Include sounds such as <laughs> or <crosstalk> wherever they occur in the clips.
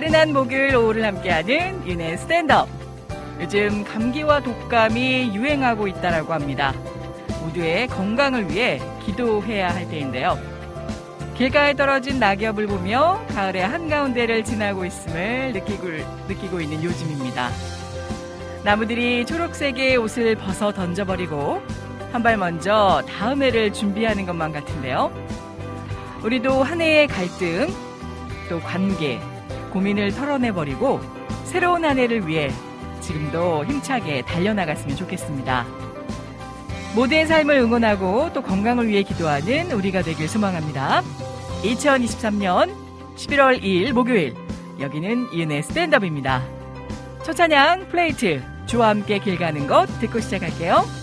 나른한 목요일 오후를 함께하는 윤의 스탠드업. 요즘 감기와 독감이 유행하고 있다라고 합니다. 모두의 건강을 위해 기도해야 할 때인데요. 길가에 떨어진 낙엽을 보며 가을의 한가운데를 지나고 있음을 느끼고, 느끼고 있는 요즘입니다. 나무들이 초록색의 옷을 벗어 던져버리고 한 발 먼저 다음 해를 준비하는 것만 같은데요. 우리도 한 해의 갈등, 또 관계, 고민을 털어내버리고 새로운 한 해를 위해 지금도 힘차게 달려나갔으면 좋겠습니다. 모두의 삶을 응원하고 또 건강을 위해 기도하는 우리가 되길 소망합니다. 2023년 11월 2일 목요일 여기는 이은의 스탠드업입니다. 첫 찬양 플레이트 주와 함께 길 가는 것 듣고 시작할게요.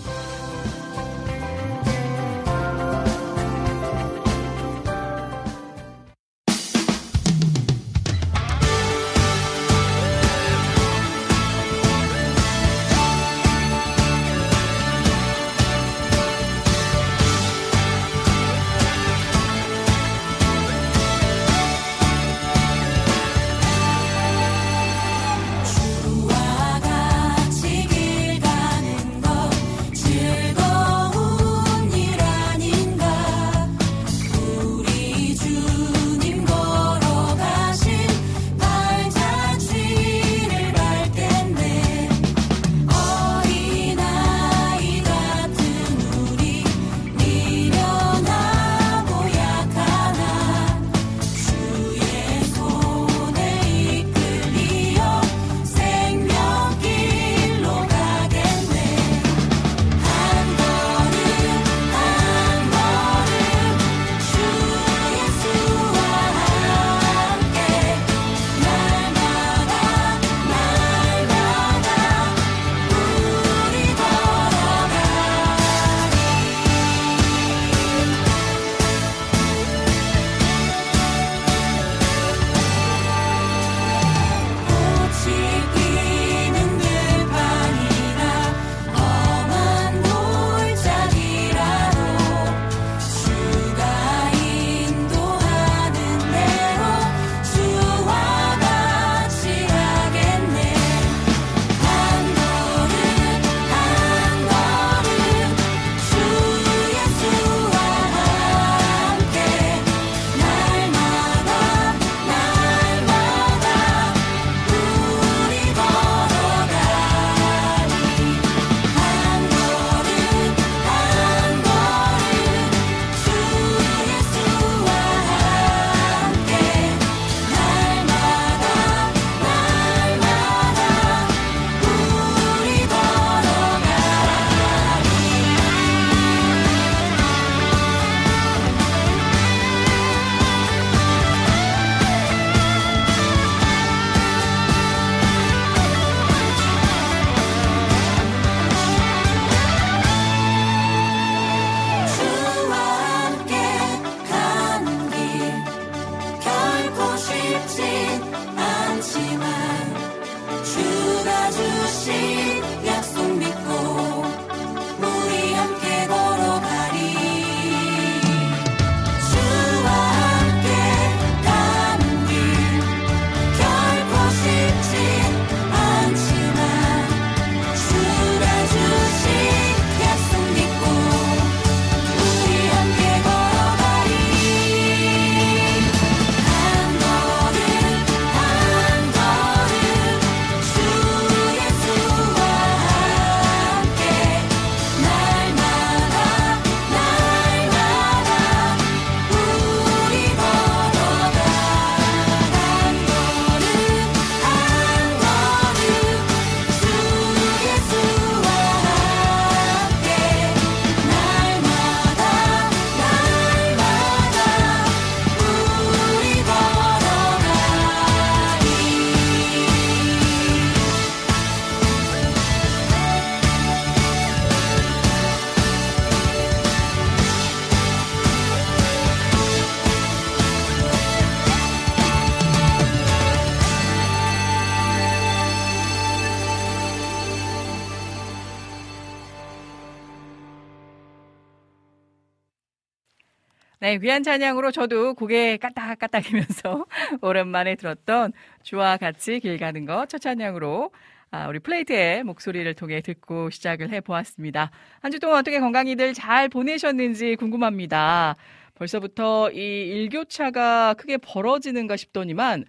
네, 귀한 찬양으로 저도 고개 까딱까딱이면서 <laughs> 오랜만에 들었던 주와 같이 길 가는 것 첫 찬양으로 아, 우리 플레이트의 목소리를 통해 듣고 시작을 해보았습니다. 한 주 동안 어떻게 건강히들 잘 보내셨는지 궁금합니다. 벌써부터 이 일교차가 크게 벌어지는가 싶더니만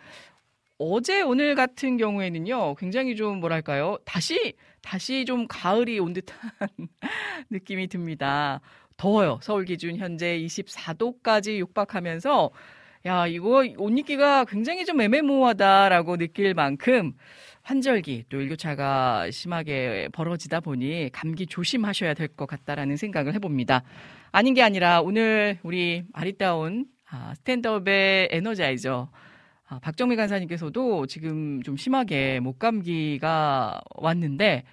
어제 오늘 같은 경우에는요, 굉장히 좀 뭐랄까요, 다시, 다시 좀 가을이 온 듯한 <laughs> 느낌이 듭니다. 더워요. 서울 기준 현재 24도까지 육박하면서 야, 이거 옷 입기가 굉장히 좀 애매모호하다라고 느낄 만큼 환절기 또 일교차가 심하게 벌어지다 보니 감기 조심하셔야 될 것 같다라는 생각을 해봅니다. 아닌 게 아니라 오늘 우리 아리따운 아, 스탠드업의 에너자이저 아, 박정미 간사님께서도 지금 좀 심하게 목감기가 왔는데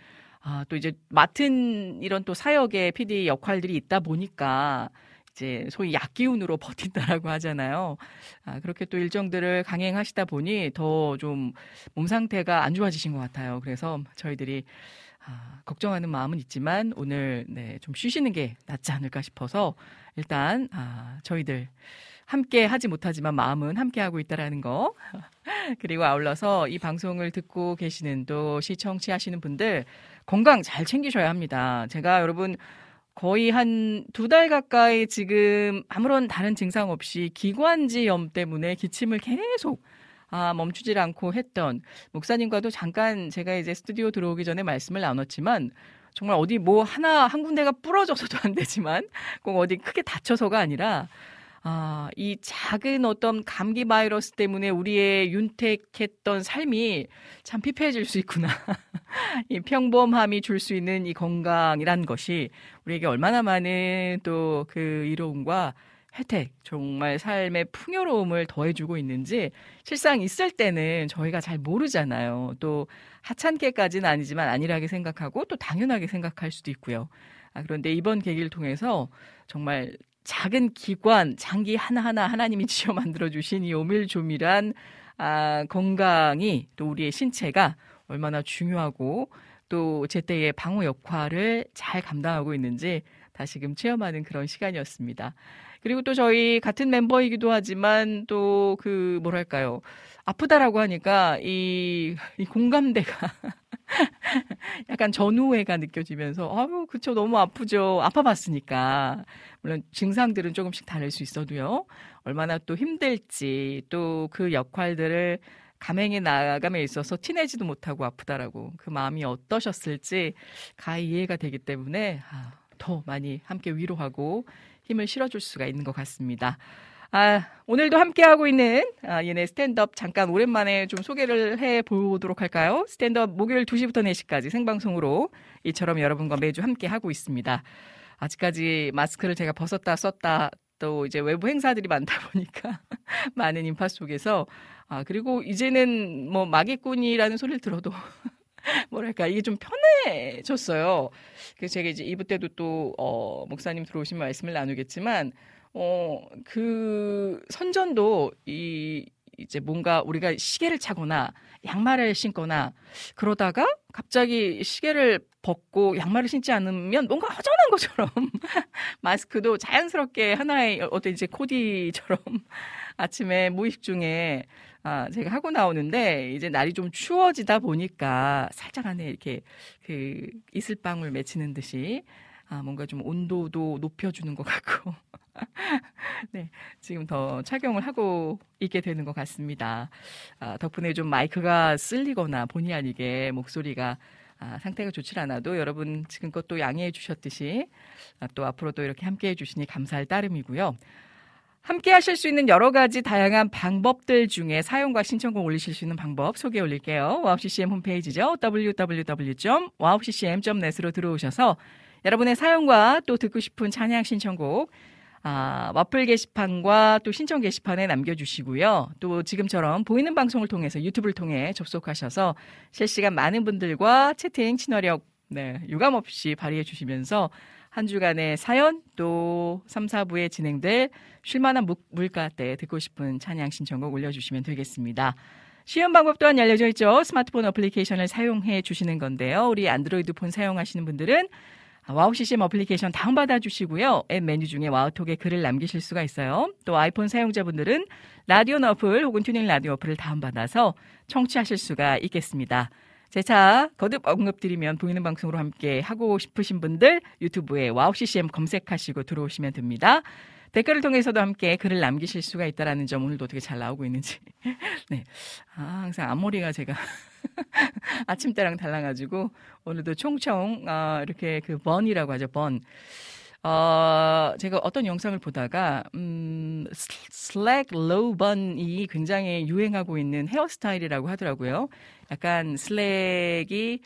아, 또 이제 맡은 이런 또 사역의 PD 역할들이 있다 보니까 이제 소위 약기운으로 <laughs> 버틴다라고 하잖아요. 아, 그렇게 또 일정들을 강행하시다 보니 더 좀 몸 상태가 안 좋아지신 것 같아요. 그래서 저희들이 아, 걱정하는 마음은 있지만 오늘 네, 좀 쉬시는 게 낫지 않을까 싶어서 일단 아, 저희들 함께 하지 못하지만 마음은 함께 하고 있다라는 거. <laughs> 그리고 아울러서 이 방송을 듣고 계시는 또 시청치 하시는 분들 건강 잘 챙기셔야 합니다. 제가 여러분 거의 한 두 달 가까이 지금 아무런 다른 증상 없이 기관지염 때문에 기침을 계속 아, 멈추질 않고 했던 목사님과도 잠깐 제가 이제 스튜디오 들어오기 전에 말씀을 나눴지만 정말 어디 뭐 하나 한 군데가 부러져서도 안 되지만 꼭 어디 크게 다쳐서가 아니라 아, 이 작은 어떤 감기 바이러스 때문에 우리의 윤택했던 삶이 참 피폐해질 수 있구나. <laughs> 이 평범함이 줄 수 있는 이 건강이란 것이 우리에게 얼마나 많은 또 그 이로움과 혜택, 정말 삶의 풍요로움을 더해주고 있는지 실상 있을 때는 저희가 잘 모르잖아요. 또 하찮게까지는 아니지만 안일하게 생각하고 또 당연하게 생각할 수도 있고요. 아, 그런데 이번 계기를 통해서 정말 작은 기관, 장기 하나하나 하나님이 지어 만들어 주신 이 오밀조밀한 아, 건강이 또 우리의 신체가 얼마나 중요하고 또 제때의 방어 역할을 잘 감당하고 있는지 다시금 체험하는 그런 시간이었습니다. 그리고 또 저희 같은 멤버이기도 하지만 또 그 뭐랄까요? 아프다라고 하니까 이, 이 공감대가 <laughs> 약간 전우회가 느껴지면서 아유 그쵸 너무 아프죠. 아파봤으니까. 물론 증상들은 조금씩 다를 수 있어도요. 얼마나 또 힘들지 또 그 역할들을 감행해 나감에 있어서 티내지도 못하고 아프다라고 그 마음이 어떠셨을지 가히 이해가 되기 때문에 아, 더 많이 함께 위로하고 힘을 실어줄 수가 있는 것 같습니다. 아, 오늘도 함께하고 있는 아, 얘네 스탠드업 잠깐 오랜만에 좀 소개를 해 보도록 할까요? 스탠드업 목요일 2시부터 4시까지 생방송으로 이처럼 여러분과 매주 함께하고 있습니다. 아직까지 마스크를 제가 벗었다 썼다 또 이제 외부 행사들이 많다 보니까 <laughs> 많은 인파 속에서 아 그리고 이제는 뭐 마개꾼이라는 소리를 들어도 <laughs> 뭐랄까 이게 좀 편해졌어요. 그래서 제가 이제 2부 때도 또 어, 목사님 들어오신 말씀을 나누겠지만 어, 그 선전도 이 이제 뭔가 우리가 시계를 차거나 양말을 신거나 그러다가 갑자기 시계를 벗고 양말을 신지 않으면 뭔가 허전한 것처럼 <laughs> 마스크도 자연스럽게 하나의 어떤 이제 코디처럼 <laughs> 아침에 무의식 중에 아, 제가 하고 나오는데 이제 날이 좀 추워지다 보니까 살짝 안에 이렇게 그 이슬방울 맺히는 듯이 아, 뭔가 좀 온도도 높여주는 것 같고 <laughs> 네, 지금 더 착용을 하고 있게 되는 것 같습니다. 아, 덕분에 좀 마이크가 쓸리거나 본의 아니게 목소리가 아, 상태가 좋지 않아도 여러분 지금껏 또 양해해 주셨듯이 아, 또 앞으로도 이렇게 함께 해 주시니 감사할 따름이고요. 함께 하실 수 있는 여러 가지 다양한 방법들 중에 사용과 신청곡 올리실 수 있는 방법 소개 올릴게요. 와우CCM 홈페이지죠. www.wowccm.net으로 들어오셔서 여러분의 사용과 또 듣고 싶은 찬양 신청곡 아, 와플 게시판과 또 신청 게시판에 남겨주시고요. 또 지금처럼 보이는 방송을 통해서 유튜브를 통해 접속하셔서 실시간 많은 분들과 채팅 친화력 네, 유감 없이 발휘해 주시면서 한 주간의 사연 또 3, 4부에 진행될 쉴만한 물가 때 듣고 싶은 찬양 신청곡 올려주시면 되겠습니다. 쉬운 방법 또한 알려져 있죠. 스마트폰 어플리케이션을 사용해 주시는 건데요. 우리 안드로이드 폰 사용하시는 분들은 와우 CCM 어플리케이션 다운받아 주시고요. 앱 메뉴 중에 와우톡에 글을 남기실 수가 있어요. 또 아이폰 사용자분들은 라디오 어플 혹은 TuneIn 라디오 어플을 다운받아서 청취하실 수가 있겠습니다. 재차 거듭 언급드리면 보이는 방송으로 함께 하고 싶으신 분들 유튜브에 와우 CCM 검색하시고 들어오시면 됩니다. 댓글을 통해서도 함께 글을 남기실 수가 있다라는 점 오늘도 어떻게 잘 나오고 있는지. <laughs> 네. 아, 항상 앞머리가 제가 <laughs> 아침 때랑 달라가지고 오늘도 총총 어, 이렇게 그 bun이라고 하죠 bun. 어, 제가 어떤 영상을 보다가 음, sleek low bun이 굉장히 유행하고 있는 헤어스타일이라고 하더라고요. 약간 sleek이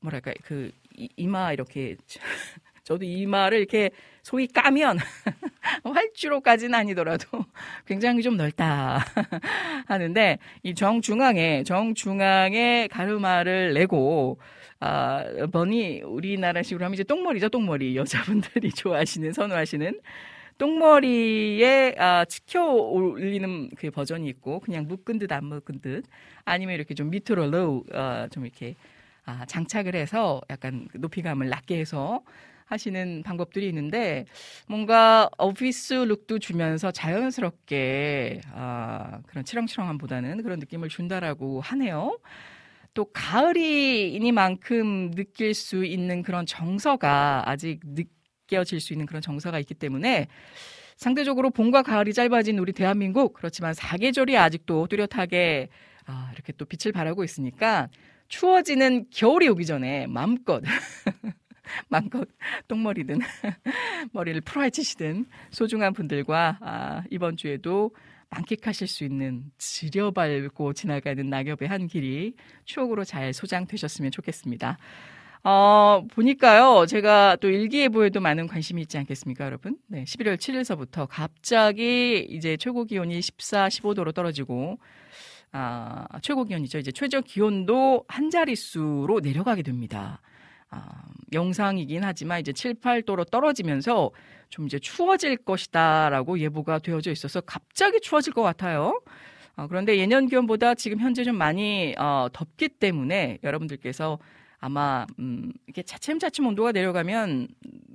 뭐랄까 그 이마 이렇게 <laughs> 저도 이마를 이렇게 소위 까면 <laughs> 활주로까지는 아니더라도 <laughs> 굉장히 좀 넓다 <laughs> 하는데 이 정중앙에 정중앙에 가르마를 내고 아 bun이 우리나라식으로 하면 이제 똥머리죠 똥머리. 여자분들이 좋아하시는 선호하시는 똥머리에 아, 치켜 올리는 그 버전이 있고 그냥 묶은 듯 안 묶은 듯 아니면 이렇게 좀 밑으로 low 어, 좀 이렇게 아, 장착을 해서 약간 높이감을 낮게 해서 하시는 방법들이 있는데 뭔가 오피스 룩도 주면서 자연스럽게 아, 그런 치렁치렁함보다는 그런 느낌을 준다라고 하네요. 또 가을이니만큼 느낄 수 있는 그런 정서가 아직 느껴질 수 있는 그런 정서가 있기 때문에 상대적으로 봄과 가을이 짧아진 우리 대한민국 그렇지만 사계절이 아직도 뚜렷하게 아, 이렇게 또 빛을 발하고 있으니까 추워지는 겨울이 오기 전에 마음껏 <laughs> <laughs> 마음껏 똥머리든 <laughs> 머리를 풀어헤치시든 소중한 분들과 아, 이번 주에도 만끽하실 수 있는 지려밟고 지나가는 낙엽의 한 길이 추억으로 잘 소장되셨으면 좋겠습니다. 어, 보니까요, 제가 또 일기예보에도 많은 관심이 있지 않겠습니까, 여러분? 네, 11월 7일서부터 갑자기 이제 최고 기온이 14, 15도로 떨어지고, 아, 최고 기온이죠. 이제 최저 기온도 한 자릿수로 내려가게 됩니다. 아, 영상이긴 하지만 이제 7, 8도로 떨어지면서 좀 이제 추워질 것이다라고 예보가 되어져 있어서 갑자기 추워질 것 같아요. 어, 그런데 예년 기온보다 지금 현재 좀 많이 어, 덥기 때문에 여러분들께서 아마 음, 이렇게 차츰차츰 온도가 내려가면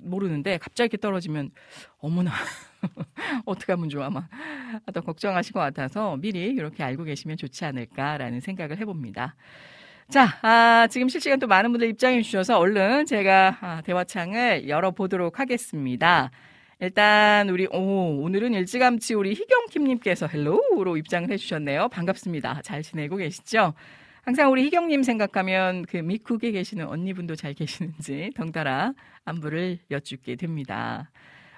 모르는데 갑자기 이렇게 떨어지면 어머나 <laughs> 어떻게 하면 좋아 아마 더 걱정하실 것 같아서 미리 이렇게 알고 계시면 좋지 않을까라는 생각을 해봅니다. 자, 아, 지금 실시간 또 많은 분들 입장해 주셔서 얼른 제가 아, 대화창을 열어보도록 하겠습니다. 일단 우리 오, 오늘은 일찌감치 우리 희경킴님께서 hello로 입장을 해주셨네요. 반갑습니다. 잘 지내고 계시죠? 항상 우리 희경님 생각하면 그 미국에 계시는 언니분도 잘 계시는지 덩달아 안부를 여쭙게 됩니다.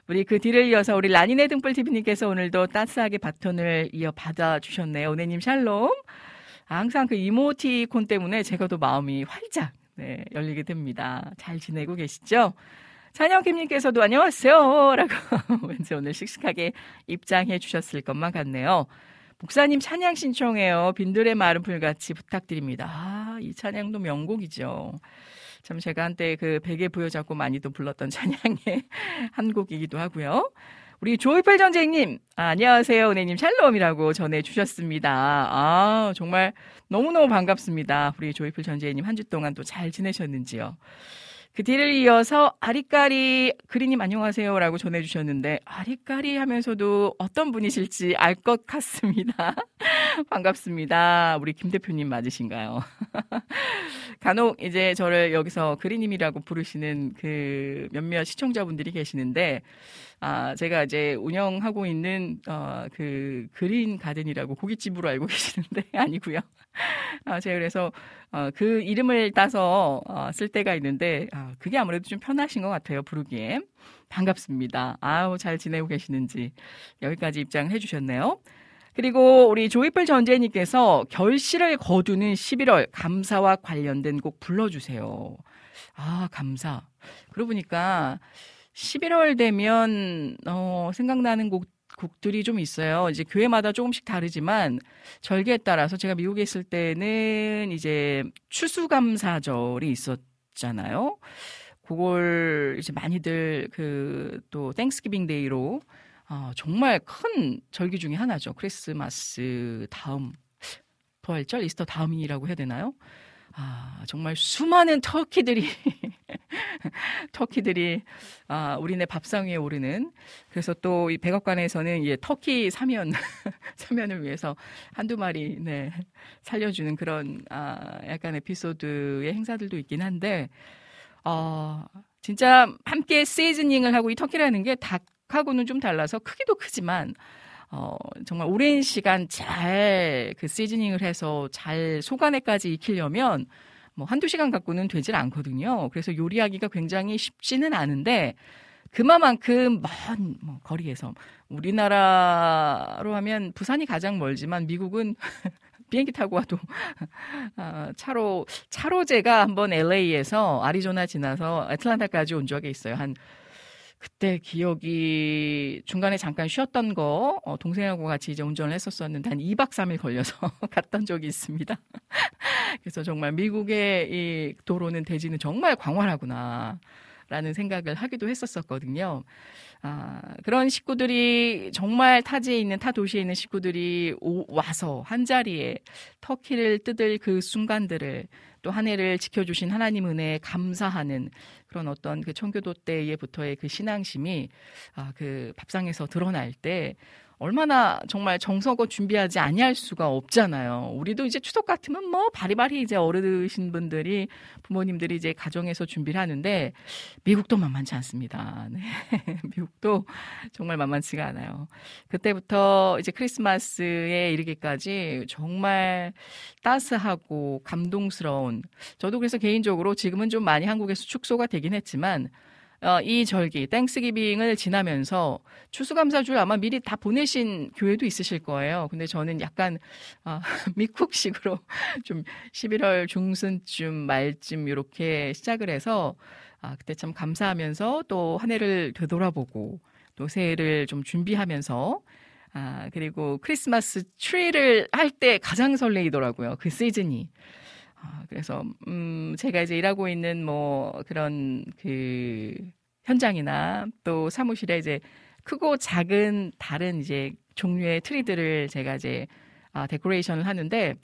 우리 그 뒤를 이어서 우리 라니네 등불TV님께서 오늘도 따스하게 바톤을 이어 받아 주셨네요. 오네님 샬롬. 항상 그 이모티콘 때문에 제가 더 마음이 활짝 네, 열리게 됩니다. 잘 지내고 계시죠? 찬영김님께서도 안녕하세요. 라고 <laughs> 왠지 오늘 씩씩하게 입장해 주셨을 것만 같네요. 목사님 찬양 신청해요. 빈들의 마른 불같이 부탁드립니다. 아, 이 찬양도 명곡이죠. 참 제가 한때 그 베개 부여잡고 많이도 불렀던 <laughs> 찬양의 한 곡이기도 하고요. 우리 조이펠 전쟁님, 아, 안녕하세요. 은혜님 샬롬이라고 전해주셨습니다. 아, 정말 너무너무 반갑습니다. 우리 조이펠 전쟁님 한 주 동안 또 잘 지내셨는지요. 그 뒤를 이어서 아리까리 그리님 안녕하세요 라고 전해주셨는데 아리까리 하면서도 어떤 분이실지 알 것 같습니다. <laughs> 반갑습니다. 우리 김 대표님 맞으신가요? <laughs> 간혹 이제 저를 여기서 그리님이라고 부르시는 그 몇몇 시청자분들이 계시는데 아, 제가 이제 운영하고 있는, 어, 그, 그린 가든이라고 고깃집으로 알고 <laughs> 계시는데, 아니고요 아, 제가 그래서, 어, 그 이름을 따서, 어, 쓸 때가 있는데, 아, 그게 아무래도 좀 편하신 것 같아요, 부르기에. 반갑습니다. 아우, 잘 지내고 계시는지. 여기까지 입장을 해주셨네요. 그리고 우리 조이플 전재님께서 결실을 거두는 11월 감사와 관련된 곡 불러주세요. 아, 감사. 그러고 보니까 11월 되면 어, 생각나는 곡 곡들이 좀 있어요. 이제 교회마다 조금씩 다르지만 절기에 따라서 제가 미국에 있을 때는 이제 추수감사절이 있었잖아요. 그걸 이제 많이들 그또 Thanksgiving Day로 어, 정말 큰 절기 중의 하나죠. 크리스마스 다음 부활절 Easter 다음이라고 해야 되나요? 아, 정말 수많은 turkey들이 <laughs> turkey들이 아, 우리네 밥상 위에 오르는. 그래서 또 이 백악관에서는 예, 터키 사면 <laughs> 사면을 위해서 한두 마리 네, 살려주는 그런 아, 약간 에피소드의 행사들도 있긴 한데 어, 진짜 함께 시즈닝을 하고 이 터키라는 게 닭하고는 좀 달라서 크기도 크지만 어, 정말 오랜 시간 잘 그 시즈닝을 해서 잘 속안에까지 익히려면 뭐 한두 시간 갖고는 되질 않거든요. 그래서 요리하기가 굉장히 쉽지는 않은데 그만큼 먼 뭐 거리에서 우리나라로 하면 부산이 가장 멀지만 미국은 <laughs> 비행기 타고 와도 <laughs> 아, 차로 차로 제가 한번 LA에서 아리조나 지나서 애틀란타까지 온 적이 있어요. 한 그때 기억이 중간에 잠깐 쉬었던 거 어, 동생하고 같이 이제 운전을 했었었는데 한 2박 3일 걸려서 <laughs> 갔던 적이 있습니다. <laughs> 그래서 정말 미국의 이 도로는 대지는 정말 광활하구나. 라는 생각을 하기도 했었었거든요. 아, 그런 식구들이 정말 타지에 있는 타 도시에 있는 식구들이 오, 와서 한 자리에 터키를 뜯을 그 순간들을 또 한 해를 지켜주신 하나님 은혜에 감사하는 그런 어떤 그 청교도 때에부터의 그 신앙심이 아, 그 밥상에서 드러날 때 얼마나 정말 정석어 준비하지 아니할 수가 없잖아요. 우리도 이제 추석 같으면 뭐 바리바리 이제 어르신 분들이 부모님들이 이제 가정에서 준비를 하는데 미국도 만만치 않습니다. 네. <laughs> 미국도 정말 만만치가 않아요. 그때부터 이제 크리스마스에 이르기까지 정말 따스하고 감동스러운 저도 그래서 개인적으로 지금은 좀 많이 한국에서 축소가 되긴 했지만 어, 이 절기 땡스기빙을 지나면서 추수감사주를 아마 미리 다 보내신 교회도 있으실 거예요. 근데 저는 약간 어, <laughs> 미국식으로 <laughs> 좀 11월 중순쯤 말쯤 이렇게 시작을 해서 아, 그때 참 감사하면서 또 한 해를 되돌아보고 또 새해를 좀 준비하면서 아, 그리고 크리스마스 트리를 할 때 가장 설레이더라고요. 그 시즌이. 아, 그래서 음 제가 이제 일하고 있는 뭐 그런 그 현장이나 또 사무실에 이제 크고 작은 다른 이제 종류의 트리들을 제가 이제 아, 데코레이션을 하는데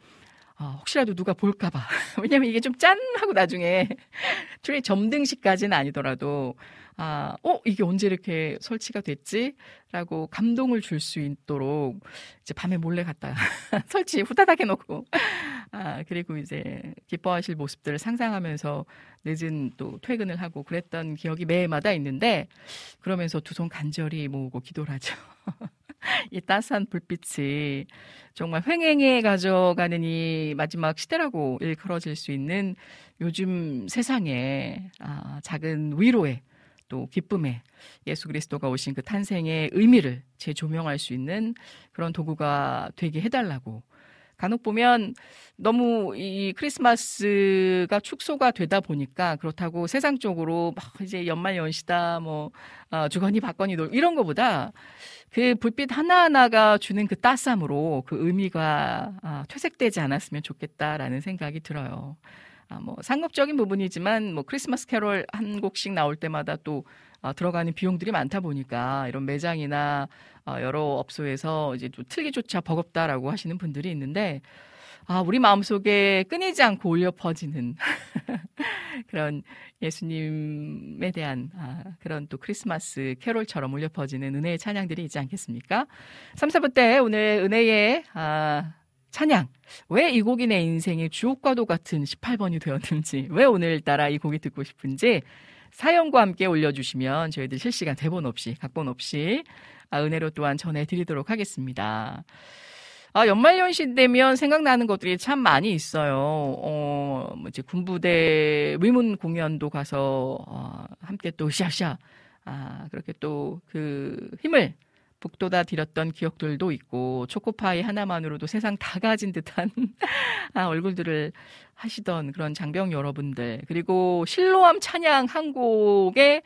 어, 혹시라도 누가 볼까봐. <laughs> 왜냐면 이게 좀 짠! 하고 나중에 <laughs> 트리 점등식까지는 아니더라도 아, 어, 이게 언제 이렇게 설치가 됐지? 라고 감동을 줄 수 있도록 이제 밤에 몰래 갔다 <laughs> 설치 후다닥 해놓고, 아, 그리고 이제 기뻐하실 모습들을 상상하면서 늦은 또 퇴근을 하고 그랬던 기억이 매해마다 있는데, 그러면서 두 손 간절히 모으고 기도를 하죠. <laughs> 이 따스한 불빛이 정말 횡행해 가져가는 이 마지막 시대라고 일컬어질 수 있는 요즘 세상에 아, 작은 위로에 또 기쁨에 예수 그리스도가 오신 그 탄생의 의미를 재조명할 수 있는 그런 도구가 되게 해달라고 간혹 보면 너무 이 크리스마스가 축소가 되다 보니까 그렇다고 세상적으로 막 이제 연말 연시다 뭐 어, 주거니 받거니 놀 이런 거보다 그 불빛 하나하나가 주는 그 따스함으로 그 의미가 아, 퇴색되지 않았으면 좋겠다라는 생각이 들어요. 아, 뭐 상업적인 부분이지만 뭐 크리스마스 캐롤 한 곡씩 나올 때마다 또 어, 들어가는 비용들이 많다 보니까 이런 매장이나 어, 여러 업소에서 이제 또 틀기조차 버겁다라고 하시는 분들이 있는데 아, 우리 마음속에 끊이지 않고 울려 퍼지는 <laughs> 그런 예수님에 대한 아, 그런 또 크리스마스 캐롤처럼 울려 퍼지는 은혜의 찬양들이 있지 않겠습니까? 3, 4부 때 오늘 은혜의 아, 찬양. 왜 이 곡이 내 인생의 주옥과도 같은 18번이 되었는지, 왜 오늘따라 이 곡이 듣고 싶은지 사연과 함께 올려주시면 저희들 실시간 대본 없이, 각본 없이 아, 은혜로 또한 전해드리도록 하겠습니다. 아, 연말연시 되면 생각나는 것들이 참 많이 있어요. 어, 뭐 이제 군부대 위문 공연도 가서, 어, 함께 또 샤샤, 아, 그렇게 또 그 힘을 북돋아 드렸던 기억들도 있고 초코파이 하나만으로도 세상 다 가진 듯한 <laughs> 아, 얼굴들을 하시던 그런 장병 여러분들 그리고 실로암 찬양 한 곡에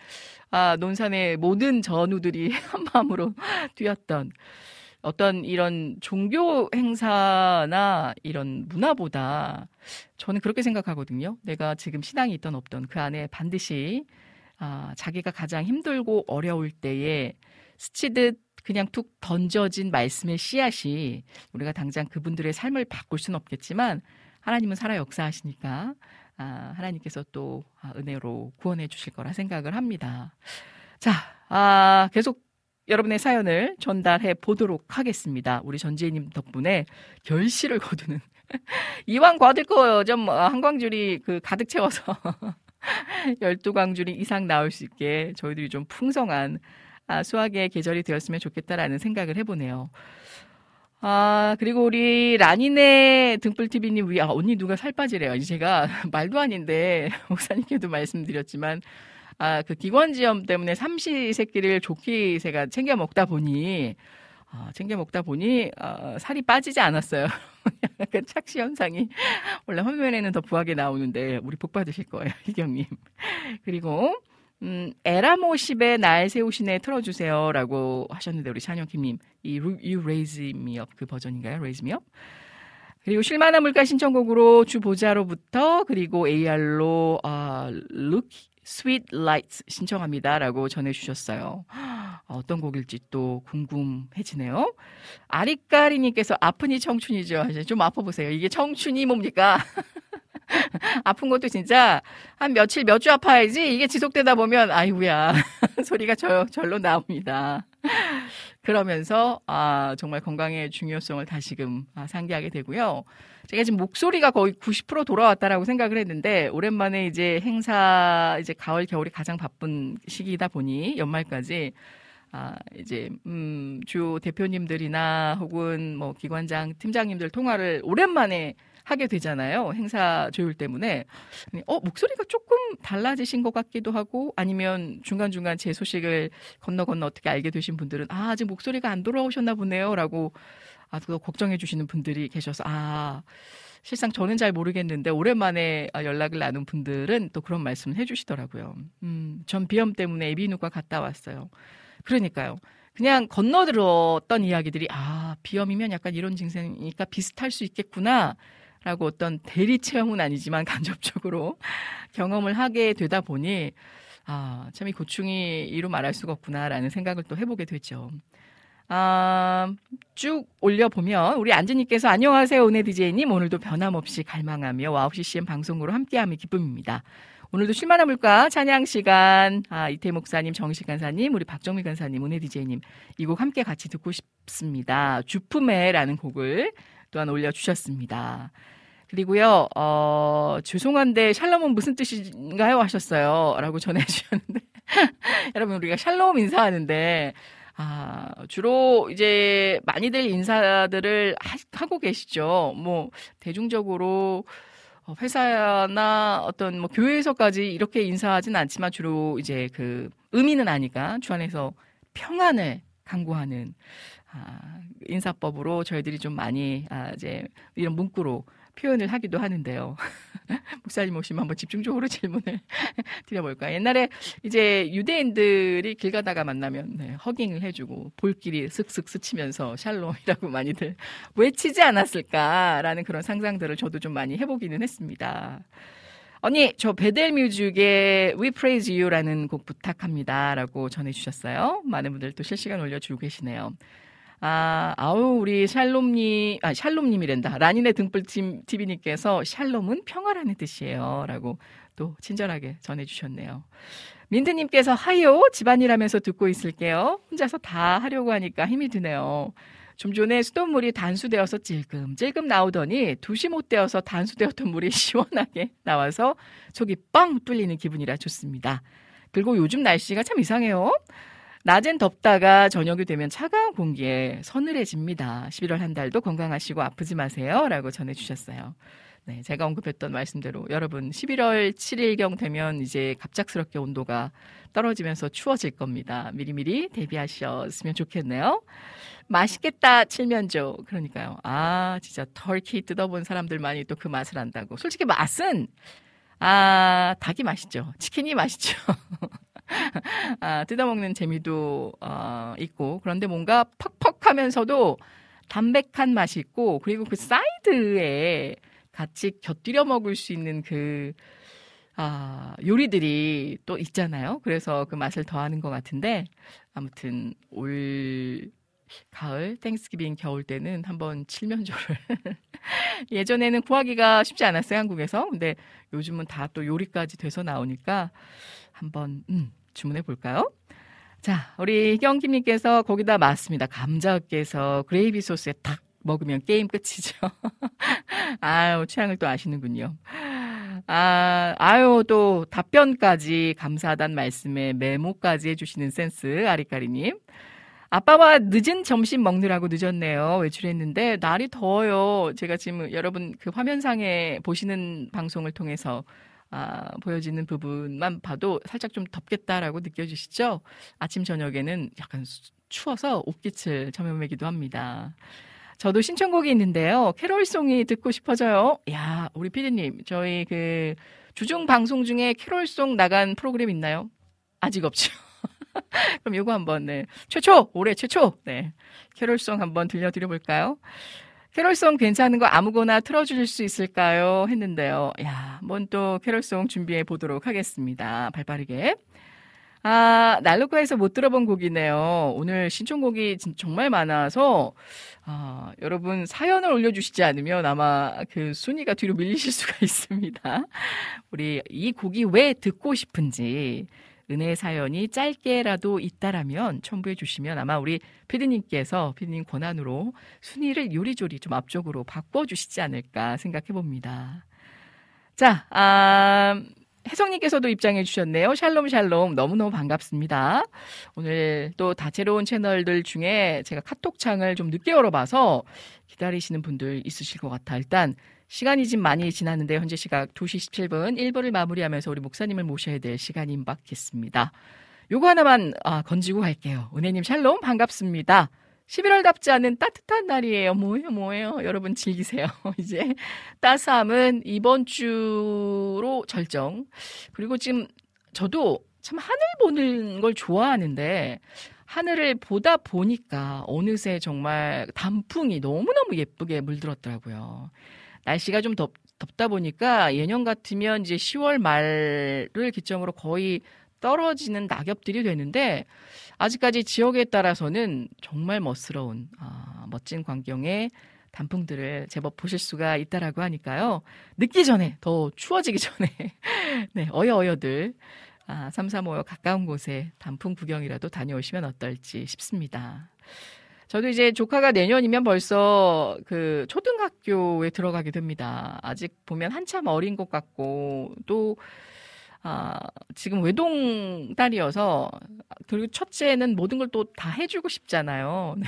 아, 논산의 모든 전우들이 <laughs> 한 마음으로 뛰었던 어떤 이런 종교 행사나 이런 문화보다 저는 그렇게 생각하거든요. 내가 지금 신앙이 있던 없던 그 안에 반드시 아, 자기가 가장 힘들고 어려울 때에 스치듯 그냥 툭 던져진 말씀의 씨앗이 우리가 당장 그분들의 삶을 바꿀 수는 없겠지만 하나님은 살아 역사하시니까 아, 하나님께서 또 아, 은혜로 구원해 주실 거라 생각을 합니다. 자, 아, 계속 여러분의 사연을 전달해 보도록 하겠습니다. 우리 전지혜님 덕분에 결실을 거두는 <laughs> 이왕 거둘 거좀 어, 한광줄이 그 가득 채워서 <laughs> 12광줄이 이상 나올 수 있게 저희들이 좀 풍성한 아, 수학의 계절이 되었으면 좋겠다라는 생각을 해보네요. 아, 그리고 우리 라니네 등불TV님, 우리, 아, 언니 누가 살 빠지래요. 이제 제가 <laughs> 말도 아닌데, <laughs> 목사님께도 말씀드렸지만, 아, 그 기관지염 때문에 삼시 세끼를 좋게 새가 챙겨 먹다 보니, 아, 챙겨 먹다 보니, 아, 살이 빠지지 않았어요. <laughs> 약간 착시 현상이, 원래 화면에는 더 부하게 나오는데, 우리 복 받으실 거예요, 희경님. 그리고, 음, 에라모십의 날 세우시네 틀어주세요. 라고 하셨는데, 우리 찬영킴님. 이 You Raise Me Up 그 버전인가요? Raise Me Up? 그리고 쉴만한 물가 신청곡으로 주 보자로부터 그리고 AR로 아, Look Sweet Lights 신청합니다 라고 전해주셨어요. 어떤 곡일지 또 궁금해지네요. 아리까리님께서 아프니 청춘이죠. 좀 아파보세요. 이게 청춘이 뭡니까? <laughs> <laughs> 아픈 것도 진짜 한 며칠 몇 주 아파야지 이게 지속되다 보면 아이고야 <laughs> 소리가 저, 절로 나옵니다. 그러면서 아 정말 건강의 중요성을 다시금 아, 상기하게 되고요. 제가 지금 목소리가 거의 90% 돌아왔다라고 생각을 했는데 오랜만에 이제 행사 이제 가을 겨울이 가장 바쁜 시기이다 보니 연말까지 아, 이제, 음, 주 대표님들이나 혹은 뭐 기관장, 팀장님들 통화를 오랜만에 하게 되잖아요. 행사 조율 때문에. 어, 목소리가 조금 달라지신 것 같기도 하고 아니면 중간중간 제 소식을 건너 건너 어떻게 알게 되신 분들은 아, 아직 목소리가 안 돌아오셨나 보네요. 라고 아, 그거 걱정해 주시는 분들이 계셔서 아, 실상 저는 잘 모르겠는데 오랜만에 연락을 나눈 분들은 또 그런 말씀을 해 주시더라고요. 음, 전 비염 때문에 에비누과 갔다 왔어요. 그러니까요. 그냥 건너들었던 이야기들이 아 비염이면 약간 이런 증상이니까 비슷할 수 있겠구나 라고 어떤 대리 체험은 아니지만 간접적으로 <laughs> 경험을 하게 되다 보니 아, 참 이 고충이 이루 말할 수가 없구나라는 생각을 또 해보게 되죠. 아, 쭉 올려보면 우리 안지님께서 안녕하세요 은혜 디제이님 오늘도 변함없이 갈망하며 와우씨 CM 방송으로 함께함이 기쁨입니다. 오늘도 쉴만한 물가 찬양 시간 아, 이태 목사님 정식 간사님 우리 박정미 간사님 은혜 디제이님 이 곡 함께 같이 듣고 싶습니다. 주품에라는 곡을 또한 올려주셨습니다. 그리고요, 어, 죄송한데 샬롬은 무슨 뜻인가요? 하셨어요. 라고 전해주셨는데. <laughs> 여러분, 우리가 샬롬 인사하는데, 아, 주로 이제 많이들 인사들을 하, 고 계시죠. 뭐, 대중적으로 어, 회사나 어떤 뭐 교회에서까지 이렇게 인사하진 않지만 주로 이제 그 의미는 아니까 주 안에서 평안을 강구하는 아, 인사법으로 저희들이 좀 많이 아, 이제 이런 문구로 표현을 하기도 하는데요. <laughs> 목사님 오시면 한번 집중적으로 질문을 <laughs> 드려볼까요? 옛날에 이제 유대인들이 길 가다가 만나면 네, 허깅을 해주고 볼길이 슥슥 스치면서 샬롬이라고 많이들 외치지 않았을까라는 그런 상상들을 저도 좀 많이 해보기는 했습니다. 언니, 저 베델 뮤직의 We Praise You라는 곡 부탁합니다 라고 전해주셨어요. 많은 분들 또 실시간 올려주고 계시네요. 아, 아우, 우리 샬롬님, 아, 샬롬님이란다. 라니네 등불팀 TV님께서 샬롬은 평화라는 뜻이에요. 라고 또 친절하게 전해주셨네요. 민트님께서 하요, 집안일 하면서 듣고 있을게요. 혼자서 다 하려고 하니까 힘이 드네요. 좀 전에 수돗물이 단수되어서 찔끔찔끔 나오더니 두시 못 되어서 단수되었던 물이 <laughs> 시원하게 나와서 속이 뻥 뚫리는 기분이라 좋습니다. 그리고 요즘 날씨가 참 이상해요. 낮엔 덥다가 저녁이 되면 차가운 공기에 서늘해집니다. 11월 한 달도 건강하시고 아프지 마세요. 라고 전해주셨어요. 네, 제가 언급했던 말씀대로 여러분 11월 7일경 되면 이제 갑작스럽게 온도가 떨어지면서 추워질 겁니다. 미리미리 대비하셨으면 좋겠네요. 맛있겠다 칠면조 그러니까요. 아 진짜 털키 뜯어본 사람들만이 또 그 맛을 안다고. 솔직히 맛은 아 닭이 맛있죠. 치킨이 맛있죠. <laughs> <laughs> 아, 뜯어먹는 재미도 어, 있고 그런데 뭔가 퍽퍽하면서도 담백한 맛이 있고 그리고 그 사이드에 같이 곁들여 먹을 수 있는 그 아, 요리들이 또 있잖아요. 그래서 그 맛을 더하는 것 같은데 아무튼 올 가을, Thanksgiving, 겨울 때는 한번 칠면조를 <laughs> 예전에는 구하기가 쉽지 않았어요 한국에서. 근데 요즘은 다 또 요리까지 돼서 나오니까 한번 음, 주문해 볼까요? 자, 우리 희경김님께서 거기다 맞습니다. 감자께서 그레이비 소스에 탁 먹으면 게임 끝이죠. <laughs> 아유, 취향을 또 아시는군요. 아, 아유, 또 답변까지 감사하단 말씀에 메모까지 해주시는 센스, 아리까리님. 아빠와 늦은 점심 먹느라고 늦었네요. 외출했는데 날이 더워요. 제가 지금 여러분 그 화면상에 보시는 방송을 통해서 아, 보여지는 부분만 봐도 살짝 좀 덥겠다라고 느껴지시죠? 아침 저녁에는 약간 추워서 옷깃을 점여매기도 합니다. 저도 신청곡이 있는데요. 캐롤송이 듣고 싶어져요. 야, 우리 피디님, 저희 그 주중 방송 중에 캐롤송 나간 프로그램 있나요? 아직 없죠. <laughs> 그럼 이거 한번 네. 최초 올해 최초 네. 캐롤송 한번 들려드려 볼까요? 캐롤송 괜찮은 거 아무거나 틀어주실 수 있을까요? 했는데요. 야, 한번 또 캐롤송 준비해 보도록 하겠습니다. 발 빠르게. 아, 날로카에서 못 들어본 곡이네요. 오늘 신청곡이 정말 많아서, 아, 여러분 사연을 올려주시지 않으면 아마 그 순위가 뒤로 밀리실 수가 <laughs> 있습니다. 우리 이 곡이 왜 듣고 싶은지, 은혜 사연이 짧게라도 있다라면 첨부해 주시면 아마 우리 피디님께서 피디님 권한으로 순위를 요리조리 좀 앞쪽으로 바꿔주시지 않을까 생각해 봅니다. 자, 아, 혜성님께서도 입장해 주셨네요. 샬롬 샬롬 너무너무 반갑습니다. 오늘 또 다채로운 채널들 중에 제가 카톡창을 좀 늦게 열어봐서 기다리시는 분들 있으실 것 같아. 일단 시간이 지금 많이 지났는데 현재 시각 2시 17분 1부를 마무리하면서 우리 목사님을 모셔야 될 시간이 임박했습니다. 요거 하나만 아, 건지고 갈게요. 은혜님 샬롬 반갑습니다. 11월답지 않은 따뜻한 날이에요. 뭐예요, 뭐예요. 여러분 즐기세요. <laughs> 이제 따스함은 이번 주로 절정. 그리고 지금 저도 참 하늘 보는 걸 좋아하는데 하늘을 보다 보니까 어느새 정말 단풍이 너무너무 예쁘게 물들었더라고요. 날씨가 좀 덥, 덥다 보니까 예년 같으면 이제 10월 말을 기점으로 거의 떨어지는 낙엽들이 되는데 아직까지 지역에 따라서는 정말 멋스러운 아, 멋진 광경의 단풍들을 제법 보실 수가 있다라고 하니까요. 늦기 전에 더 추워지기 전에 <laughs> 네 어여어여들 아, 335여 가까운 곳에 단풍 구경이라도 다녀오시면 어떨지 싶습니다. 저도 이제 조카가 내년이면 벌써 그 초등학교에 들어가게 됩니다. 아직 보면 한참 어린 것 같고 또 아, 지금 외동 딸이어서 그리고 첫째는 모든 걸 또 다 해주고 싶잖아요. <laughs> 네.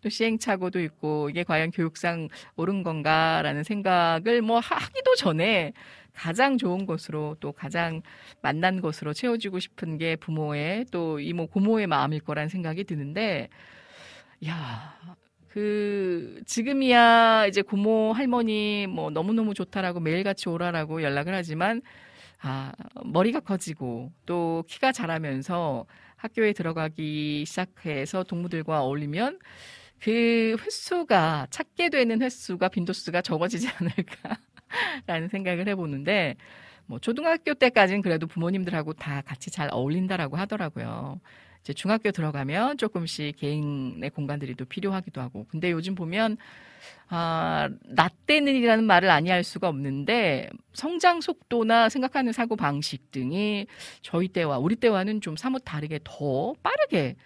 또 시행착오도 있고 이게 과연 교육상 옳은 건가라는 생각을 뭐 하기도 전에 가장 좋은 것으로 또 가장 만난 것으로 채워주고 싶은 게 부모의 또 이모 고모의 마음일 거란 생각이 드는데 야. 그 지금이야 이제 고모 할머니 뭐 너무너무 좋다라고 매일같이 오라라고 연락을 하지만 아, 머리가 커지고 또 키가 자라면서 학교에 들어가기 시작해서 동무들과 어울리면 그 횟수가 찾게 되는 횟수가 빈도수가 적어지지 않을까 라는 생각을 해보는데 뭐 초등학교 때까지는 그래도 부모님들하고 다 같이 잘 어울린다라고 하더라고요. 이제 중학교 들어가면 조금씩 개인의 공간들이 또 필요하기도 하고. 근데 요즘 보면 아, 라떼는이라는 말을 아니할 수가 없는데 성장 속도나 생각하는 사고 방식 등이 저희 때와 우리 때와는 좀 사뭇 다르게 더 빠르게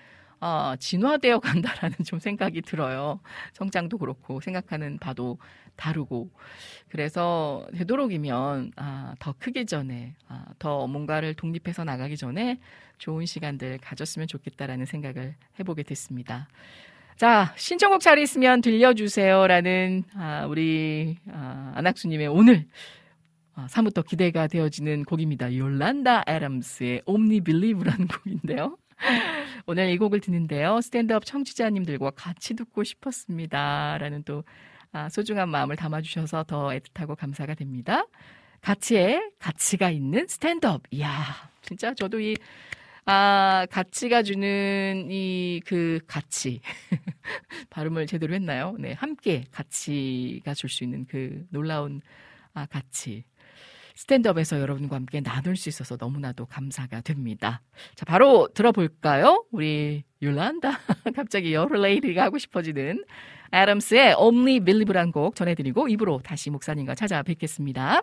어, 진화되어 간다라는 좀 생각이 들어요. 성장도 그렇고 생각하는 바도 다르고 그래서 되도록이면 아, 더 크기 전에 아, 더 뭔가를 독립해서 나가기 전에 좋은 시간들 가졌으면 좋겠다라는 생각을 해보게 됐습니다. 자, 신청곡 잘 있으면 들려주세요라는 아, 우리 아, 안학수님의 오늘 아, 사뭇 더 기대가 되어지는 곡입니다. 요란다 애덤스의 Omni Believe라는 곡인데요. 오늘 이 곡을 듣는데요. 스탠드업 청취자님들과 같이 듣고 싶었습니다. 라는 또 아, 소중한 마음을 담아주셔서 더 애틋하고 감사가 됩니다. 가치에 가치가 있는 스탠드업. 이야, 진짜 저도 이 아, 가치가 주는 이 그 가치. <laughs> 발음을 제대로 했나요? 네, 함께 가치가 줄 수 있는 그 놀라운 아, 가치. 스탠드업에서 여러분과 함께 나눌 수 있어서 너무나도 감사가 됩니다. 자, 바로 들어볼까요? 우리 율란다. <laughs> 갑자기 여레이디가 하고 싶어지는 애덤스의 Only Believe란 곡 전해드리고 입으로 다시 목사님과 찾아뵙겠습니다.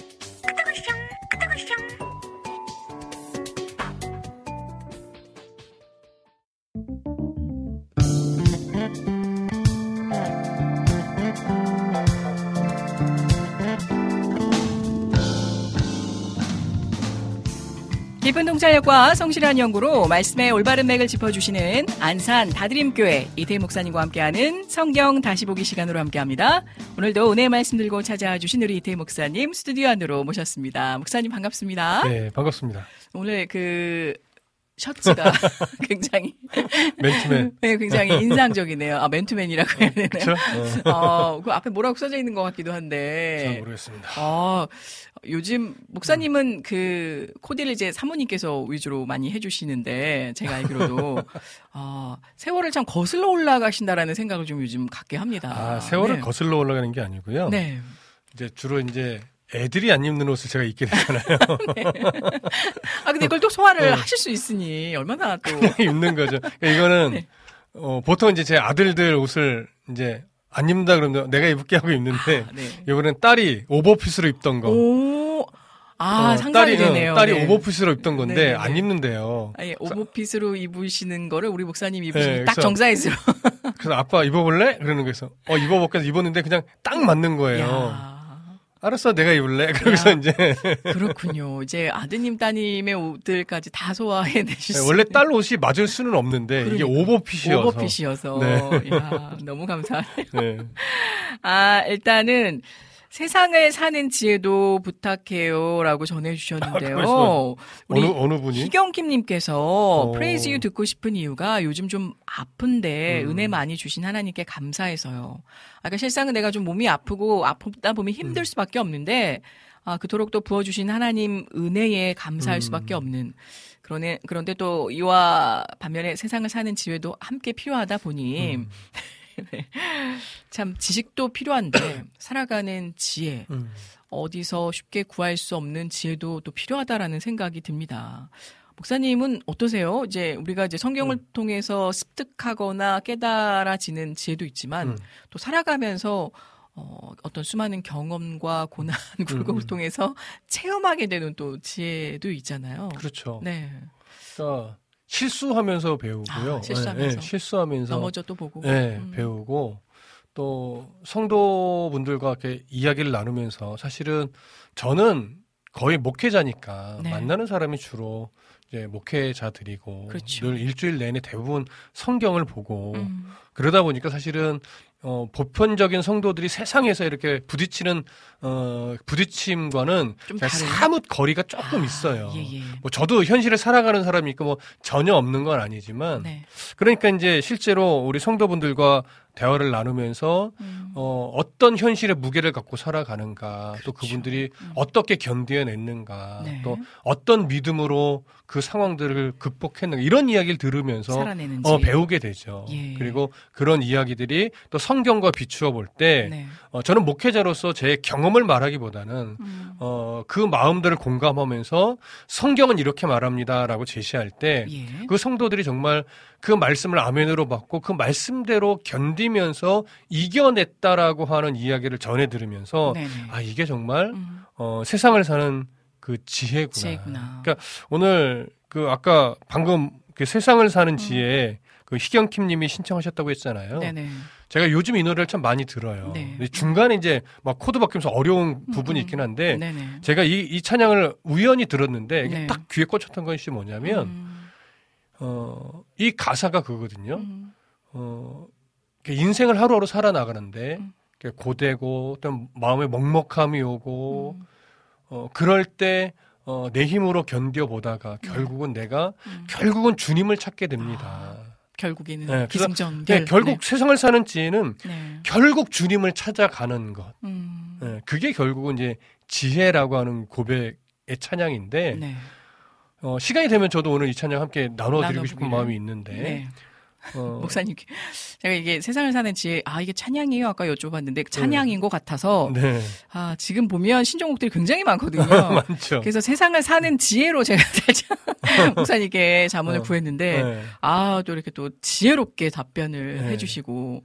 깊은 통찰력과 성실한 연구로 말씀의 올바른 맥을 짚어주시는 안산 다드림교회 이태 목사님과 함께하는 성경 다시 보기 시간으로 함께합니다. 오늘도 은혜의 말씀 들고 찾아와 주신 우리 이태 목사님 스튜디오 안으로 모셨습니다. 목사님 반갑습니다. 네, 반갑습니다. 오늘 그 셔츠가 <laughs> 굉장히 <laughs> 맨투맨. 네, 굉장히 인상적이네요. 아 맨투맨이라고 해야 되나요? 그렇죠? 어, 그 앞에 뭐라고 써져 있는 것 같기도 한데. 잘 모르겠습니다. 아, 요즘 목사님은 그 코디를 이제 사모님께서 위주로 많이 해주시는데 제가 알기로도 아, <laughs> 세월을 참 거슬러 올라가신다라는 생각을 좀 요즘 갖게 합니다. 아, 세월을 네. 거슬러 올라가는 게 아니고요. 네. 이제 주로 이제 애들이 안 입는 옷을 제가 입게 되잖아요. <laughs> 아 근데 이걸 또 소화를 네. 하실 수 있으니 얼마나 또 <laughs> 입는 거죠. 그러니까 이거는 네. 어, 보통 이제 제 아들들 옷을 이제 안 입는다 그러면 내가 입을게 하고 입는데 아, 네. 이번엔 딸이 오버핏으로 입던 거. 오, 아 어, 상상이 딸이, 되네요. 어, 딸이 네. 오버핏으로 입던 건데 네, 네. 안 입는데요. 아니 오버핏으로 입으시는 거를 우리 목사님 입으시는 네, 딱 정사이즈로. 그래서 아빠 입어볼래? 그러는 거에서 어 입어볼게 해서 입었는데 그냥 딱 맞는 거예요. 야. 알았어 내가 입을래. <laughs> 그러고서 야. 이제 그렇군요. 이제 아드님 따님의 옷들까지 다 소화해 내실 수 네, 원래 딸 옷이 맞을 수는 없는데 이게 그러니까. 오버핏이어서. 오버핏이어서. 네. 야, 너무 감사해요. 네. 아, 일단은 세상을 사는 지혜도 부탁해요라고 전해주셨는데요. 아, 우리 어느 어느 분이? 희경킴님께서 어. Praise You 듣고 싶은 이유가 요즘 좀 아픈데 음. 은혜 많이 주신 하나님께 감사해서요. 아, 그러니까 실상은 내가 좀 몸이 아프고 아프다 보면 힘들 음. 수밖에 없는데 아, 그토록 또 부어주신 하나님 은혜에 감사할 음. 수밖에 없는 그러네, 그런데 또 이와 반면에 세상을 사는 지혜도 함께 필요하다 보니 음. <laughs> <laughs> 참 지식도 필요한데 <clears throat> 살아가는 지혜 음. 어디서 쉽게 구할 수 없는 지혜도 또 필요하다라는 생각이 듭니다. 목사님은 어떠세요? 이제 우리가 이제 성경을 음. 통해서 습득하거나 깨달아지는 지혜도 있지만 음. 또 살아가면서 어, 어떤 수많은 경험과 고난, 굴곡을 음. 통해서 체험하게 되는 또 지혜도 있잖아요. 그렇죠. 네. 그러니까 실수하면서 배우고요. 아, 실수하면서. 네, 네, 실수하면서 넘어져 또 보고. 네, 음. 배우고 또 성도분들과 이렇게 이야기를 나누면서 사실은 저는 거의 목회자니까 네. 만나는 사람이 주로 이제 목회자들이고 그렇죠. 늘 일주일 내내 대부분 성경을 보고 음. 그러다 보니까 사실은 어, 보편적인 성도들이 세상에서 이렇게 부딪히는 어, 부딪힘과는? 사뭇 거리가 조금 아, 있어요. 예, 예. 뭐 저도 현실을 살아가는 사람이니까 뭐 전혀 없는 건 아니지만 네. 그러니까 이제 실제로 우리 성도분들과 대화를 나누면서 음. 어, 어떤 현실의 무게를 갖고 살아가는가 또 그렇죠. 그분들이 음. 어떻게 견뎌냈는가 네. 또 어떤 믿음으로 그 상황들을 극복했는가 이런 이야기를 들으면서 살아내는지. 어, 배우게 되죠. 예. 그리고 그런 이야기들이 또 성경과 비추어 볼때 네. 어, 저는 목회자로서 제 경험을 말하기보다는 음. 어, 그 마음들을 공감하면서 성경은 이렇게 말합니다라고 제시할 때 예. 그 성도들이 정말 그 말씀을 아멘으로 받고 그 말씀대로 견디면서 이겨냈다라고 하는 이야기를 전해 들으면서 네네. 아 이게 정말 음. 어, 세상을 사는 그 지혜구나. 지혜구나. 그러니까 오늘 그 아까 방금 그 세상을 음. 사는 지혜 그 희경킴님이 신청하셨다고 했잖아요. 네네. 제가 요즘 이 노래를 참 많이 들어요. 네. 중간에 이제 막 코드 바뀌면서 어려운 부분이 음, 있긴 한데 네네. 제가 이, 이 찬양을 우연히 들었는데 이게 네. 딱 귀에 꽂혔던 것이 뭐냐면 음. 어, 이 가사가 그거거든요. 음. 어, 인생을 하루하루 살아나가는데 음. 고되고 또 마음에 먹먹함이 오고 음. 어, 그럴 때 어, 내 힘으로 견뎌보다가 결국은 내가 음. 결국은 주님을 찾게 됩니다. 아. 결국에는 네, 그래서 기승전결. 네, 결국 세상을 사는 지혜는 네. 네. 결국 주님을 찾아가는 것. 음. 예, 그게 결국은 이제 지혜라고 하는 고백의 찬양인데 네. 어, 시간이 되면 저도 오늘 이 찬양 함께 나눠드리고 싶은. 마음이 있는데 네. 어, <laughs> 목사님, 제가 이게 세상을 사는 지혜, 아, 이게 찬양이에요? 아까 여쭤봤는데, 찬양인 것 같아서, 네 아, 지금 보면 신종곡들이 굉장히 많거든요. <laughs> 많죠. 그래서 세상을 사는 지혜로 제가 <laughs> 목사님께 자문을 어, 구했는데, 네. 아, 또 이렇게 또 지혜롭게 답변을 네. 해주시고,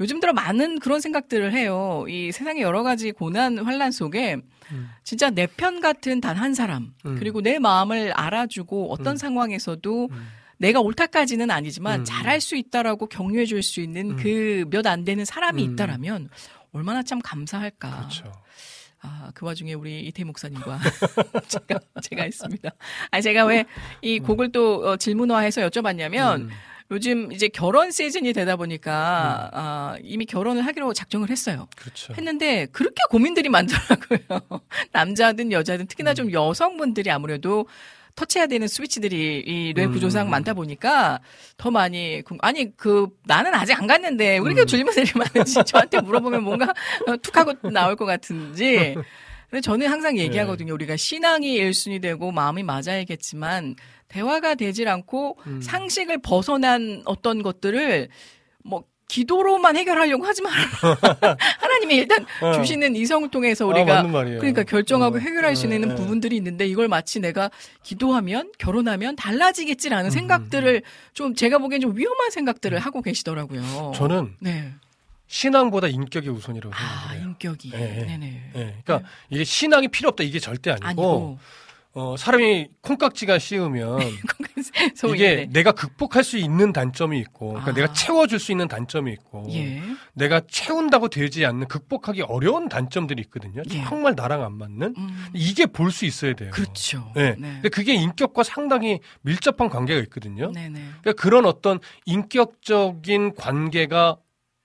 요즘 들어 많은 그런 생각들을 해요. 이 세상의 여러 가지 고난, 환란 속에, 음. 진짜 내 편 같은 단 한 사람, 음. 그리고 내 마음을 알아주고 어떤 음. 상황에서도 음. 내가 옳다까지는 아니지만 음. 잘할 수 있다라고 격려해 줄 수 있는 음. 그몇 안 되는 사람이 음. 있다라면 얼마나 참 감사할까. 그렇죠. 아, 그 와중에 우리 이태 목사님과 <laughs> 제가, 제가 있습니다. 아니, 제가 왜 이 곡을 또 어, 질문화해서 여쭤봤냐면 음. 요즘 이제 결혼 시즌이 되다 보니까 아, 이미 결혼을 하기로 작정을 했어요. 그렇죠. 했는데 그렇게 고민들이 많더라고요. <laughs> 남자든 여자든 특히나 음. 좀 여성분들이 아무래도 터치해야 되는 스위치들이 이뇌 음. 구조상 많다 보니까 더 많이 궁- 아니 그 나는 아직 안 갔는데 왜 이렇게 음. 질문들이 많은지 <laughs> 저한테 물어보면 뭔가 어, 툭 하고 나올 것 같은지 근데 저는 항상 네. 얘기하거든요. 우리가 신앙이 1순위 되고 마음이 맞아야겠지만 대화가 되질 않고 음. 상식을 벗어난 어떤 것들을 뭐 기도로만 해결하려고 하지 말아요. <laughs> 하나님이 일단 어. 주시는 이성을 통해서 아, 우리가 말이에요. 그러니까 결정하고 어, 해결할 수 네, 있는 네. 부분들이 있는데 이걸 마치 내가 기도하면 결혼하면 달라지겠지라는 음, 생각들을 좀 제가 보기엔 좀 위험한 생각들을 하고 계시더라고요. 저는 네. 신앙보다 인격이 우선이라고 아, 생각해요. 인격이. 네, 네, 네. 네. 예, 그러니까 이게 신앙이 필요 없다 이게 절대 아니고, 아니고 어, 사람이 콩깍지가 씌우면 <laughs> 이게 네. 내가 극복할 수 있는 단점이 있고, 그러니까 아. 내가 채워줄 수 있는 단점이 있고, 예. 내가 채운다고 되지 않는 극복하기 어려운 단점들이 있거든요. 예. 정말 나랑 안 맞는 음. 이게 볼 수 있어야 돼요. 그렇죠. 네. 네. 근데 그게 인격과 상당히 밀접한 관계가 있거든요. 네, 네. 그러니까 그런 어떤 인격적인 관계가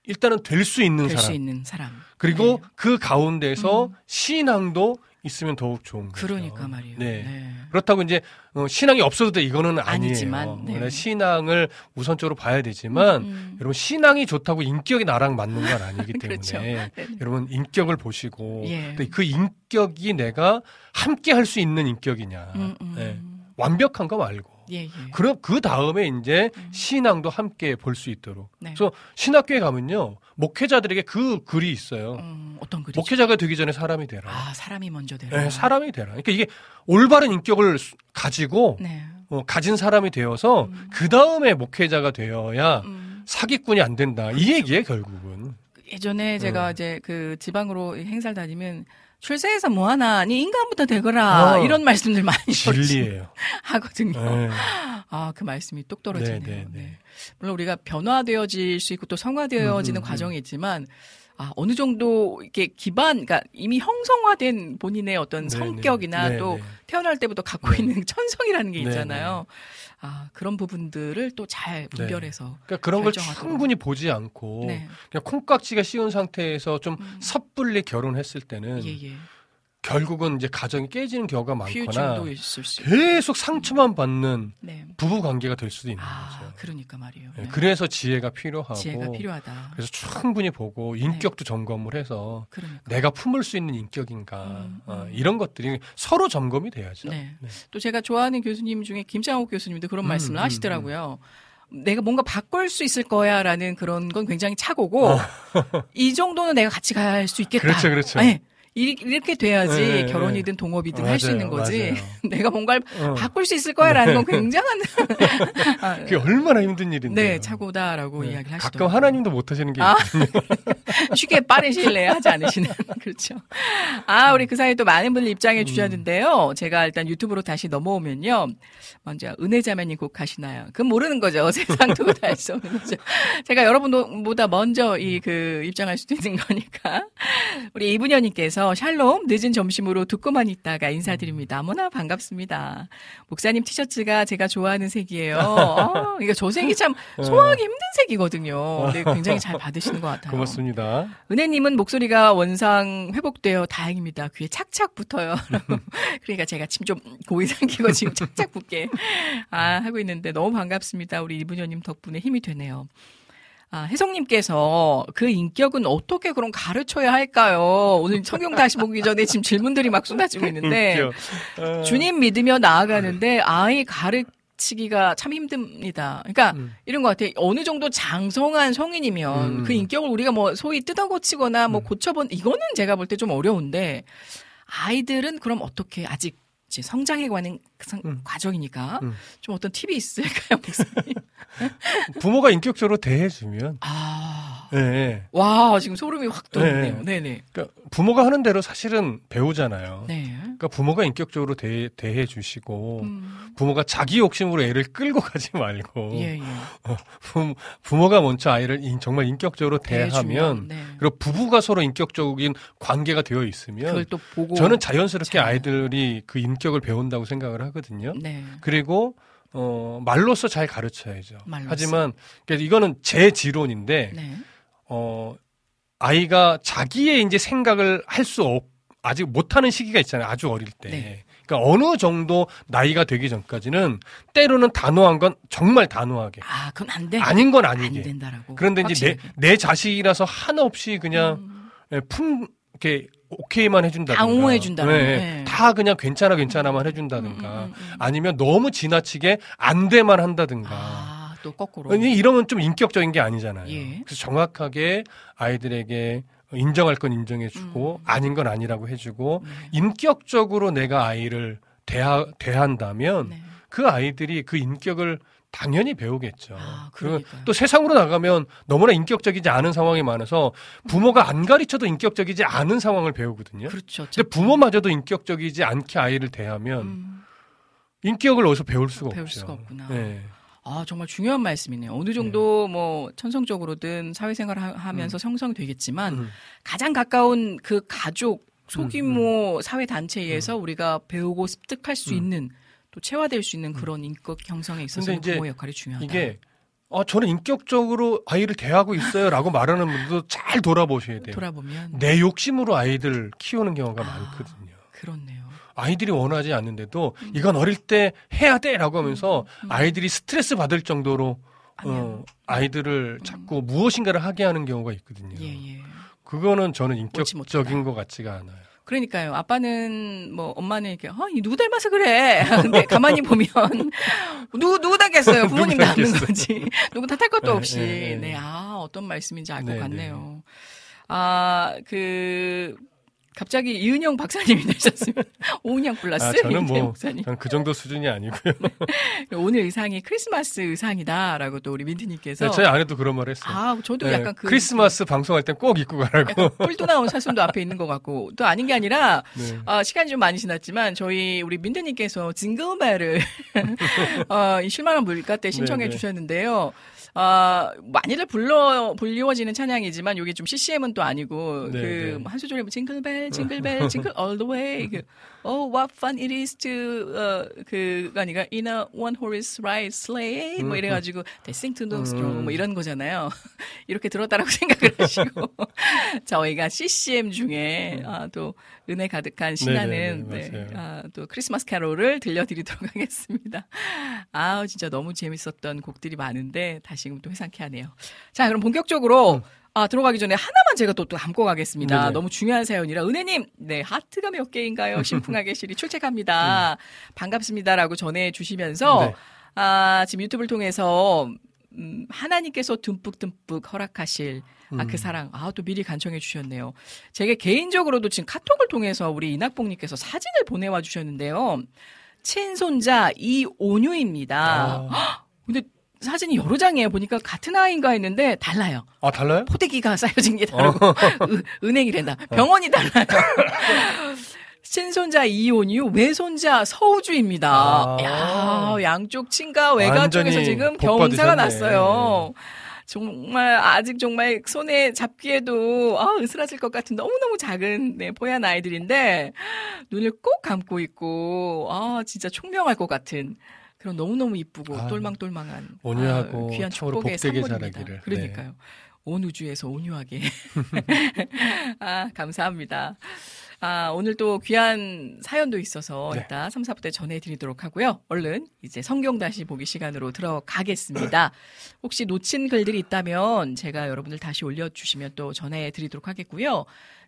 일단은 될 수 있는 될 사람. 있는 사람. 그리고 네. 그 가운데서 음. 신앙도 있으면 더욱 좋은 거죠. 그러니까 말이에요. 네. 네. 그렇다고 이제 어, 신앙이 없어도 돼 이거는 아니에요. 아니지만, 네. 그러나 신앙을 우선적으로 봐야 되지만 음. 여러분 신앙이 좋다고 인격이 나랑 맞는 건 아니기 <laughs> 때문에 그렇죠. 네. 여러분 인격을 보시고 예. 또그 인격이 내가 함께 할 수 있는 인격이냐 음, 음. 네. 완벽한 거 말고 예, 예. 그럼 그 다음에 이제 음. 신앙도 함께 볼 수 있도록 네. 그래서 신학교에 가면요 목회자들에게 그 글이 있어요. 음, 어떤 글이죠? 목회자가 되기 전에 사람이 되라. 아, 사람이 먼저 되라. 네, 사람이 되라. 그러니까 이게 올바른 인격을 수- 가지고 네. 어, 가진 사람이 되어서 음. 그 다음에 목회자가 되어야 음. 사기꾼이 안 된다. 이 얘기에 결국은. 예전에 제가 어. 이제 그 지방으로 행사를 다니면 출세해서 뭐 하나 니 인간부터 되거라 어. 이런 말씀들 많이 진리예요. <laughs> 하거든요. 네. 아그 말씀이 똑 떨어지네요. 네, 네, 네. 네. 물론 우리가 변화되어질 수 있고 또 성화되어지는 음, 음, 음. 과정이 있지만 아 어느 정도 이렇게 기반, 그러니까 이미 형성화된 본인의 어떤 네, 성격이나 네, 또 네. 태어날 때부터 갖고 네. 있는 <laughs> 천성이라는 게 네, 있잖아요. 아 그런 부분들을 또 잘 분별해서 그러니까 그런 걸 결정하도록. 충분히 보지 않고 네. 그냥 콩깍지가 씌운 상태에서 좀 음. 섣불리 결혼했을 때는 예 예. 결국은 이제 가정이 깨지는 경우가 많거나. 계속 상처만 받는 네. 부부 관계가 될 수도 있는 아, 거죠. 그러니까 말이에요. 네, 네. 그래서 지혜가 필요하고 지혜가 필요하다. 네. 그래서 충분히 보고 인격도 점검을 해서 그러니까. 내가 품을 수 있는 인격인가 음, 어, 음. 이런 것들이 서로 점검이 돼야죠. 네. 네. 또 제가 좋아하는 교수님 중에 김창옥 교수님도 그런 음, 말씀을 음, 하시더라고요. 내가 뭔가 바꿀 수 있을 거야라는 그런 건 굉장히 차고고 어. 이 정도는 내가 같이 갈 수 있겠다. 그렇죠, 그렇죠. 네. 이- 이렇게 돼야지 네, 네, 결혼이든 동업이든 할수 맞아요, 있는 거지. <laughs> 내가 뭔가를 어, 바꿀 수 있을 거야라는 건 굉장한 <laughs> 아, 그게 얼마나 힘든 일인데. 네 차고다라고 이야기를 하시더라고요. 가끔 하나님도 못 하시는 게 아. <laughs> 쉽게 빠른 시일 내에 하지 않으시는 그렇죠. 아 우리 그 사이에 또 많은 분들 입장해 음. 주셨는데요. 제가 일단 유튜브로 다시 넘어오면요. 먼저 은혜자매님 곡 하시나요? 그건 모르는 거죠. 세상 두고 다할수 없는 거죠. 제가 여러분보다 먼저 이 그 입장할 수도 있는 거니까. 우리 이분녀님께서 님께서 샬롬 늦은 점심으로 듣고만 있다가 인사드립니다. 너무나 반갑습니다. 목사님 티셔츠가 제가 좋아하는 색이에요. 아, 이거 저 색이 참 소화하기 힘든 색이거든요. 근데 굉장히 잘 받으시는 것 같아요. 고맙습니다. 은혜님은 목소리가 원상 회복되어 다행입니다. 귀에 착착 붙어요. <laughs> 그러니까 제가 침좀 고이 삼키고 지금 착착 붙게 아, 하고 있는데 너무 반갑습니다. 우리 이분녀님 덕분에 힘이 되네요. 아, 혜성님께서 그 인격은 어떻게 그럼 가르쳐야 할까요? 오늘 성경 다시 보기 전에 지금 질문들이 막 쏟아지고 있는데 웃겨. 어, 주님 믿으며 나아가는데 아이 가르치기가 참 힘듭니다. 그러니까 음. 이런 것 같아요. 어느 정도 장성한 성인이면 음. 그 인격을 우리가 뭐 소위 뜯어고치거나 뭐 고쳐본 이거는 제가 볼 때 좀 어려운데 아이들은 그럼 어떻게 아직 이제 성장해 가는 그 성- 음. 과정이니까 음. 좀 어떤 팁이 있을까요, 목사님? <laughs> 부모가 인격적으로 대해주면, 아, 예, 예. 와 지금 소름이 확 돋네요. 네. 네, 네, 그러니까 부모가 하는 대로 사실은 배우잖아요. 네. 그러니까 부모가 인격적으로 대, 대해 주시고 음, 부모가 자기 욕심으로 애를 끌고 <laughs> 가지 말고 예, 예. 부, 부모 가 먼저 아이를 인- 정말 인격적으로 대하면 네. 그리고 부부가 서로 인격적인 관계가 되어 있으면 그걸 또 보고 저는 자연스럽게 잘. 아이들이 그 인격을 배운다고 생각을 하거든요. 네. 그리고 어 말로써 잘 가르쳐야죠. 말로써. 하지만 그래서 이거는 제 지론인데 네. 어 아이가 자기의 이제 생각을 할 수 없, 아직 못하는 시기가 있잖아요. 아주 어릴 때. 네. 그러니까 어느 정도 나이가 되기 전까지는 때로는 단호한 건 정말 단호하게 아, 그건 안 돼. 아닌 건안 아니게. 된다라고. 그런데 이제 내, 내 자식이라서 한없이 그냥 음, 예, 품 이렇게 오케이만 해준다든가 옹호해준다든가. 예, 예. 네. 다 그냥 괜찮아 괜찮아만 해준다든가 음, 음, 음, 음. 아니면 너무 지나치게 안 돼만 한다든가 아, 또 거꾸로. 아니, 이러면 좀 인격적인 게 아니잖아요. 예. 그래서 정확하게 아이들에게 인정할 건 인정해주고 음. 아닌 건 아니라고 해주고 네. 인격적으로 내가 아이를 대하, 대한다면 네. 그 아이들이 그 인격을 당연히 배우겠죠. 아. 또 세상으로 나가면 너무나 인격적이지 않은 상황이 많아서 부모가 안 가르쳐도 인격적이지 않은 상황을 배우거든요. 그렇죠. 근데 부모마저도 인격적이지 않게 아이를 대하면 음, 인격을 어디서 배울 수가 배울 없죠. 수가 없구나. 네. 아, 정말 중요한 말씀이네요. 어느 정도 뭐 천성적으로든 사회생활을 하- 하면서 형성되겠지만 음. 가장 가까운 그 가족 소규모 사회 단체에서 우리가 배우고 습득할 수 음. 있는 또 체화될 수 있는 그런 인격 형성에 있어서 부모의 역할이 중요하다. 이게 어 저는 인격적으로 아이를 대하고 있어요 라고 말하는 분들도 잘 돌아보셔야 돼요. 돌아보면 내 욕심으로 아이들 키우는 경우가 아. 많거든요. 그렇네요. 아이들이 원하지 않는데도 이건 어릴 때 해야 돼라고 하면서 음. 아이들이 스트레스 받을 정도로. 어, 아이들을 자꾸 무엇인가를 하게 하는 경우가 있거든요. 예, 예. 그거는 저는 인격적인. 것 같지가 않아요. 그러니까요. 아빠는 뭐 엄마는 이렇게 어, 이 누구 닮아서 그래. <laughs> 근데 가만히 보면 <laughs> 누구 누구 닮겠어요. <laughs> 부모님 닮는. 거지. 누구 탓할 것도 네, 없이. 네, 네, 네. 아 어떤 말씀인지 알것 네, 같네요. 아 그 갑자기 이은영 박사님이 되셨으면 <laughs> 오은영 플러스 아, 저는 뭐. 저는 그 정도 수준이 아니고요. <laughs> 오늘 의상이 크리스마스 의상이다라고 또 우리 민트님께서 네, 저희 아내도 그런 말 했어요. 아 저도 네, 약간 그 크리스마스 방송할 땐꼭 입고 가라고. 뿔도 나온 사슴도 앞에 있는 것 같고 또 아닌 게 아니라 네. 아, 시간이 좀 많이 지났지만 저희 우리 민트님께서 징글벨을 <laughs> 어, 이 실만한 물가 때 신청해 네, 네. 주셨는데요. 아, 많이들 불러 불리워지는 찬양이지만 이게 좀 CCM은 또 아니고 네, 그 네. 한 소절에 뭐 징글벨 징글벨 징글 all the way 그 Oh what fun it is to 어, 그가 아니라 in a one horse ride sleigh 뭐 이래 가지고 they sing to the storm 뭐 이런 거잖아요. <laughs> 이렇게 들었다라고 <laughs> 생각을 하시고 <laughs> 저희가 CCM 중에 아, 또 은혜 가득한 신나는 음. 네네네, 네. 아, 또 크리스마스 캐롤을 들려드리도록 하겠습니다. 아 진짜 너무 재밌었던 곡들이 많은데 다시금 또 회상케 하네요. 자 그럼 본격적으로 아, 들어가기 전에 하나만 제가 또, 또 담고 가겠습니다. 음. 네네. 너무 중요한 사연이라. 은혜님, 네, 하트가 몇 개인가요? 신풍하게 실이 <laughs> 출첵합니다. 반갑습니다라고 전해주시면서, 네. 아, 지금 유튜브를 통해서, 음, 하나님께서 듬뿍듬뿍 허락하실, 아, 음. 그 사랑. 아, 또 미리 간청해 주셨네요. 제게 개인적으로도 지금 카톡을 통해서 우리 이낙봉님께서 사진을 보내와 주셨는데요. 친손자 이온유입니다. 아, 근데 사진이 여러 장이에요. 보니까 같은 아이인가 했는데 달라요. 아, 달라요? 포대기가 <laughs> 쌓여진 게 다르고 은- 은행이란다. 병원이 달라요. <laughs> 친손자 이온유, 외손자 서우주입니다. 아. 야, 양쪽 친가 외가 쪽에서 지금 복 경사가. 났어요. 정말 아직 정말 손에 잡기에도 아, 으스라질 것 같은 너무너무 작은 네, 뽀얀 아이들인데 눈을 꼭 감고 있고 아 진짜 총명할 것 같은 그런 너무너무 이쁘고 아유, 똘망똘망한 온유하고 아, 귀한 축복의. 자라기를. 네. 그러니까요. 온 우주에서 온유하게. <laughs> 아, 감사합니다. 아, 오늘 또 귀한 사연도 있어서 네. 이따 3, 4부 때 전해드리도록 하고요. 얼른 이제 성경 다시 보기 시간으로 들어가겠습니다. <clears throat> 혹시 놓친 글들이 있다면 제가 여러분들 다시 올려주시면 또 전해드리도록 하겠고요.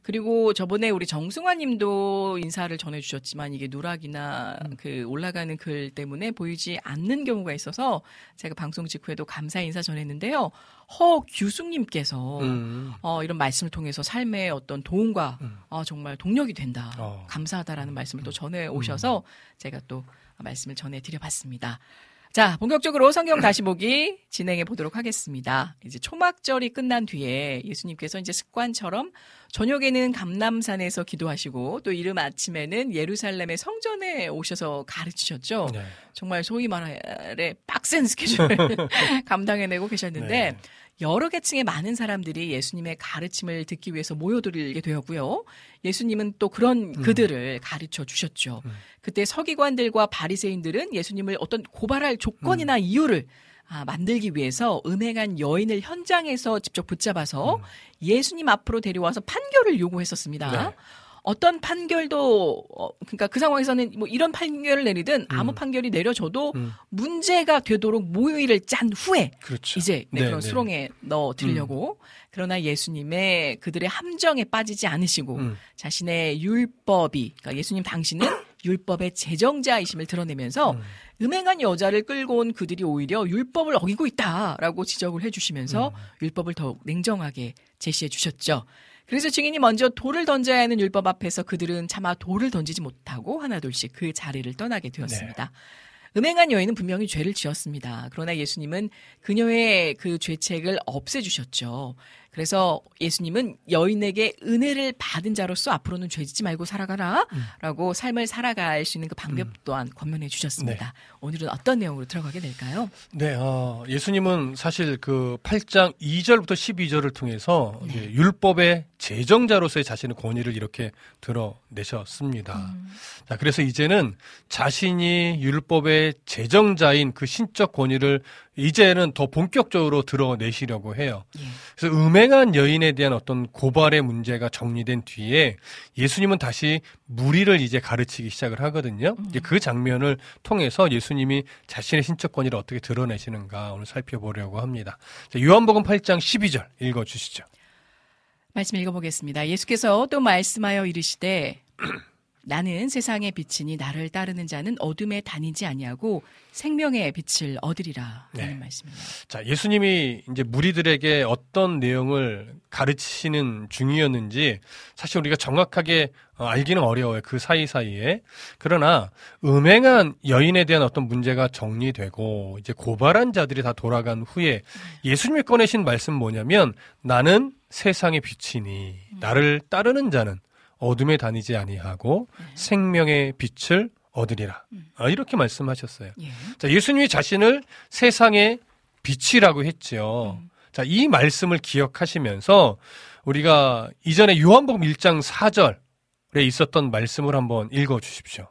그리고 저번에 우리 정승화 님도 인사를 전해주셨지만 이게 누락이나 그 올라가는 글 때문에 보이지 않는 경우가 있어서 제가 방송 직후에도 감사 인사 전했는데요. 허 규숙님께서 음. 어, 이런 말씀을 통해서 삶의 어떤 도움과 음. 어, 정말 동력이 된다. 어. 감사하다라는 말씀을 또 전해 오셔서 제가 또 말씀을 전해 드려봤습니다. 자, 본격적으로 성경 다시 보기 진행해 보도록 하겠습니다. 이제 초막절이 끝난 뒤에 예수님께서 이제 습관처럼 저녁에는 감남산에서 기도하시고 또 이른 아침에는 예루살렘의 성전에 오셔서 가르치셨죠. 네. 정말 소위 말해 빡센 스케줄을 <laughs> 감당해내고 계셨는데 네. 여러 계층의 많은 사람들이 예수님의 가르침을 듣기 위해서 모여들게 되었고요. 예수님은 또 그런 그들을 가르쳐 주셨죠. 음. 그때 서기관들과 바리새인들은 예수님을 어떤 고발할 조건이나 음. 이유를 아, 만들기 위해서 음행한 여인을 현장에서 직접 붙잡아서 음. 예수님 앞으로 데려와서 판결을 요구했었습니다. 네. 어떤 판결도 어, 그러니까 그 상황에서는 뭐 이런 판결을 내리든 아무 음. 판결이 내려져도 음. 문제가 되도록 모의를 짠 후에 그렇죠. 이제 네, 네, 그런 네. 음. 수렁에 넣어 드리려고 그러나 예수님의 그들의 함정에 빠지지 않으시고 음. 자신의 율법이 그러니까 예수님 당신은 율법의 제정자이심을 드러내면서 음. 음행한 여자를 끌고 온 그들이 오히려 율법을 어기고 있다라고 지적을 해주시면서 음. 율법을 더욱 냉정하게 제시해 주셨죠. 그래서 증인이 먼저 돌을 던져야 하는 율법 앞에서 그들은 차마 돌을 던지지 못하고 하나둘씩 그 자리를 떠나게 되었습니다. 음행한 여인은 분명히 죄를 지었습니다. 그러나 예수님은 그녀의 그 죄책을 없애주셨죠. 그래서 예수님은 여인에게 은혜를 받은 자로서 앞으로는 죄 짓지 말고 살아가라 라고 삶을 살아갈 수 있는 그 방법 또한 권면해 주셨습니다. 오늘은 어떤 내용으로 들어가게 될까요? 네, 어, 예수님은 사실 그 8장 2절부터 12절을 통해서 네. 율법의 제정자로서의 자신의 권위를 이렇게 드러내셨습니다. 음. 자, 그래서 이제는 자신이 율법의 제정자인 그 신적 권위를 이제는 더 본격적으로 드러내시려고 해요. 예. 그래서 음행한 여인에 대한 어떤 고발의 문제가 정리된 뒤에 예수님은 다시 무리를 이제 가르치기 시작을 하거든요. 이제 그 장면을 통해서 예수님이 자신의 신적 권위를 어떻게 드러내시는가 오늘 살펴보려고 합니다. 자, 요한복음 8장 12절 읽어 주시죠. 말씀 읽어보겠습니다. 예수께서 또 말씀하여 이르시되 <clears throat> 나는 세상의 빛이니 나를 따르는 자는 어둠에 다니지 아니하고 생명의 빛을 얻으리라 네. 라는 말씀입니다. 자, 예수님이 이제 무리들에게 어떤 내용을 가르치시는 중이었는지 사실 우리가 정확하게 어, 알기는 어려워요. 그 사이사이에. 그러나 음행한 여인에 대한 어떤 문제가 정리되고 이제 고발한 자들이 다 돌아간 후에 예수님이 꺼내신 말씀 뭐냐면 나는 세상의 빛이니 나를 따르는 자는 어둠에 다니지 아니하고 생명의 빛을 얻으리라. 아, 이렇게 말씀하셨어요. 예. 자, 예수님이 자신을 세상의 빛이라고 했죠. 자, 이 말씀을 기억하시면서 우리가 이전에 요한복음 1장 4절에 있었던 말씀을 한번 읽어 주십시오.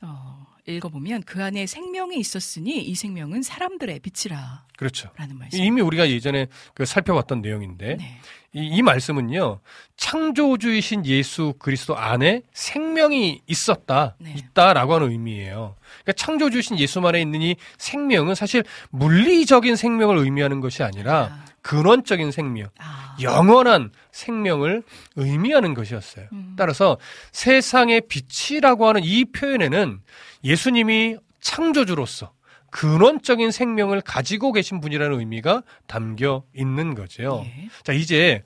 어, 읽어보면 그 안에 생명이 있었으니 이 생명은 사람들의 빛이라 그렇죠. 라는 말씀. 이미 우리가 예전에 그 살펴봤던 내용인데 네. 이, 이 말씀은요 창조주이신 예수 그리스도 안에 생명이 있었다 네. 있다라고 하는 의미예요. 그러니까 창조주이신 예수만에 있는 이 생명은 사실 물리적인 생명을 의미하는 것이 아니라 아. 근원적인 생명, 아. 영원한 생명을 의미하는 것이었어요. 음. 따라서 세상의 빛이라고 하는 이 표현에는 예수님이 창조주로서 근원적인 생명을 가지고 계신 분이라는 의미가 담겨 있는 거죠. 예. 자, 이제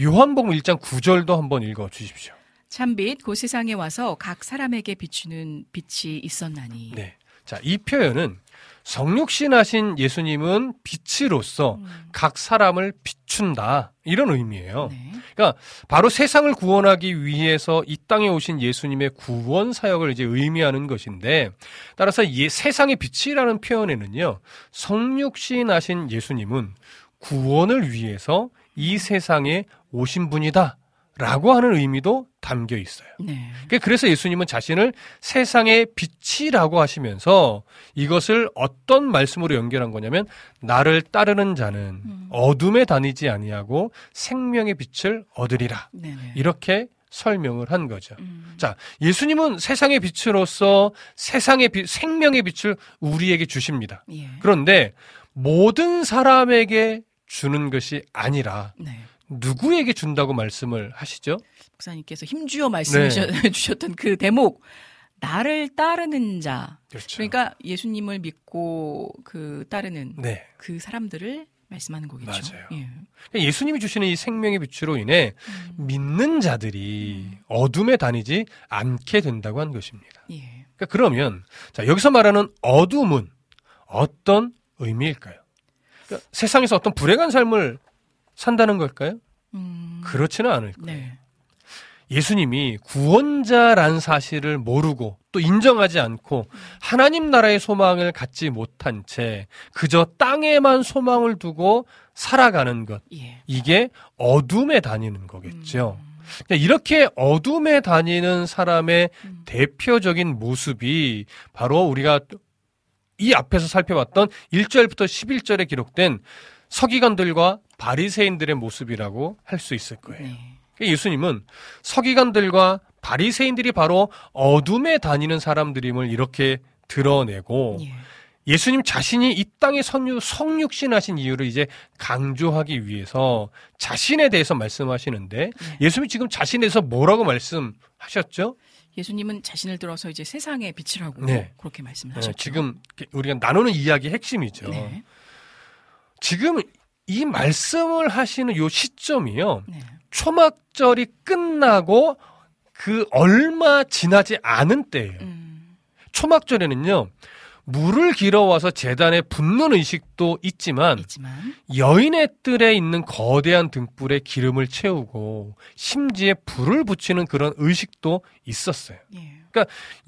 요한복음 1장 9절도 한번 읽어 주십시오. 참빛 그 세상에 와서 각 사람에게 비추는 빛이 있었나니. 네. 자, 이 표현은 성육신하신 예수님은 빛으로서 각 사람을 비춘다. 이런 의미예요. 네. 그러니까 바로 세상을 구원하기 위해서 이 땅에 오신 예수님의 구원 사역을 이제 의미하는 것인데 따라서 이 세상의 빛이라는 표현에는요. 성육신하신 예수님은 구원을 위해서 이 세상에 오신 분이다. 라고 하는 의미도 담겨 있어요. 네. 그러니까 그래서 예수님은 자신을 세상의 빛이라고 하시면서 이것을 어떤 말씀으로 연결한 거냐면 나를 따르는 자는 음. 어둠에 다니지 아니하고 생명의 빛을 얻으리라. 네네. 이렇게 설명을 한 거죠. 음. 자, 예수님은 세상의 빛으로서 세상의 빛, 생명의 빛을 우리에게 주십니다. 예. 그런데 모든 사람에게 주는 것이 아니라 네. 누구에게 준다고 말씀을 하시죠? 목사님께서 힘주어 말씀해 네. <laughs> 주셨던 그 대목 나를 따르는 자 그렇죠. 그러니까 예수님을 믿고 그 따르는 네. 그 사람들을 말씀하는 거겠죠. 맞아요. 예. 그러니까 예수님이 주시는 이 생명의 빛으로 인해 음. 믿는 자들이 어둠에 다니지 않게 된다고 한 것입니다. 예. 그러니까 그러면 자, 여기서 말하는 어둠은 어떤 의미일까요? 그러니까 세상에서 어떤 불행한 삶을 산다는 걸까요? 음. 그렇지는 않을 거예요. 네. 예수님이 구원자란 사실을 모르고 또 인정하지 않고 하나님 나라의 소망을 갖지 못한 채 그저 땅에만 소망을 두고 살아가는 것. 예. 이게 어둠에 다니는 거겠죠. 음. 그러니까 이렇게 어둠에 다니는 사람의 음. 대표적인 모습이 바로 우리가 이 앞에서 살펴봤던 1절부터 11절에 기록된 서기관들과 바리새인들의 모습이라고 할 수 있을 거예요. 네. 그러니까 예수님은 서기관들과 바리새인들이 바로 어둠에 다니는 사람들임을 이렇게 드러내고 예. 예수님 자신이 이 땅에 선유, 성육신하신 이유를 이제 강조하기 위해서 자신에 대해서 말씀하시는데 네. 예수님이 지금 자신에 대해서 뭐라고 말씀하셨죠? 예수님은 자신을 들어서 이제 세상의 빛이라고 네. 그렇게 말씀을 네, 하셨죠. 지금 우리가 나누는 이야기 핵심이죠. 네. 지금 이 말씀을 하시는 요 시점이요. 네. 초막절이 끝나고 그 얼마 지나지 않은 때예요. 음. 초막절에는요. 물을 길어와서 재단에 붓는 의식도 있지만 있지만 여인의 뜰에 있는 거대한 등불에 기름을 채우고 심지에 불을 붙이는 그런 의식도 있었어요. 예.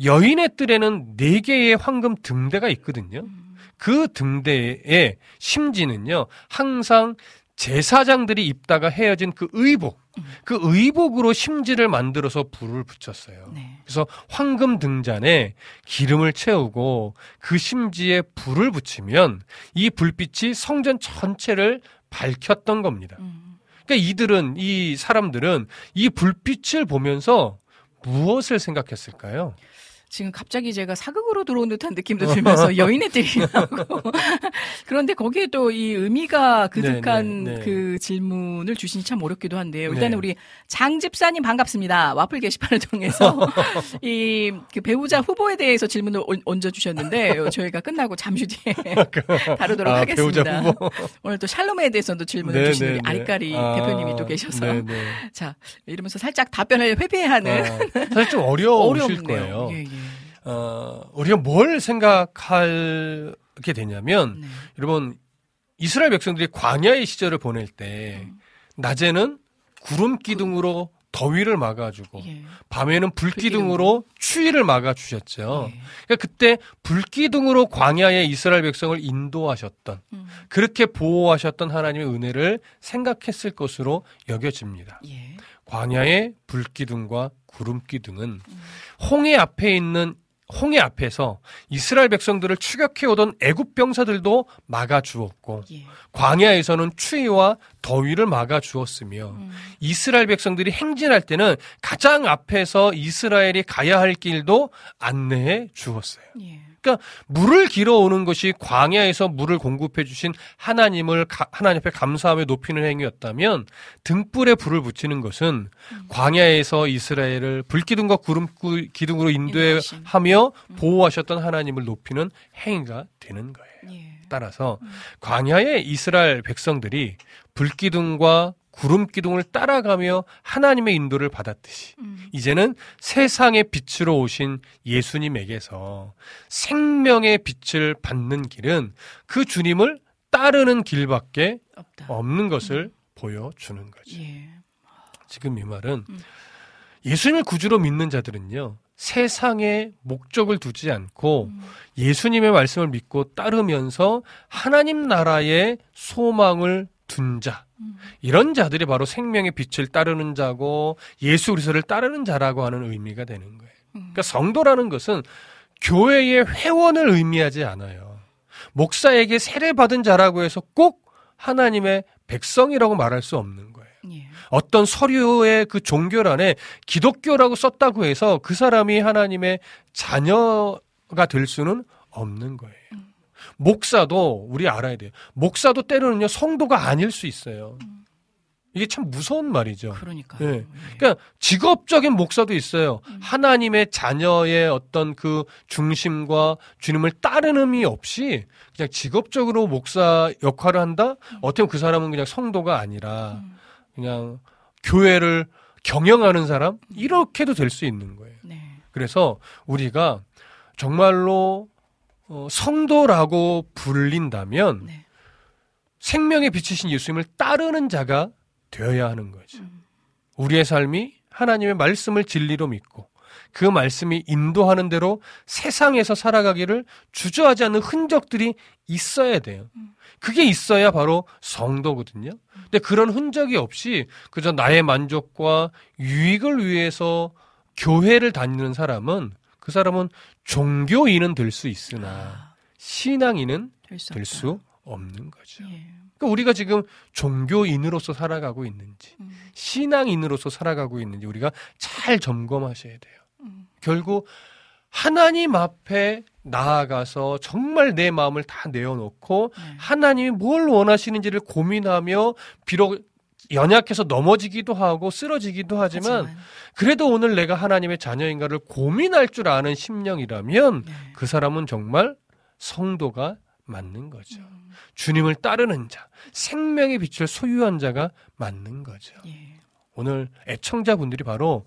여인의 뜰에는 네 개의 황금 등대가 있거든요. 음. 그 등대의 심지는요, 항상 제사장들이 입다가 헤어진 그 의복, 음. 그 의복으로 심지를 만들어서 불을 붙였어요. 네. 그래서 황금 등잔에 기름을 채우고 그 심지에 불을 붙이면 이 불빛이 성전 전체를 밝혔던 겁니다. 음. 그러니까 이들은, 이 사람들은 이 불빛을 보면서 무엇을 생각했을까요? 지금 갑자기 제가 사극으로 들어온 듯한 느낌도 들면서 <laughs> 여인의 뜰이 나고 <laughs> 그런데 거기에 또 이 의미가 그득한 네, 네, 네. 그 질문을 주시니 참 어렵기도 한데요. 일단은 네. 우리 장 집사님 반갑습니다. 와플 게시판을 통해서 <laughs> 이 그 배우자 후보에 대해서 질문을 얹- 얹어 주셨는데 저희가 끝나고 잠시 뒤에 다루도록 아, 하겠습니다. 오늘 또 샬롬에 대해서도 질문을 네, 네, 우리 네. 아리까리 아, 대표님이 또 계셔서. 자 이러면서 살짝 답변을 회피해하는 아, 사실 좀 어려우실 어렵네요. 거예요. 예, 예. 어, 우리가 뭘 생각하게 되냐면, 네. 여러분, 이스라엘 백성들이 광야의 시절을 보낼 때, 음. 낮에는 구름 기둥으로 더위를 막아주고, 예. 밤에는 불기둥으로 추위를 막아주셨죠. 예. 그러니까 그때 불기둥으로 광야의 이스라엘 백성을 인도하셨던, 음. 그렇게 보호하셨던 하나님의 은혜를 생각했을 것으로 여겨집니다. 예. 광야의 불기둥과 구름기둥은 음. 홍해 앞에 있는 홍해 앞에서 이스라엘 백성들을 추격해 오던 애굽 병사들도 막아 주었고 예. 광야에서는 추위와 더위를 막아 주었으며 음. 이스라엘 백성들이 행진할 때는 가장 앞에서 이스라엘이 가야 할 길도 안내해 주었어요. 예. 물을 길어오는 것이 광야에서 물을 공급해 주신 하나님을 가- 하나님 앞에 감사하며 높이는 행위였다면 등불에 불을 붙이는 것은 음. 광야에서 이스라엘을 불기둥과 구름 구- 기둥으로. 인도하며 음. 보호하셨던 하나님을 높이는 행위가 되는 거예요. 예. 따라서 음. 광야의 이스라엘 백성들이 불기둥과 구름 기둥을 따라가며 하나님의 인도를 받았듯이 음. 이제는 세상의 빛으로 오신 예수님에게서 생명의 빛을 받는 길은 그 주님을 따르는 길밖에 없다. 없는 것을 보여주는 거죠. 예. 지금 이 말은 음. 예수님을 구주로 믿는 자들은요, 세상에 목적을 두지 않고 음. 예수님의 말씀을 믿고 따르면서 하나님 나라의 소망을 둔 자. 음. 이런 자들이 바로 생명의 빛을 따르는 자고 예수 그리스도를 따르는 자라고 하는 의미가 되는 거예요. 음. 그러니까 성도라는 것은 교회의 회원을 의미하지 않아요. 목사에게 세례 받은 자라고 해서 꼭 하나님의 백성이라고 말할 수 없는 거예요. 예. 어떤 서류의 그 종교란에 기독교라고 썼다고 해서 그 사람이 하나님의 자녀가 될 수는 없는 거예요. 목사도 우리 알아야 돼요. 목사도 때로는요 성도가 아닐 수 있어요. 이게 참 무서운 말이죠. 그러니까요. 예. 그러니까 직업적인 목사도 있어요. 하나님의 자녀의 어떤 그 중심과 주님을 따르는이 없이 그냥 직업적으로 목사 역할을 한다? 어떻게 보면 그 사람은 그냥 성도가 아니라 그냥 교회를 경영하는 사람? 이렇게도 될 수 있는 거예요. 네. 그래서 우리가 정말로 어, 성도라고 불린다면 네. 생명의 빛이신 예수님을 따르는 자가 되어야 하는 거죠. 우리의 삶이 하나님의 말씀을 진리로 믿고 그 말씀이 인도하는 대로 세상에서 살아가기를 주저하지 않는 흔적들이 있어야 돼요. 그게 있어야 바로 성도거든요. 근데 그런 흔적이 없이 그저 나의 만족과 유익을 위해서 교회를 다니는 사람은 그 사람은 종교인은 될 수 있으나 아, 신앙인은 될수 될수 없는 거죠. 예. 그러니까 우리가 지금 종교인으로서 살아가고 있는지, 음. 신앙인으로서 살아가고 있는지 우리가 잘 점검하셔야 돼요. 음. 결국 하나님 앞에 나아가서 정말 내 마음을 다 내어놓고 네. 하나님이 뭘 원하시는지를 고민하며 비록 연약해서 넘어지기도 하고 쓰러지기도 하지만 그래도 오늘 내가 하나님의 자녀인가를 고민할 줄 아는 심령이라면 네. 그 사람은 정말 성도가 맞는 거죠. 음. 주님을 따르는 자, 생명의 빛을 소유한 자가 맞는 거죠. 예. 오늘 애청자분들이 바로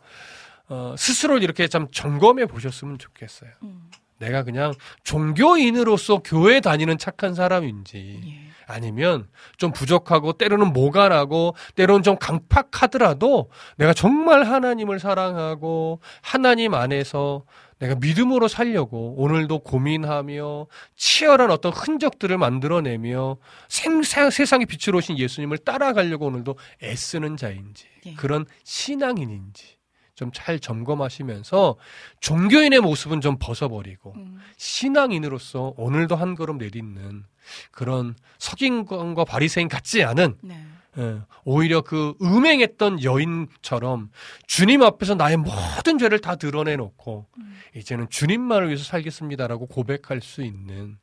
어, 스스로 이렇게 좀 점검해 보셨으면 좋겠어요. 음. 내가 그냥 종교인으로서 교회 다니는 착한 사람인지 예. 아니면 좀 부족하고 때로는 모가라고 때로는 좀 강팍하더라도 내가 정말 하나님을 사랑하고 하나님 안에서 내가 믿음으로 살려고 오늘도 고민하며 치열한 어떤 흔적들을 만들어내며 생, 세- 세상의 빛으로 오신 예수님을 따라가려고 오늘도 애쓰는 자인지 예. 그런 신앙인인지 좀 잘 점검하시면서 종교인의 모습은 좀 벗어버리고 음. 신앙인으로서 오늘도 한 걸음 내딛는 그런 석인관과 바리새인 같지 않은 네. 예, 오히려 그 음행했던 여인처럼 주님 앞에서 나의 모든 죄를 다 드러내놓고 음. 이제는 주님만을 위해서 살겠습니다라고 고백할 수 있는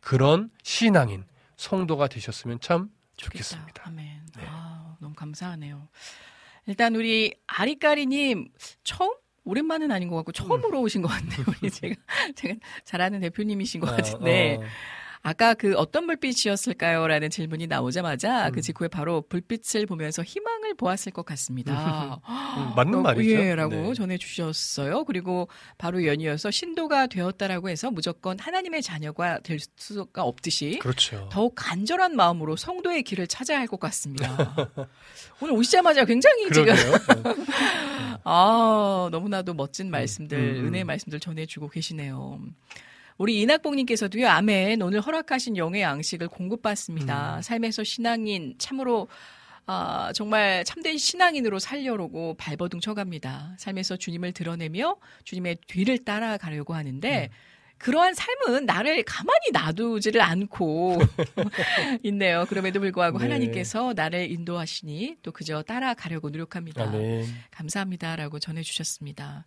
그런 신앙인 성도가 되셨으면 참 좋겠습니다. 좋겠다. 아멘. 네. 아, 너무 감사하네요. 일단 우리 아리까리님 처음? 오랜만은 아닌 것 같고 처음으로 오신 것 같네요. <laughs> 우리 제가 제가 잘 아는 대표님이신 것 아, 같은데. 어, 아까 그 어떤 불빛이었을까요?라는 질문이 나오자마자 음. 그 직후에 바로 불빛을 보면서 희망을 보았을 것 같습니다. 음, 맞는 어, 말이죠. 예,라고 네. 전해주셨어요. 그리고 바로 연이어서 신도가 되었다라고 해서 무조건 하나님의 자녀가 될 수가 없듯이 그렇죠. 더욱 간절한 마음으로 성도의 길을 찾아야 할 것 같습니다. <laughs> 오늘 오시자마자 굉장히 지금 그러게요. 네. <laughs> 아 너무나도 멋진 말씀들 음, 음. 은혜의 말씀들 전해주고 계시네요. 우리 이낙봉님께서도요, 아멘. 오늘 허락하신 영의 양식을 공급받습니다. 음. 삶에서 신앙인, 참으로, 아, 정말 참된 신앙인으로 살려고 발버둥 쳐갑니다. 삶에서 주님을 드러내며 주님의 뒤를 따라가려고 하는데, 그러한 삶은 나를 가만히 놔두지를 않고 <laughs> 있네요. 그럼에도 불구하고 네. 하나님께서 나를 인도하시니 또 그저 따라가려고 노력합니다. 아멘. 감사합니다라고 전해주셨습니다.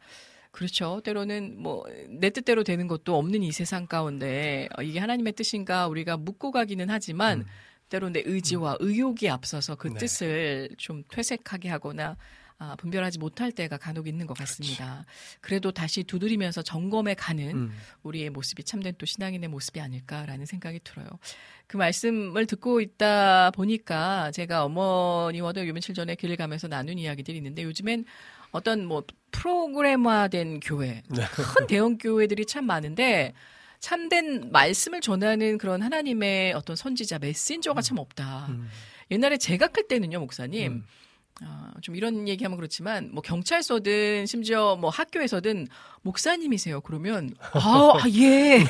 그렇죠. 때로는 뭐 내 뜻대로 되는 것도 없는 이 세상 가운데 어, 이게 하나님의 뜻인가 우리가 묻고 가기는 하지만 음. 때로 내 의지와 의욕이 앞서서 그 네. 뜻을 좀 퇴색하게 하거나 아, 분별하지 못할 때가 간혹 있는 것 같습니다. 그래도 다시 두드리면서 점검해 가는 음. 우리의 모습이 참된 또 신앙인의 모습이 아닐까라는 생각이 들어요. 그 말씀을 듣고 있다 보니까 제가 어머니와도 요 며칠 전에 길을 가면서 나눈 이야기들이 있는데 요즘엔 어떤 뭐 프로그램화된 교회, 네. 큰 대형 교회들이 참 많은데 참된 말씀을 전하는 그런 하나님의 어떤 선지자 메신저가 참 없다. 음. 옛날에 제가 클 때는요, 목사님. 음. 아, 좀 이런 얘기하면 그렇지만 뭐 경찰서든 심지어 뭐 학교에서든 목사님이세요. 그러면 <laughs> 아, 아 예.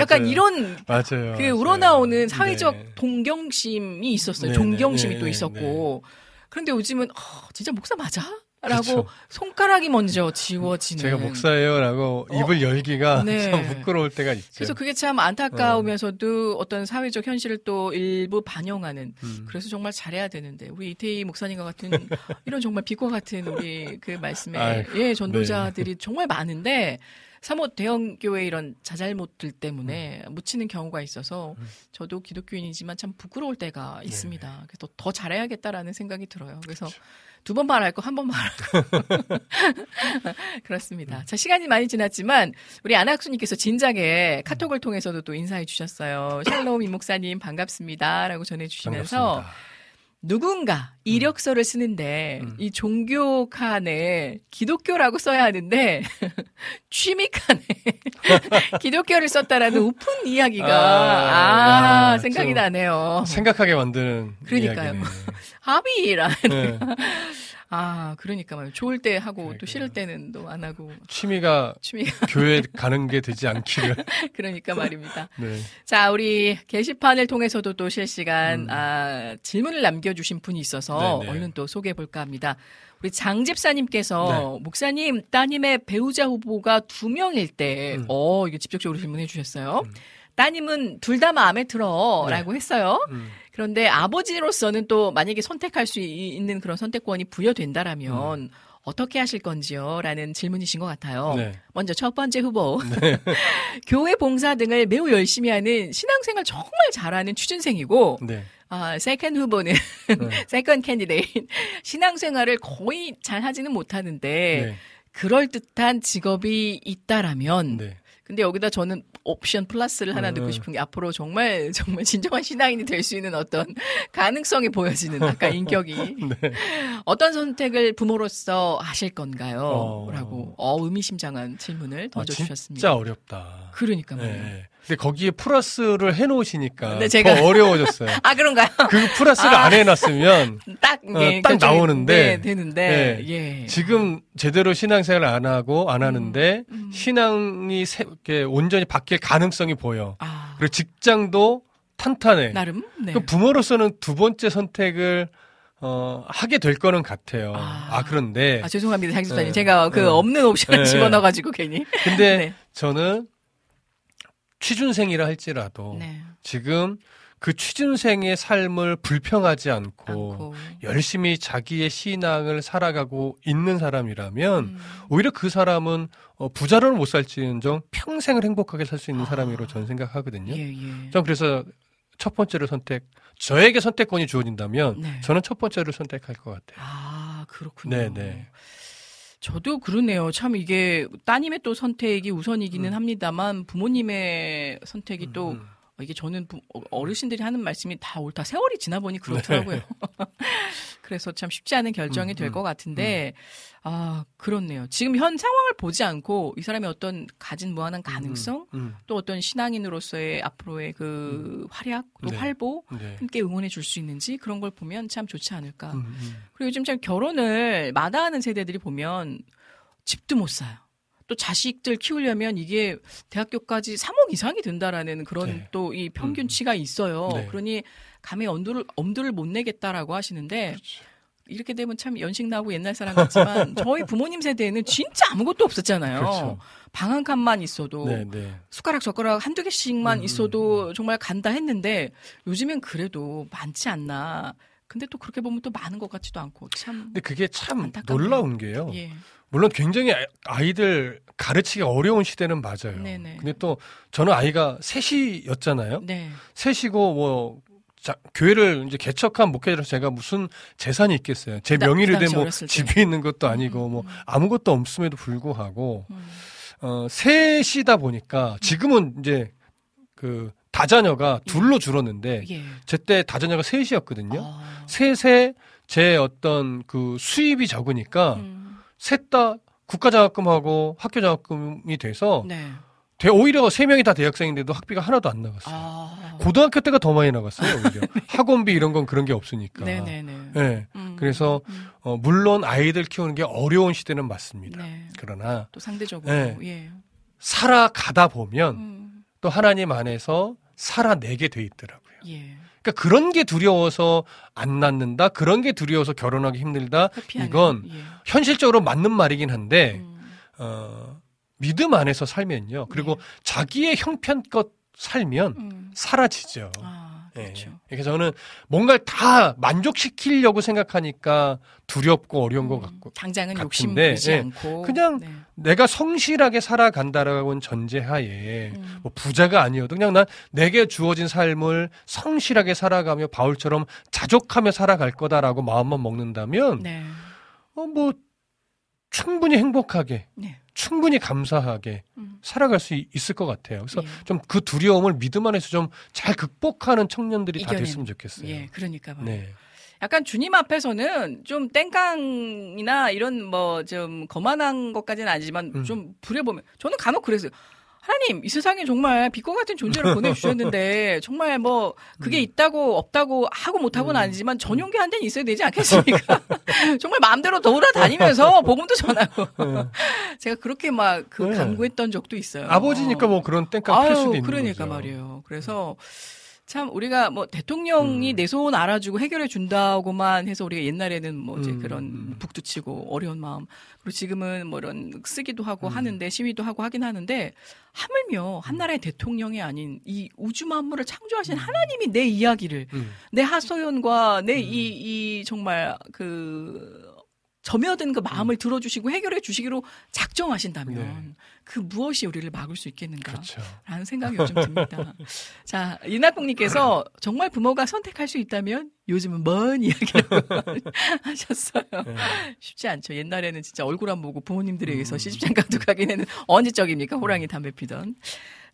약간. 이런 맞아요. 그 맞아요. 우러나오는 사회적 네. 동경심이 있었어요. 네, 존경심이 네, 또 네, 있었고. 그런데 요즘은 아, 진짜 목사 맞아? 라고 그렇죠. 손가락이 먼저 지워지는. 제가 목사예요라고 어. 입을 열기가 네. <laughs> 참 부끄러울 때가 있죠. 그래서 그게 참 안타까우면서도 어 떤 사회적 현실을 또 일부 반영하는 음. 그래서 정말 잘해야 되는데 우리 이태희 목사님과 같은 <laughs> 이런 정말 빛과 같은 우리 그 말씀에 네. 예 전도자들이 <laughs> 정말 많은데 사뭇 대형 교회 이런 자잘못들 때문에 음. 묻히는 경우가 있어서 저도 기독교인이지만 참 부끄러울 네. 때가 있습니다. 그래서 더 잘해야겠다라는 생각이 들어요. 그래서 두 번 말할 거 한 번 말하고 <laughs> 그렇습니다. 자 시간이 많이 지났지만 우리 안학수님께서 진작에 카톡을 통해서도 또 인사해 주셨어요. 샬롬 임 목사님 반갑습니다라고 전해주시면서 반갑습니다. 누군가 이력서를 쓰는데 음. 이 종교 칸에 기독교라고 써야 하는데 <laughs> 취미 칸에 <laughs> 기독교를 썼다라는 우픈 이야기가 아, 아, 야, 생각이 좀 나네요. 생각하게 만드는 그러니까요. 이야기네. 합의라. 네. 아, 그러니까 말이에요. 좋을 때 하고 또 그러니까요. 싫을 때는 또 안 하고 취미가 <laughs> 취미 교회 가는 게 되지 않기를. <laughs> 그러니까 말입니다. <laughs> 네. 자, 우리 게시판을 통해서도 또 실시간 음. 아, 질문을 남겨주신 분이 있어서 네네. 얼른 또 소개해 볼까 합니다. 우리 장 집사님께서 목사님 따님의 배우자 후보가 두 명일 때, 네. 음. 어 이게 직접적으로 질문해 주셨어요. 음. 따님은 둘 다 마음에 들어라고 했어요. 음. 그런데 아버지로서는 또 만약에 선택할 수 이- 있는 그런 선택권이 부여된다라면 어떻게 하실 건지요? 라는 질문이신 것 같아요. 네. 먼저 첫 번째 후보. <laughs> 교회 봉사 등을 매우 열심히 하는 신앙생활 정말 잘하는 취준생이고, 네. 아, second 후보는, 네. <laughs> second candidate. 신앙생활을 거의 잘 하지는 못하는데, 네. 그럴듯한 직업이 있다라면, 네. 근데 여기다 저는 옵션 플러스를 하나 음, 넣고 음. 싶은 게 앞으로 정말 <laughs> 정말 진정한 신앙인이 될 수 있는 어떤 <laughs> 가능성이 보여지는 아까 <laughs> 인격이 네. 어떤 선택을 부모로서 하실 건가요? 어. 라고 어 의미심장한 질문을 아, 던져주셨습니다. 진짜 어렵다. 그러니까 말이에요. 네. 근데 거기에 플러스를 해놓으시니까 네, 제가- 더 어려워졌어요. <laughs> 아 그런가요? 그 플러스를 아. 안 해놨으면 <laughs> 딱, 어, 예, 딱 결정이- 나오는데. 네, 되는데 예. 지금 제대로 신앙생활을 안 하고 안 하는데 음. 신앙이 세- 이렇게 온전히 바뀔 가능성이 보여. 아, 그리고 직장도 탄탄해. 나름 네. 그 부모로서는 두 번째 선택을 어, 하게 될 거는 같아요. 아. 아, 그런데 아 죄송합니다, 장집사님. 네. 제가 그 네. 없는 옵션을 네. 집어넣어가지고 괜히. 근데 <laughs> 네. 저는 취준생이라 할지라도 네. 지금 그 취준생의 삶을 불평하지 않고, 않고. 열심히 자기의 신앙을 살아가고 있는 사람이라면 음. 오히려 그 사람은 어, 부자로는 못 살지언정 평생을 행복하게 살 수 있는 아. 사람이라고 저는 생각하거든요. 예, 예. 전 그래서 첫 번째를 선택, 저에게 선택권이 주어진다면 네. 저는 첫 번째를 선택할 것 같아요. 아, 그렇군요. 네, 네. 저도 그러네요. 참 이게 따님의 또 선택이 우선이기는 음. 합니다만 부모님의 선택이 또 음, 어, 이게 저는 부- 어, 어르신들이 하는 말씀이 다 옳다. 세월이 지나 보니 그렇더라고요. <laughs> 그래서 참 쉽지 않은 결정이 음, 될 음, 것 같은데 아 그렇네요. 지금 현 상황을 보지 않고 이 사람의 어떤 가진 무한한 가능성 음, 또 어떤 신앙인으로서의 앞으로의 그 활약 또 네. 활보 음, 네. 함께 응원해 줄 수 있는지 그런 걸 보면 참 좋지 않을까. 음, 음. 그리고 요즘 참 결혼을 마다하는 세대들이 보면 집도 못 사요. 또 자식들 키우려면 이게 대학교까지 3억 이상이 든다라는 그런 네. 또이 평균치가 있어요. 네. 그러니 감히 엄두를 엄두를 못 내겠다라고 하시는데 그렇죠. 이렇게 되면 참 연식 나고 옛날 사람 같지만 <laughs> 저희 부모님 세대에는 진짜 아무것도 없었잖아요. 그렇죠. 방한 칸만 있어도 네, 네. 숟가락 젓가락 한두 개씩만 음, 있어도 정말 간다 했는데 요즘엔 그래도 많지 않나. 근데 또 그렇게 보면 또 많은 것 같지도 않고 참 근데 그게 참 안타깝네요. 놀라운 게요. 예. 물론 굉장히 아- 아이들 가르치기 어려운 시대는 맞아요. 네네. 근데 또 저는 아이가 셋이였잖아요. 네. 셋이고 뭐 자, 교회를 이제 개척한 목회자로서 제가 무슨 재산이 있겠어요. 제그 당시 된뭐 어렸을 때. 집이 있는 것도 아니고 뭐 음, 음. 아무것도 없음에도 불구하고 음. 어 셋이다 보니까 지금은 이제 그 다자녀가 둘로 줄었는데 예. 제때 다자녀가 셋이었거든요. 아. 셋에 제 어떤 그 수입이 적으니까 음. 셋 다 국가장학금하고 학교장학금이 돼서 네. 대- 오히려 세 명이 다 대학생인데도 학비가 하나도 안 나갔어요. 아. 고등학교 때가 더 많이 나갔어요. <laughs> 오히려 학원비 이런 건 그런 게 없으니까. 네네네. 예. 음. 그래서 음. 어, 물론 아이들 키우는 게 어려운 시대는 맞습니다. 네. 그러나 또 상대적으로 네. 예. 살아가다 보면 음. 또 하나님 안에서 살아내게 돼 있더라고요. 예. 그러니까 그런 게 두려워서 안 낳는다, 그런 게 두려워서 결혼하기 힘들다. 회피하는, 이건 예. 현실적으로 맞는 말이긴 한데 음. 어, 믿음 안에서 살면요. 그리고 네. 자기의 형편껏 살면 음. 사라지죠. 아, 예. 그렇죠. 그래서 저는 뭔가를 다 만족시키려고 생각하니까 두렵고 어려운 것 음, 같고 당장은 욕심 부리지 예. 않고 그냥 네. 내가 성실하게 살아간다라는 전제하에 음. 뭐 부자가 아니어도 그냥 난 내게 주어진 삶을 성실하게 살아가며 바울처럼 자족하며 살아갈 거다라고 마음만 먹는다면 네. 어, 뭐 충분히 행복하게 네. 충분히 감사하게 음. 살아갈 수 이- 있을 것 같아요. 그래서 예. 좀그 두려움을 믿음 안에서 좀 잘 극복하는 청년들이 다 이겨내는. 됐으면 좋겠어요. 예, 그러니까. 네. 약간 주님 앞에서는 좀 땡깡이나 이런 뭐 좀 거만한 것까지는 아니지만 음. 좀 부려보면 저는 간혹 그랬어요. 하나님 이 세상에 정말 빛과 같은 존재를 <laughs> 보내주셨는데 정말 뭐 그게 있다고 없다고 하고 못하고는 음. 아니지만 전용기 한 대는 있어야 되지 않겠습니까? <laughs> <laughs> 정말 마음대로 돌아다니면서 복음도 전하고 제가 그렇게 막그 네. 간구했던 적도 있어요. 아버지니까 뭐 그런 땡깡 필 수도 있는 그러니까 거죠. 말이에요. 그래서 참 우리가 뭐 대통령이 음. 내손 알아주고 해결해 준다고만 해서 우리가 옛날에는 뭐 이제 음, 그런 음. 북도 치고 어려운 마음 그리고 지금은 뭐 이런 쓰기도 하고 음. 하는데 시위도 하고 하긴 하는데 하물며 한 나라의 대통령이 아닌 이 우주 만물을 창조하신 하나님이 내 이야기를 음. 내 하소연과 내 이이 정말 그 점여든 그 마음을 들어주시고 해결해 주시기로 작정하신다면 네. 그 무엇이 우리를 막을 수 있겠는가? 그렇죠. 라는 생각이 요즘 듭니다. <laughs> 자, 이낙봉님께서 정말 부모가 선택할 수 있다면 요즘은 먼 이야기라고 <laughs> 하셨어요. 네. 쉽지 않죠. 옛날에는 진짜 얼굴 안 보고 부모님들에 의해서 음. 시집장가도 가기에는 언제적입니까? 호랑이 담배 피던.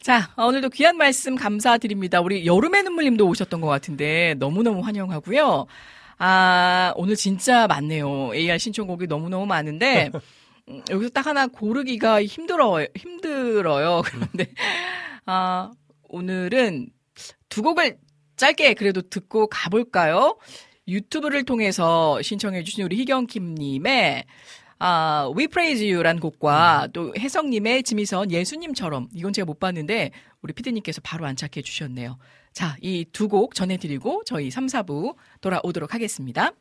자, 어, 오늘도 귀한 말씀 감사드립니다. 우리 여름의 눈물님도 오셨던 것 같은데 너무너무 환영하고요. 아, 오늘 진짜 많네요. AR 신청곡이 너무너무 많은데 음, <laughs> 여기서 딱 하나 고르기가 힘들어요. 힘들어요. <laughs> 그런데 아, 오늘은 두 곡을 짧게 그래도 듣고 가볼까요? 유튜브를 통해서 신청해주신 우리 희경킴님의 아, We Praise You라는 곡과 또 혜성님의 지미선 예수님처럼 이건 제가 못 봤는데 우리 피디님께서 바로 안착해 주셨네요. 자, 이 두 곡 전해드리고 저희 3, 4부 돌아오도록 하겠습니다.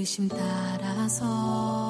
부르심 따라서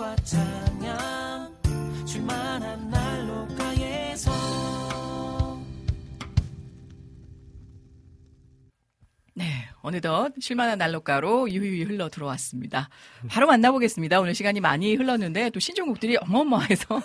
과 찬양 줄만한 난로가에서 네, 어느덧 쉴만한 난로가로 유유히 흘러 들어왔습니다. 바로 만나보겠습니다. 오늘 시간이 많이 흘렀는데 또 신청곡들이 어마어마해서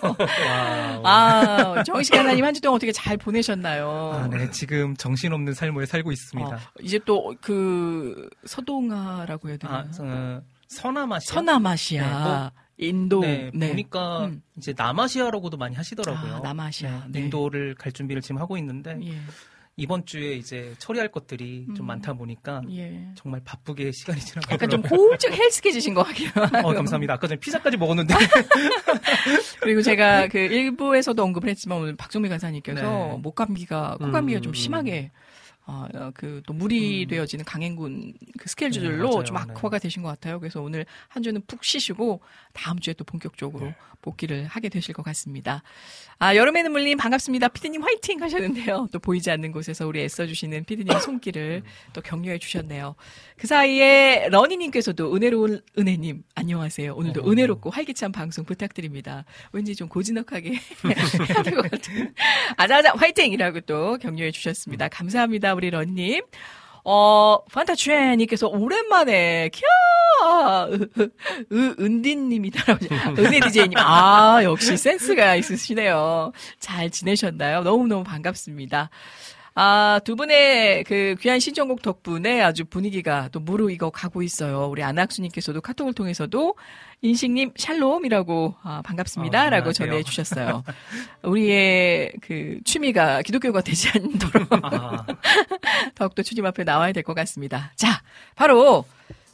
아 정식 하나님 한 주 동안 어떻게 잘 보내셨나요? 아, 네. 지금 정신없는 삶을 살고 있습니다. 어, 이제 또 그 서동아라고 해야 되나? 아, 어, 서남아시아. 서남아시아, 인도. 네, 보니까 음. 이제 남아시아라고도 많이 하시더라고요. 아, 남아시아. 네. 인도를 갈 준비를 지금 하고 있는데 예, 이번 주에 이제 처리할 것들이 좀 음. 많다 보니까 예. 정말 바쁘게 시간이 지나가더라고요. 약간 좀 홀쭉 헬스케지신 것 같기도 <laughs> 하고. 어, 감사합니다. 아까 전에 피자까지 먹었는데. <laughs> 그리고 제가 <laughs> 그 일부에서도 언급을 했지만 오늘 박종미 간사님께서 네. 목감기가 코감기가 음, 좀 음. 심하게 어, 그또 무리되어지는 강행군 그 스케줄로 음, 맞아요. 좀 악화가 되신 것 같아요. 그래서 오늘 한 주는 푹 쉬시고 다음 주에 또 본격적으로 네. 복귀를 하게 되실 것 같습니다. 아, 여름에는 물님 반갑습니다. 피디님 화이팅 하셨는데요. 또 보이지 않는 곳에서 우리 애써주시는 피디님 손길을 또 격려해 주셨네요. 그 사이에 러니님께서도 은혜로운 은혜님 안녕하세요. 오늘도 어. 은혜롭고 활기찬 방송 부탁드립니다. 왠지 좀 고즈넉하게 <laughs> 해야 될 것 같은. 아자아자 화이팅이라고 또 격려해 주셨습니다. 감사합니다. 우리 러니님. 어, 판타추엔님께서 오랜만에, 캬! 으, 은디님이다. <laughs> 은혜 디제이님. 아, 역시 센스가 있으시네요. 잘 지내셨나요? 너무너무 반갑습니다. 아, 두 분의 그 귀한 신청곡 덕분에 아주 분위기가 또 무르익어 가고 있어요. 우리 안학수님께서도 카톡을 통해서도 인식님 샬롬이라고 아, 반갑습니다. 어, 라고 안녕하세요. 전해주셨어요. 우리의 그 취미가 기독교가 되지 않도록 아, <laughs> 더욱더 주님 앞에 나와야 될 것 같습니다. 자, 바로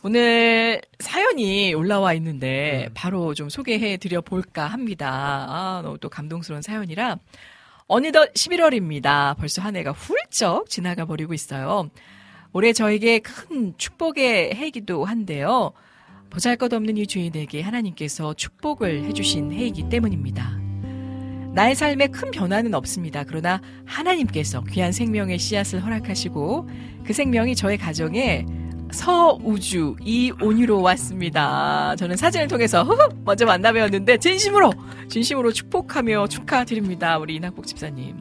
오늘 사연이 올라와 있는데 음. 바로 좀 소개해 드려 볼까 합니다. 아, 너무 또 감동스러운 사연이라 어느덧 11월입니다. 벌써 한 해가 훌쩍 지나가 버리고 있어요. 올해 저에게 큰 축복의 해이기도 한데요. 보잘 것 없는 이 주인에게 하나님께서 축복을 해주신 해이기 때문입니다. 나의 삶에 큰 변화는 없습니다. 그러나 하나님께서 귀한 생명의 씨앗을 허락하시고 그 생명이 저의 가정에 서우주 이온유로 왔습니다. 저는 사진을 통해서 먼저 만나 뵈었는데 진심으로 진심으로 축복하며 축하드립니다. 우리 이낙복 집사님.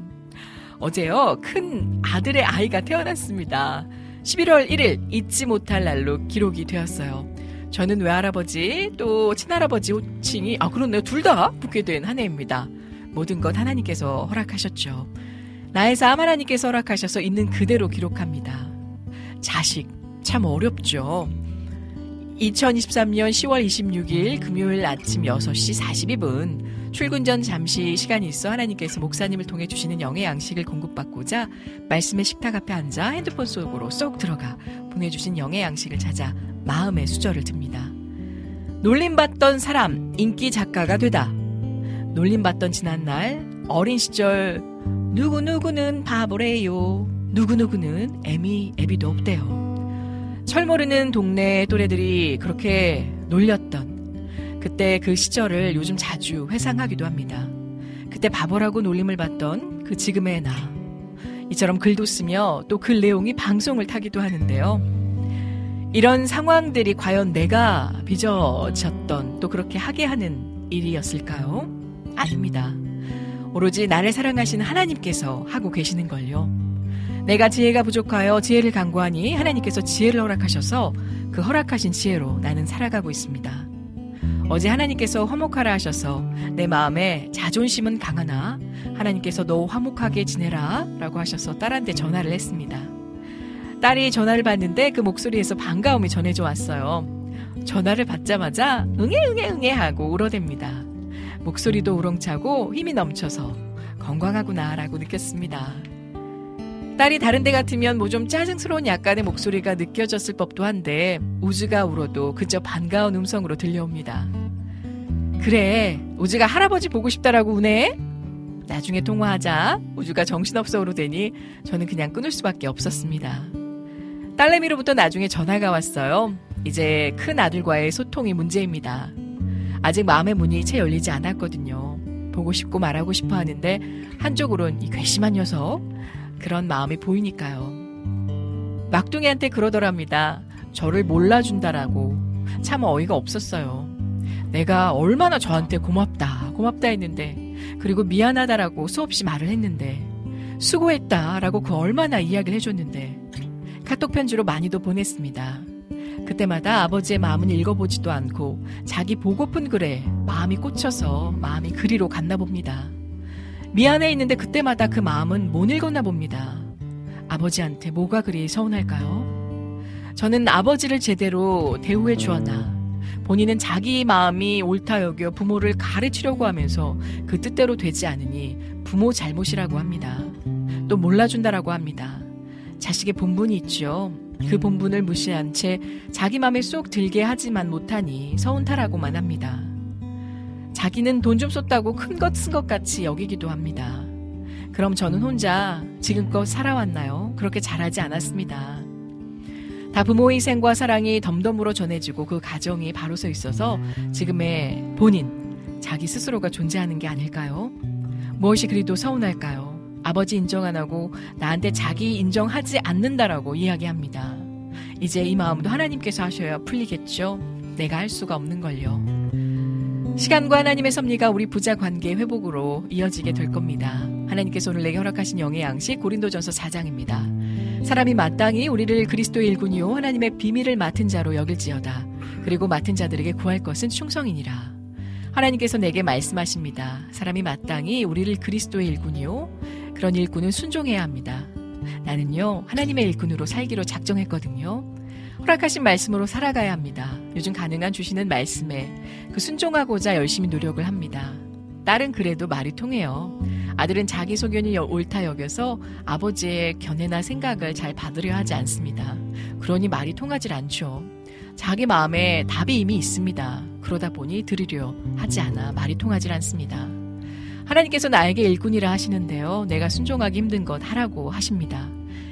어제요 큰 아들의 아이가 태어났습니다. 11월 1일 잊지 못할 날로 기록이 되었어요. 저는 외할아버지 또 친할아버지 호칭이 아 그렇네요 둘 다 붙게 된 한 해입니다. 모든 것 하나님께서 허락하셨죠. 나의 삶 하나님께서 허락하셔서 있는 그대로 기록합니다. 자식 참 어렵죠. 2023년 10월 26일 금요일 아침 6시 42분 출근 전 잠시 시간이 있어 하나님께서 목사님을 통해 주시는 영의 양식을 공급받고자 말씀의 식탁 앞에 앉아 핸드폰 속으로 쏙 들어가 보내주신 영의 양식을 찾아 마음의 수저를 듭니다. 놀림받던 사람 인기 작가가 되다. 놀림받던 지난날 어린 시절 누구누구는 바보래요. 누구누구는 애미 애비도 없대요. 철 모르는 동네 또래들이 그렇게 놀렸던 그때 그 시절을 요즘 자주 회상하기도 합니다. 그때 바보라고 놀림을 받던 그 지금의 나. 이처럼 글도 쓰며 또 글 내용이 방송을 타기도 하는데요. 이런 상황들이 과연 내가 빚어졌던 또 그렇게 하게 하는 일이었을까요? 아닙니다. 오로지 나를 사랑하시는 하나님께서 하고 계시는 걸요. 내가 지혜가 부족하여 지혜를 강구하니 하나님께서 지혜를 허락하셔서 그 허락하신 지혜로 나는 살아가고 있습니다. 어제 하나님께서 화목하라 하셔서 내 마음에 자존심은 강하나 하나님께서 너 화목하게 지내라 라고 하셔서 딸한테 전화를 했습니다. 딸이 전화를 받는데 그 목소리에서 반가움이 전해져 왔어요. 전화를 받자마자 응애 응애 응애 하고 울어댑니다. 목소리도 우렁차고 힘이 넘쳐서 건강하구나 라고 느꼈습니다. 딸이 다른 데 같으면 뭐 좀 짜증스러운 약간의 목소리가 느껴졌을 법도 한데 우즈가 울어도 그저 반가운 음성으로 들려옵니다. 그래 우즈가 할아버지 보고 싶다라고 우네? 나중에 통화하자 우즈가 정신없어 울어대니 저는 그냥 끊을 수밖에 없었습니다. 딸내미로부터 나중에 전화가 왔어요. 이제 큰 아들과의 소통이 문제입니다. 아직 마음의 문이 채 열리지 않았거든요. 보고 싶고 말하고 싶어 하는데 한쪽으론 이 괘씸한 녀석 그런 마음이 보이니까요. 막둥이한테 그러더랍니다. 저를 몰라준다라고 참 어이가 없었어요. 내가 얼마나 저한테 고맙다 고맙다 했는데 그리고 미안하다라고 수없이 말을 했는데 수고했다라고 그 얼마나 이야기를 해줬는데 카톡 편지로 많이도 보냈습니다. 그때마다 아버지의 마음은 읽어보지도 않고 자기 보고픈 글에 마음이 꽂혀서 마음이 그리로 갔나 봅니다. 미안해 있는데 그때마다 그 마음은 못 읽었나 봅니다. 아버지한테 뭐가 그리 서운할까요? 저는 아버지를 제대로 대우해 주었나. 본인은 자기 마음이 옳다 여겨 부모를 가르치려고 하면서 그 뜻대로 되지 않으니 부모 잘못이라고 합니다. 또 몰라준다라고 합니다. 자식의 본분이 있죠. 그 본분을 무시한 채 자기 맘에 쏙 들게 하지만 못하니 서운타라고만 합니다. 자기는 돈 좀 썼다고 큰 것 쓴 것 같이 여기기도 합니다. 그럼 저는 혼자 지금껏 살아왔나요? 그렇게 잘하지 않았습니다. 다 부모의 희생과 사랑이 덤덤으로 전해지고 그 가정이 바로 서 있어서 지금의 본인, 자기 스스로가 존재하는 게 아닐까요? 무엇이 그리도 서운할까요? 아버지 인정 안 하고 나한테 자기 인정하지 않는다라고 이야기합니다. 이제 이 마음도 하나님께서 하셔야 풀리겠죠? 내가 할 수가 없는 걸요. 시간과 하나님의 섭리가 우리 부자 관계 회복으로 이어지게 될 겁니다. 하나님께서 오늘 내게 허락하신 영의 양식 고린도전서 4장입니다. 사람이 마땅히 우리를 그리스도의 일꾼이요 하나님의 비밀을 맡은 자로 여길지어다. 그리고 맡은 자들에게 구할 것은 충성이니라. 하나님께서 내게 말씀하십니다. 사람이 마땅히 우리를 그리스도의 일꾼이요 그런 일꾼은 순종해야 합니다. 나는요 하나님의 일꾼으로 살기로 작정했거든요. 허락하신 말씀으로 살아가야 합니다. 요즘 가능한 주시는 말씀에 그 순종하고자 열심히 노력을 합니다. 딸은 그래도 말이 통해요. 아들은 자기 소견이 옳다 여겨서 아버지의 견해나 생각을 잘 받으려 하지 않습니다. 그러니 말이 통하질 않죠. 자기 마음에 답이 이미 있습니다. 그러다 보니 들으려 하지 않아 말이 통하질 않습니다. 하나님께서 나에게 일꾼이라 하시는데요. 내가 순종하기 힘든 것 하라고 하십니다.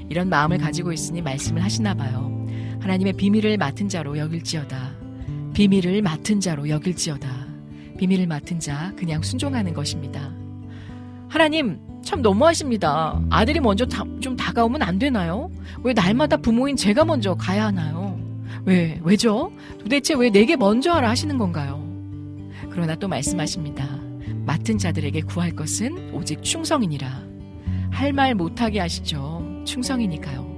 이런 마음을 가지고 있으니 말씀을 하시나 봐요. 하나님의 비밀을 맡은 자로 여길지어다. 비밀을 맡은 자로 여길지어다. 비밀을 맡은 자 그냥 순종하는 것입니다. 하나님 참 너무하십니다. 아들이 먼저 다, 좀 다가오면 안 되나요? 왜 날마다 부모인 제가 먼저 가야 하나요? 왜 왜죠? 도대체 왜 내게 먼저 하라 하시는 건가요? 그러나 또 말씀하십니다. 맡은 자들에게 구할 것은 오직 충성이니라. 할 말 못하게 하시죠. 충성이니까요.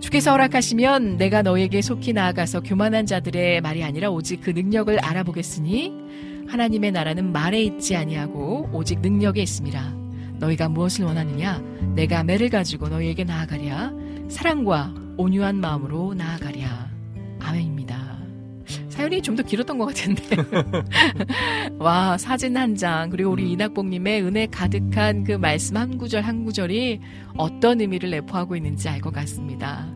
주께서 허락하시면 내가 너에게 속히 나아가서 교만한 자들의 말이 아니라 오직 그 능력을 알아보겠으니 하나님의 나라는 말에 있지 아니하고 오직 능력에 있습니다. 너희가 무엇을 원하느냐? 내가 매를 가지고 너희에게 나아가랴. 사랑과 온유한 마음으로 나아가랴. 아멘입니다. 사연이 좀 더 길었던 것 같은데. <laughs> 와, 사진 한 장, 그리고 우리 이낙봉님의 은혜 가득한 그 말씀 한 구절 한 구절이 어떤 의미를 내포하고 있는지 알 것 같습니다.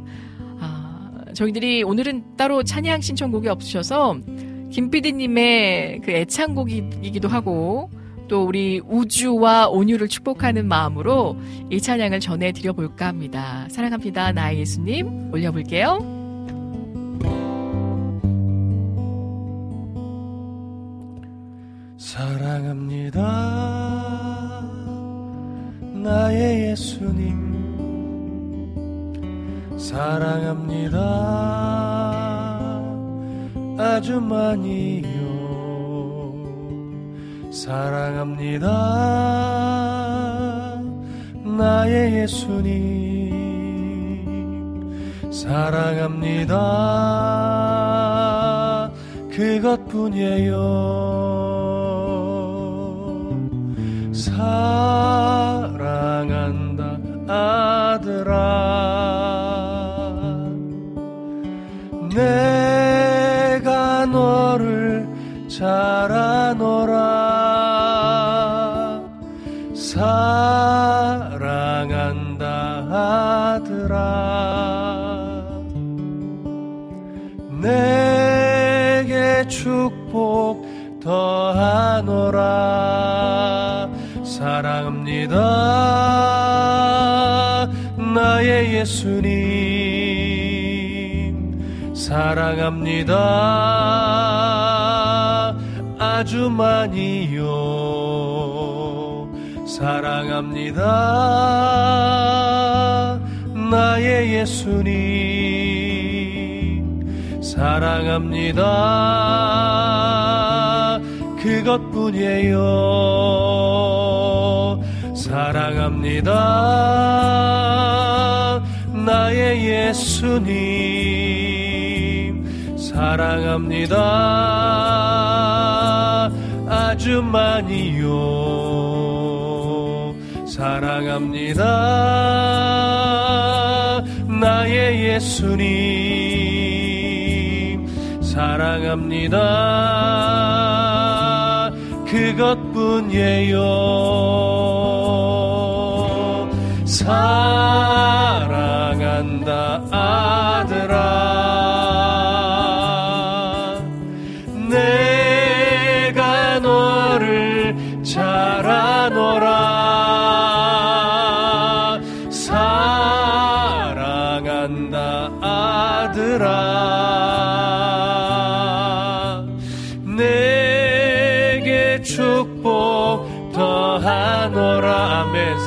아, 저희들이 오늘은 따로 찬양 신청곡이 없으셔서 김PD님의 그 애창곡이기도 하고 또 우리 우주와 온유를 축복하는 마음으로 이 찬양을 전해드려 볼까 합니다. 사랑합니다. 나의 예수님 올려볼게요. 사랑합니다. 나의 예수님 사랑합니다. 아주 많이요. 사랑합니다. 나의 예수님 사랑합니다 그것뿐이에요. 사랑한다 아들아. 내가 너를 잘 아노라. 사랑한다 아들아. 내 게 축복 더하노라. 사랑합니다. 나의 예수님. 사랑합니다. 아주 많이요. 사랑합니다. 나의 예수님 사랑합니다. 그것뿐이에요. 사랑합니다. 나의 예수님. 사랑합니다. 아주 많이요. 사랑합니다. 나의 예수님 사랑합니다. 그것뿐이에요. 사랑한다 아들아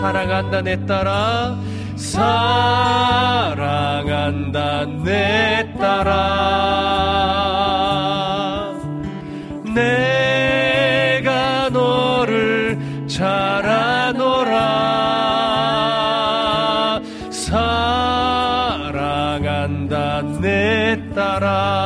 사랑한다 내 딸아 사랑한다 내 딸아 내가 너를 잘 아노라. 사랑한다 내 딸아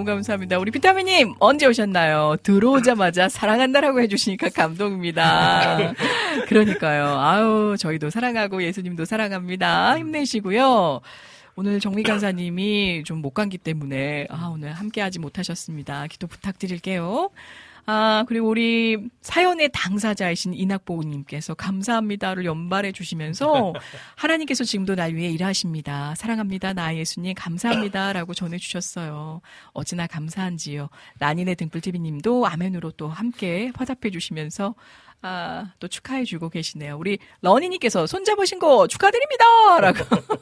너무 감사합니다. 우리 비타민님 언제 오셨나요? 들어오자마자 사랑한다라고 해주시니까 감동입니다. 그러니까요. 아유 저희도 사랑하고 예수님도 사랑합니다. 힘내시고요. 오늘 정미 간사님이 좀 못 간기 때문에 아 오늘 함께하지 못하셨습니다. 기도 부탁드릴게요. 아, 그리고 우리 사연의 당사자이신 이낙보님께서 감사합니다를 연발해 주시면서 <laughs> 하나님께서 지금도 날 위해 일하십니다. 사랑합니다. 나 예수님 감사합니다 라고 전해 주셨어요. 어찌나 감사한지요. 난인의 등불TV님도 아멘으로 또 함께 화답해 주시면서 아, 또 축하해 주고 계시네요. 우리 러니님께서 손잡으신 거 축하드립니다! 라고. <laughs>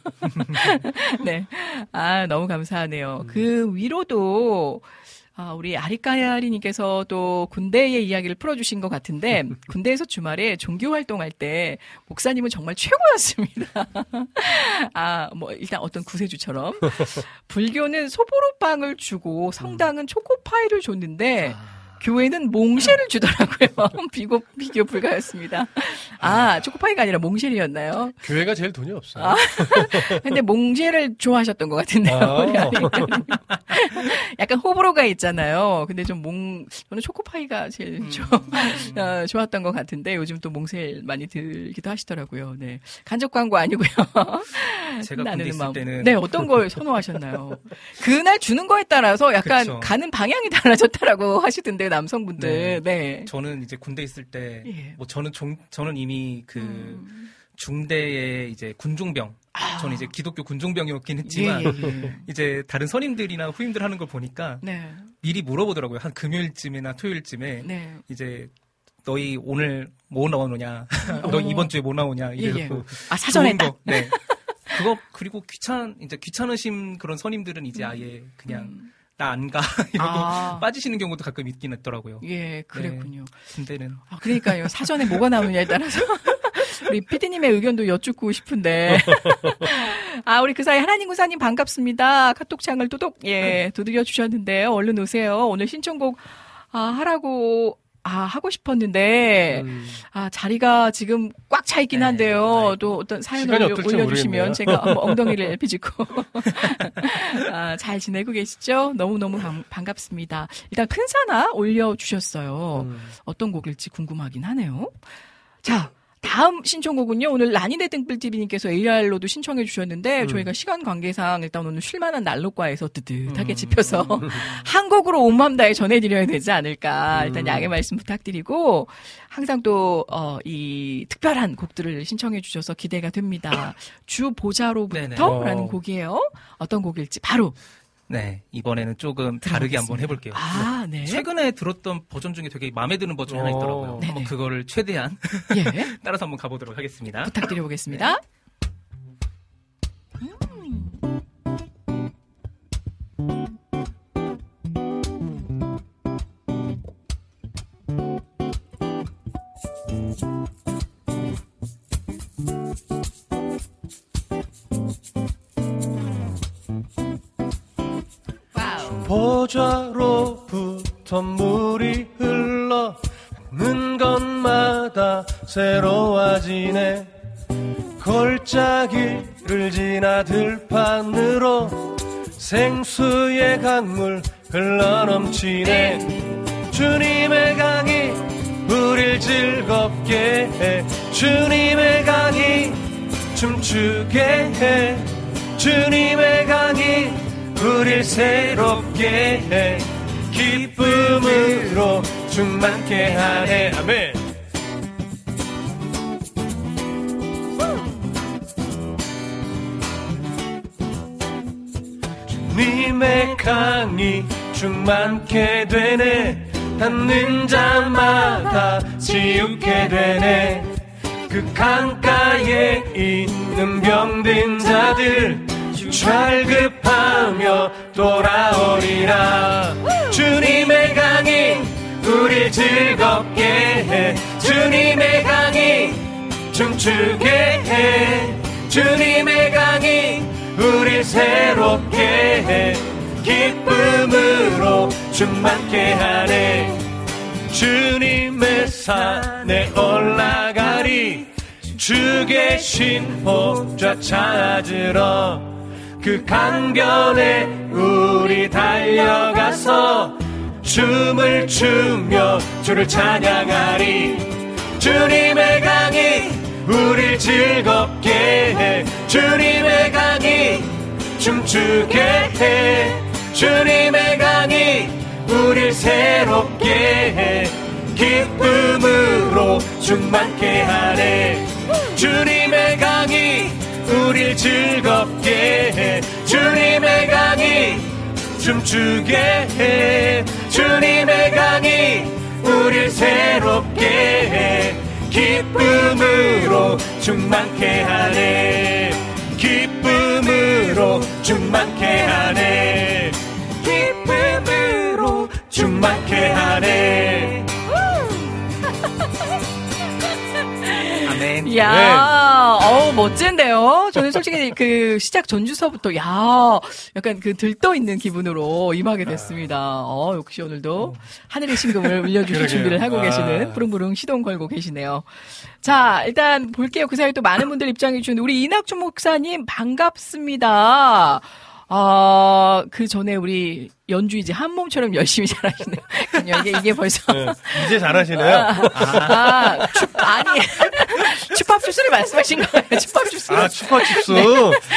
<laughs> 네. 아, 너무 감사하네요. 그 위로도 아, 우리 아리까야리님께서 또 군대의 이야기를 풀어주신 것 같은데, <laughs> 군대에서 주말에 종교 활동할 때, 목사님은 정말 최고였습니다. <laughs> 아, 뭐, 일단 어떤 구세주처럼. <laughs> 불교는 소보로빵을 주고, 성당은 초코파이를 줬는데, 교회는 몽쉘을 주더라고요. <laughs> 비교, 비교 불가였습니다. 아, 초코파이가 아니라 몽쉘이었나요? 교회가 제일 돈이 없어요. 아, <laughs> 근데 몽쉘을 좋아하셨던 것 같은데요. 아. <laughs> 약간 호불호가 있잖아요. 근데 좀 몽, 저는 초코파이가 제일 좋, 어, 좋았던 것 같은데 요즘 또 몽쉘 많이 들기도 하시더라고요. 네. 간접 광고 아니고요. 제가 있을 마음. 때는 네, 어떤 걸 선호하셨나요? 그날 주는 거에 따라서 약간 그쵸. 가는 방향이 달라졌다라고 하시던데 남성분들. 네. 저는 이제 군대 있을 때, 예. 뭐 저는 종, 저는 이미 그 음. 중대의 이제 군종병, 저는 이제 기독교 군종병이었긴 했지만, 아. 예, 예, 예. <laughs> 이제 다른 선임들이나 후임들 하는 걸 보니까 네. 미리 물어보더라고요. 한 금요일쯤이나 토요일쯤에 네. 이제 너희 오늘 뭐 나오느냐, <laughs> 어. 너 이번 주에 뭐 나오냐 예, 이래서 예. 아, 사전에. 거, 네. <laughs> 그거 그리고 귀찮 이제 귀찮으신 그런 선임들은 이제 아예 그냥 나 안 가 <laughs> 이러고 음. 아. 빠지시는 경우도 가끔 있긴 했더라고요. 예, 그랬군요. 군대는 아, 그러니까요. 사전에 뭐가 나오느냐에 따라서. <laughs> 우리 피디님의 의견도 여쭙고 싶은데. <laughs> 아, 우리 그 사이 하나님 구사님 반갑습니다. 카톡창을 또독, 예, 두드려 주셨는데요. 얼른 오세요. 오늘 신청곡, 아, 하라고, 아, 하고 싶었는데, 음. 아, 자리가 지금 꽉 차 있긴 네, 한데요. 네. 또 어떤 사연을 올려- 올려주시면. 제가 엉덩이를 <laughs> 비집고. <laughs> 아, 잘 지내고 계시죠? 너무 너무 반, 반갑습니다. 일단 큰 사나 올려주셨어요. 음. 어떤 곡일지 궁금하긴 하네요. 자, 다음 신청곡은요. 오늘 라니네 등불TV님께서 AR로도 신청해 주셨는데 음. 저희가 시간 관계상 일단 오늘 쉴만한 날로과에서 뜨뜻하게 음. 짚혀서 <laughs> 한 곡으로 온맘 다해 전해드려야 되지 않을까. 일단 음. 양해 말씀 부탁드리고 항상 또 어, 이 특별한 곡들을 신청해 주셔서 기대가 됩니다. <coughs> 주. 보자로부터라는 어. 곡이에요. 어떤 곡일지 바로 네, 이번에는 조금 다르게 한번 해볼게요. 아, 네. 최근에 들었던 버전 중에 되게 마음에 드는 버전이 하나 어. 있더라고요. 네네. 한번 그거를 최대한 예. <laughs> 따라서 한번 가보도록 하겠습니다. 부탁드려 보겠습니다. 보좌로부터 물이 흘러 는 것마다 새로워지네. 골짜기를 지나 들판으로 생수의 강물 흘러넘치네. 주님의 강이 우릴 즐겁게 해. 주님의 강이 춤추게 해. 주님의 강이 우릴 새롭게 해. 기쁨으로 충만케 하네. 아멘. 주님의 강이 충만케 되네. 닿는 자마다 지우게 되네. 그 강가에 있는 병든 자들 절급하며 돌아오리라. 주님의 강이 우릴 즐겁게 해. 주님의 강이 춤추게 해. 주님의 강이 우릴 새롭게 해. 기쁨으로 충만케 하네. 주님의 산에 올라가리. 주 계신 보좌 찾으러 그 강변에 우리 달려가서 춤을 추며 주를 찬양하리. 주님의 강이 우릴 즐겁게 해. 주님의 강이 춤추게 해. 주님의 강이 우릴 새롭게 해. 기쁨으로 충만케 하네. 주님의 강이 우릴 즐겁게 해. 주님의 강이 춤추게 해. 주님의 강이 우릴 새롭게 해. 기쁨으로 충만케 하네. 기쁨으로 충만케 하네. 기쁨으로 충만케 하네. <laughs> 아멘. 이야, 어우, 멋진데요? 저는 솔직히 그 시작 전주서부터, 야 약간 그 들떠 있는 기분으로 임하게 됐습니다. 어, 역시 오늘도 하늘의 신금을 울려주실. 준비를 하고 아. 계시는 부릉부릉 시동 걸고 계시네요. 자, 일단 볼게요. 그 사이에 또 많은 분들 입장해 주신 우리 이낙준 목사님 반갑습니다. 아, 그 전에 우리 연주 이제 한 몸처럼 열심히 잘하시네요. <laughs> 이게, 이게 벌써. 네, 이제 잘하시네요. 아, 추, 아니. <laughs> 추팝 주스를 말씀하신 거예요. 추팝 주스. 아, 추파춥스.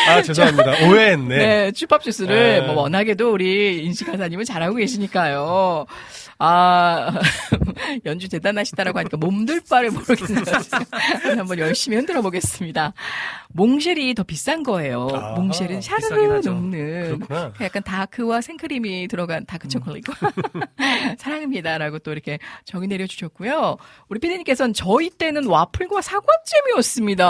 아, <laughs> 죄송합니다. 오해했네. 네, 추팝 주스를 네. 뭐 워낙에도 우리 인식하사님은 잘하고 계시니까요. 아, 연주 대단하시다라고 하니까 몸둘 바를 모르겠네요. 한번 열심히 흔들어 보겠습니다. 몽쉘이 더 비싼 거예요. 아, 몽쉘은 샤르르. 녹는 그렇구나. 약간 다크와 생크림이 들어간 다크 초콜릿. <laughs> 사랑합니다라고 또 이렇게 정의 내려주셨고요. 우리 피디님께서는 저희 때는 와플과 사과잼이었습니다.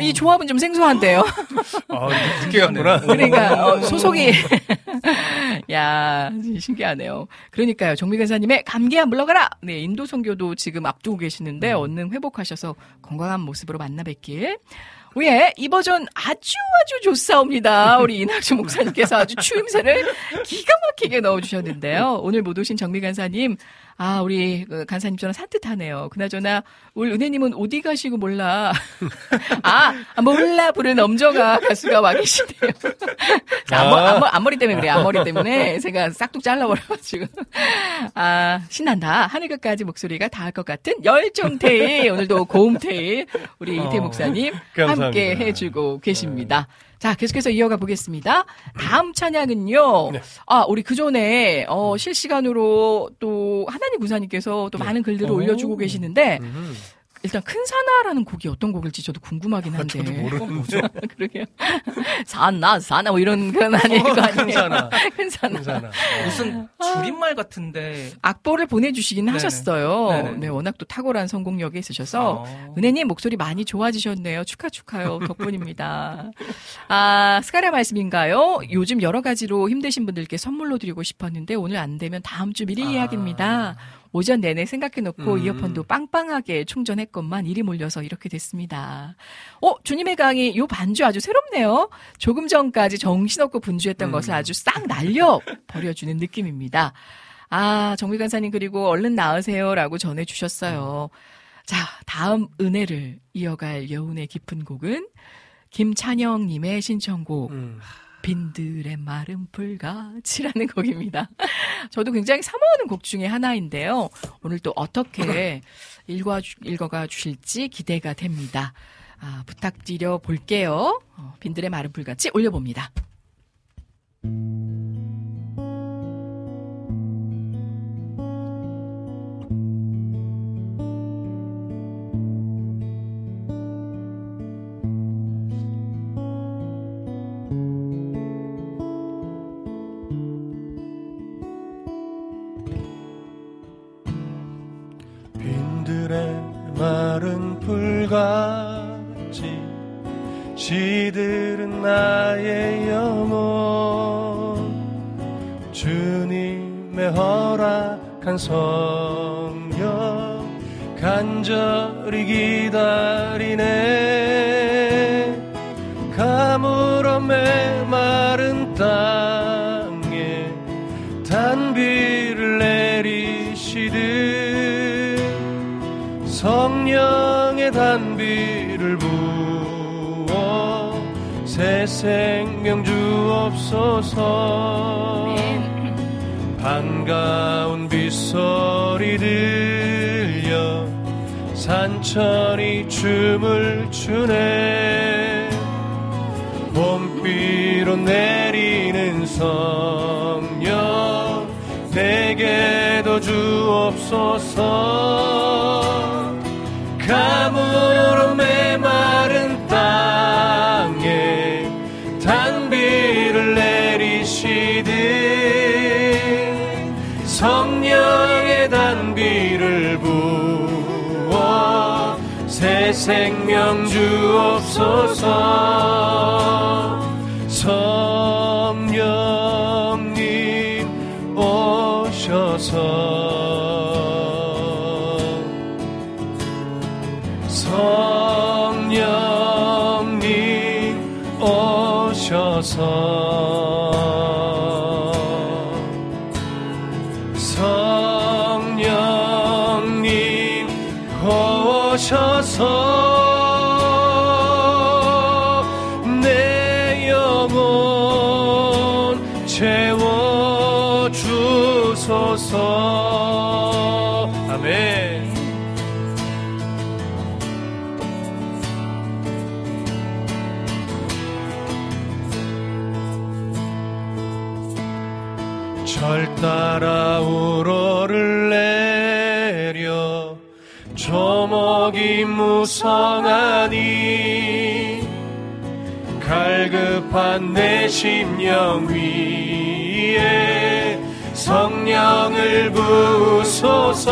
이 조합은 좀 생소한데요. <laughs> 아, 늦- 늦게 갔구나. 그러니까 어, 소속이 <laughs> 야 신기하네요. 그러니까요 정미 간사님의 감기야 물러가라. 네 인도 선교도 지금 앞두고 계시는데 음. 얼른 회복하셔서 건강한 모습으로 만나 뵙길. 예, 이 버전 아주 아주 좋사옵니다. 우리 이낙주 목사님께서 아주 추임새를 기가 막히게 넣어주셨는데요. 오늘 못 오신 정미 간사님, 아, 우리 그 간사님처럼 산뜻하네요. 그나저나, 우리 은혜님은 어디 가시고 몰라. <laughs> 아, 몰라 부른 엄정아 가수가 와 계시네요. 자, 앞머, 앞머, 앞머리 때문에 그래. 앞머리 때문에 제가 싹둑 잘라버려가지고. 아, 신난다. 하늘끝까지 목소리가 닿을 것 같은 열정테일. 오늘도 고음테일. 우리 이태 어, 목사님. 함께 해주고 계십니다. 자, 계속해서 이어가 보겠습니다. 다음 찬양은요. 네. 아, 우리 그 전에 어, 실시간으로 또 하나님 구사님께서 또 많은 글들을 오. 올려주고 계시는데 음. 일단 큰 사나라는 곡이 어떤 곡일지 저도 궁금하긴 한데. 아, 저도 모르는죠. <laughs> <laughs> 그러게요. 사나 사나 뭐 이런 건 아닐 거 아니에요. 큰 사나. 큰 사나. 괜찮아. 무슨 줄임말 같은데. 악보를 보내주시긴 네네. 하셨어요. 네네. 네, 워낙 또 탁월한 성공력이 있으셔서 어. 은혜님 목소리 많이 좋아지셨네요. 축하 축하요. 덕분입니다. 아 스카랴 말씀인가요? 요즘 여러 가지로 힘드신 분들께 선물로 드리고 싶었는데 오늘 안 되면 다음 주 미리 아. 예약입니다. 오전 내내 생각해놓고 음. 이어폰도 빵빵하게 충전했건만 일이 몰려서 이렇게 됐습니다. 어, 주님의 강의 요 반주 아주 새롭네요. 조금 전까지 정신없고 분주했던 음. 것을 아주 싹 날려 버려주는 느낌입니다. 아, 정미 간사님 그리고 얼른 나으세요라고 전해주셨어요. 자, 다음 은혜를 이어갈 여운의 깊은 곡은 김찬영님의 신청곡 음. 빈들의 마른 불같이라는 <laughs> 곡입니다. 저도 굉장히 사모하는 곡 중에 하나인데요. 오늘 또 어떻게 <laughs> 읽어, 읽어가 주실지 기대가 됩니다. 아, 부탁드려 볼게요. 어, 빈들의 마른 불같이 올려봅니다. 불같이 시들은 나의 영혼. 주님의 허락한 성령 간절히 기다리네. 가물어 메마른 땅에 단비를 내리시듯 성령의 단비를 부어 새 생명 주옵소서. 반가운 빗소리 들려 산천이 춤을 추네. 봄비로 내리는 성령 내게도 주옵소서 가물어 메마른 땅에 단비를 내리시듯 성령의 단비를 부어 새 생명 주옵소서 무성하니 갈급한 내 심령 위에 성령을 부소서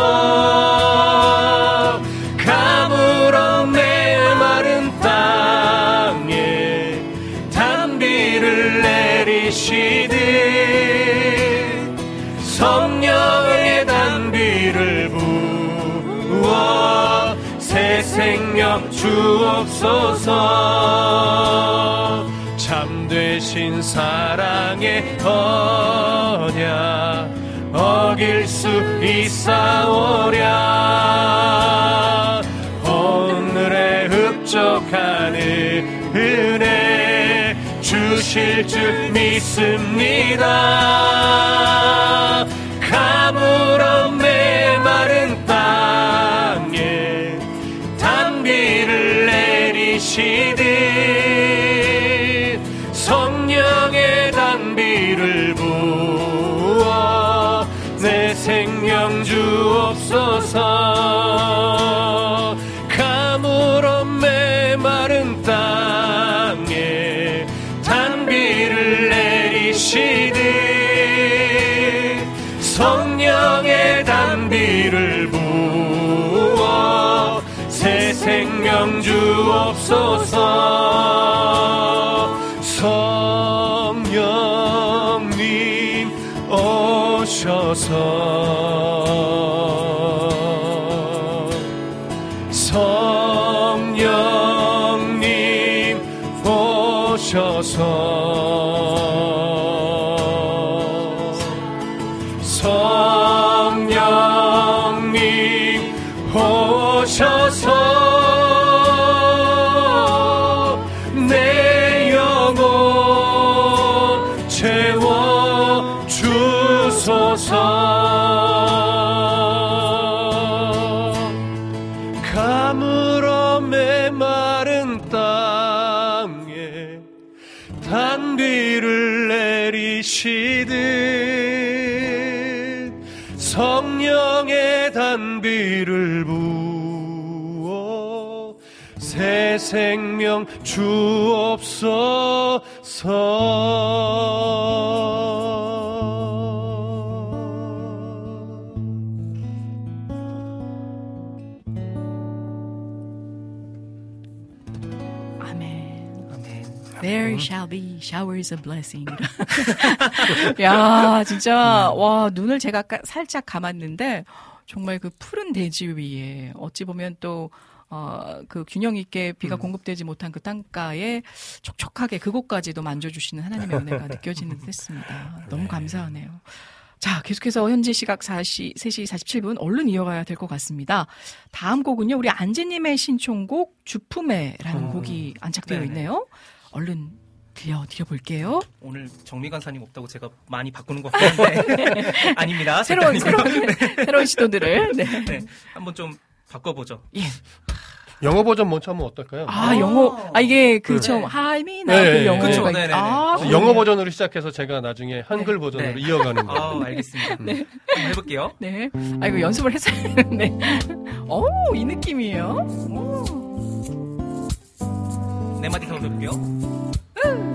주옵소서. 참되신 사랑의 언약 어길 수 있사오랴. 오늘의 흡족한 은혜 주실 줄 믿습니다 생명 주옵소서. There shall be showers of blessing. <laughs> 야, 진짜, 와, 눈을 제가 살짝 감았는데, 정말 그 푸른 대지 위에, 어찌 보면 또, 어, 그 균형 있게 비가 공급되지 못한 그 땅가에 촉촉하게 그곳까지도 만져주시는 하나님의 <laughs> 은혜가 느껴지는 듯 했습니다. 너무 감사하네요. 자, 계속해서 현재 시각 4시, 3시 47분 얼른 이어가야 될 것 같습니다. 다음 곡은요, 우리 안재님의 신청곡 주품에라는 어. 곡이 안착되어 네네. 있네요. 얼른 들려 드려 볼게요. 오늘 정미 간사님 없다고 제가 많이 바꾸는 것 같은데 <laughs> 아닙니다. 새로운, 새로운. 새로운 시도들을. 네. 네, 한번 좀 바꿔보죠. 예. 영어 버전 먼저 하면 어떨까요? 아, 영어. 아, 이게 그 네. 좀, 하이미나 네, 그 영어가. 그쵸, 있- 네네네. 아, 그래서 영어 버전으로 시작해서 제가 나중에 한글 네. 버전으로 네. 이어가는 거예요. 아, 알겠습니다. 한번 해볼게요. 네. 아, 이거 연습을 했어야 했는데. 오, 이 느낌이에요. 오. 네 마디 더 해볼게요. Hide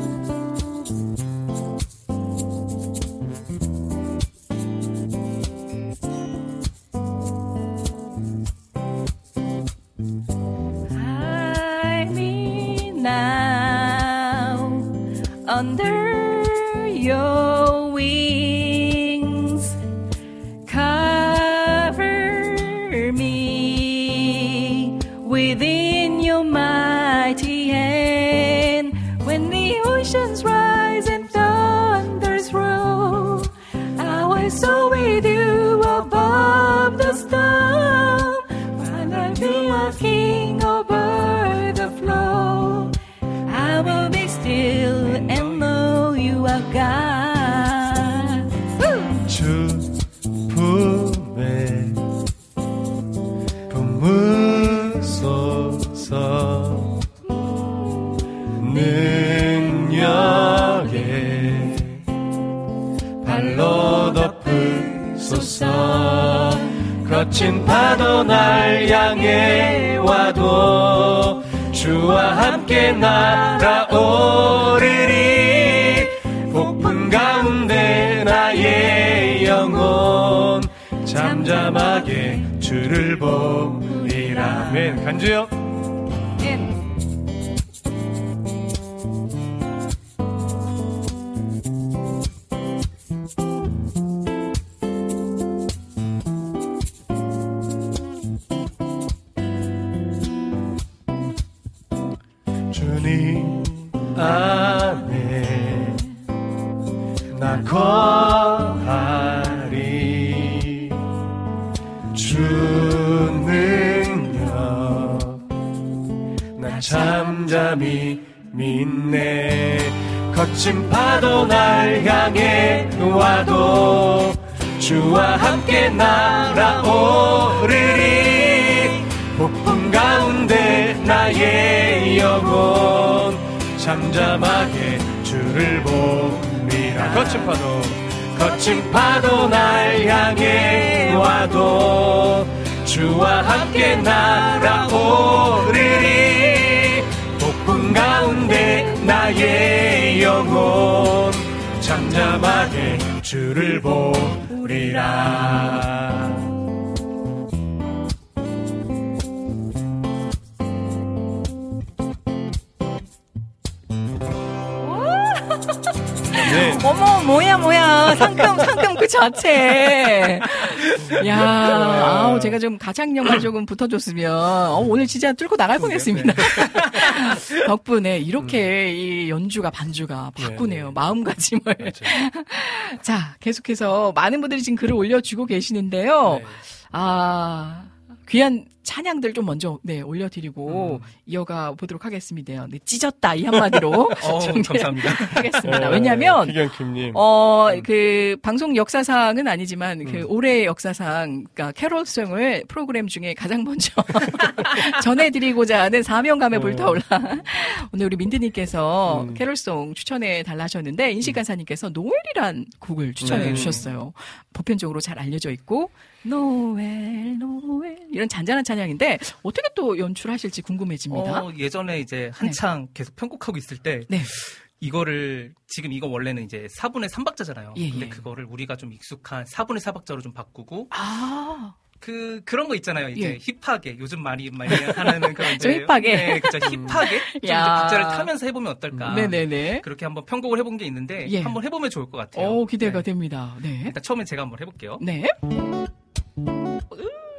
함께 날아오르리. 폭풍 가운데 나의 영혼 잠잠하게 주를 보리라. 아멘. 간주요 거친 파도 날 향해 와도 주와 함께 날아오르리. 폭풍 가운데 나의 영혼 잠잠하게 주를 보리라 거친 파도. 거친 파도 날 향해 와도 주와 함께 날아오르리 나의 영혼 잠잠하게 주를 보리라 어머 뭐야 뭐야 상큼 상큼 그 자체. 야, 아우 제가 좀 가창력만 <laughs> 조금 붙어줬으면 어, 오늘 진짜 뚫고 나갈 뻔했습니다. <laughs> 덕분에 이렇게 이 연주가 반주가 바꾸네요. 네. 마음가짐을. <laughs> 자, 계속해서 많은 분들이 지금 글을 올려주고 계시는데요. 네. 아, 귀한 찬양들 좀 먼저 네 올려드리고 음. 이어가 보도록 하겠습니다. 네, 찢었다 이 한마디로 <laughs> 어, <laughs> 감사합니다. 하겠습니다. 어, 왜냐하면 기경킴님. 어, 그, 방송 역사상은 아니지만, 그, 음. 올해 역사상, 그니까, 캐롤송을 프로그램 중에 가장 먼저 <laughs> 전해드리고자 하는 사명감에 어. 불타올라. 오늘 우리 민드님께서 음. 캐롤송 추천해 달라 하셨는데, 인식 간사님께서 노엘이란 곡을 추천해 네. 주셨어요. 보편적으로 잘 알려져 있고, 노엘, 노엘. 이런 잔잔한 찬양인데, 어떻게 또 연출하실지 궁금해집니다. 어, 예전에 이제 한창 계속 편곡하고 있을 때 네. 이거를 지금 이거 원래는 이제 4분의 3박자잖아요. 예, 근데 예. 그거를 우리가 좀 익숙한 4분의 4박자로 좀 바꾸고 아, 그 그런 거 있잖아요. 이제 예. 힙하게 요즘 많이 많이 하는 그런 <laughs> 좀 힙하게. 네, 그죠. 힙하게 좀. 박자를 타면서 해보면 어떨까. 네네네. 그렇게 한번 편곡을 해본 게 있는데 예. 한번 해보면 좋을 것 같아요. 어, 기대가 네. 됩니다. 네. 일단 처음에 제가 한번 해볼게요. 네. 저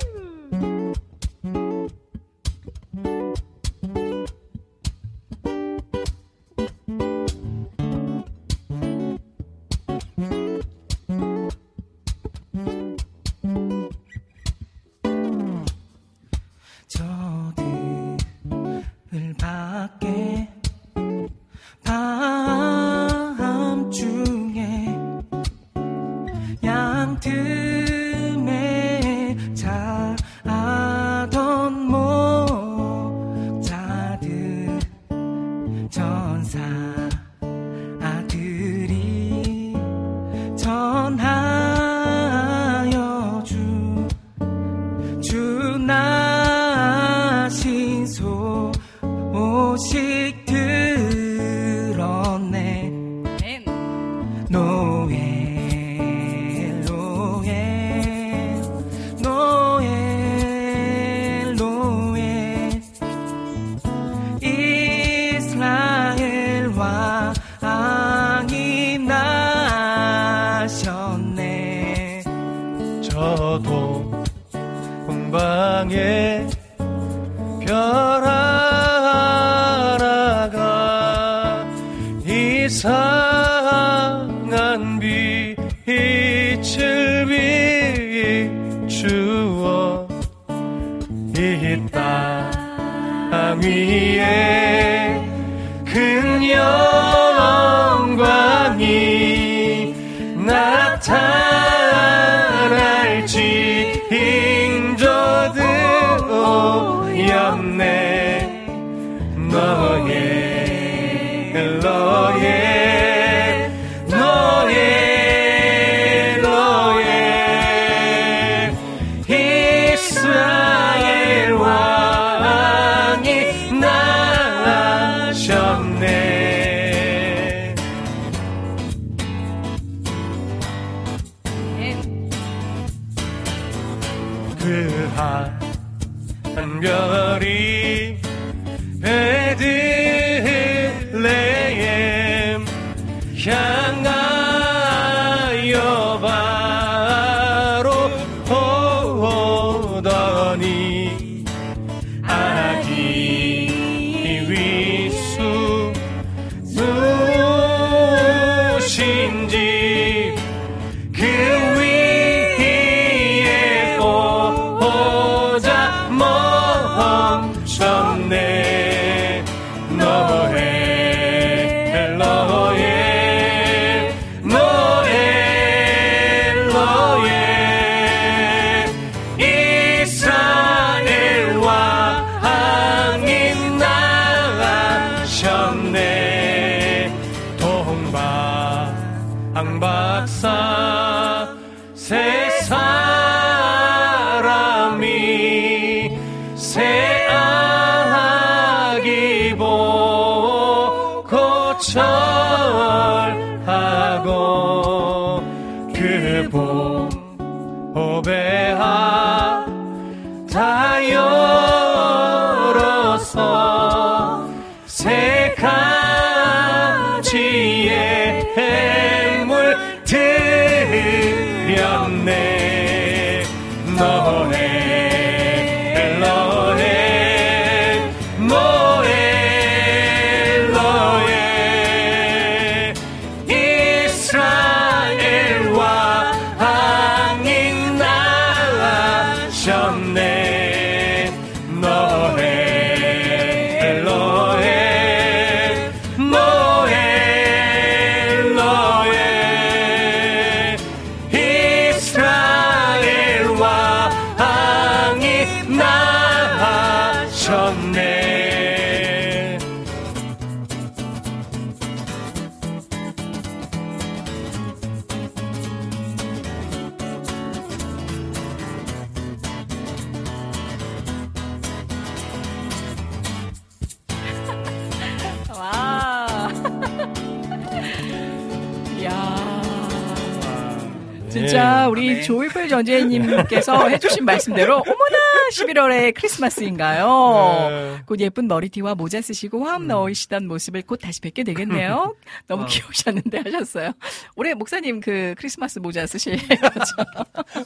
전재희님께서 <laughs> 해주신 말씀대로 어머나 11월에 크리스마스인가요? 네. 곧 예쁜 머리띠와 모자 쓰시고 화음 넣으시던 모습을 곧 다시 뵙게 되겠네요. <laughs> 너무 어. 귀여우셨는데 하셨어요. 올해 목사님 그 크리스마스 모자 쓰실 <laughs> 거죠?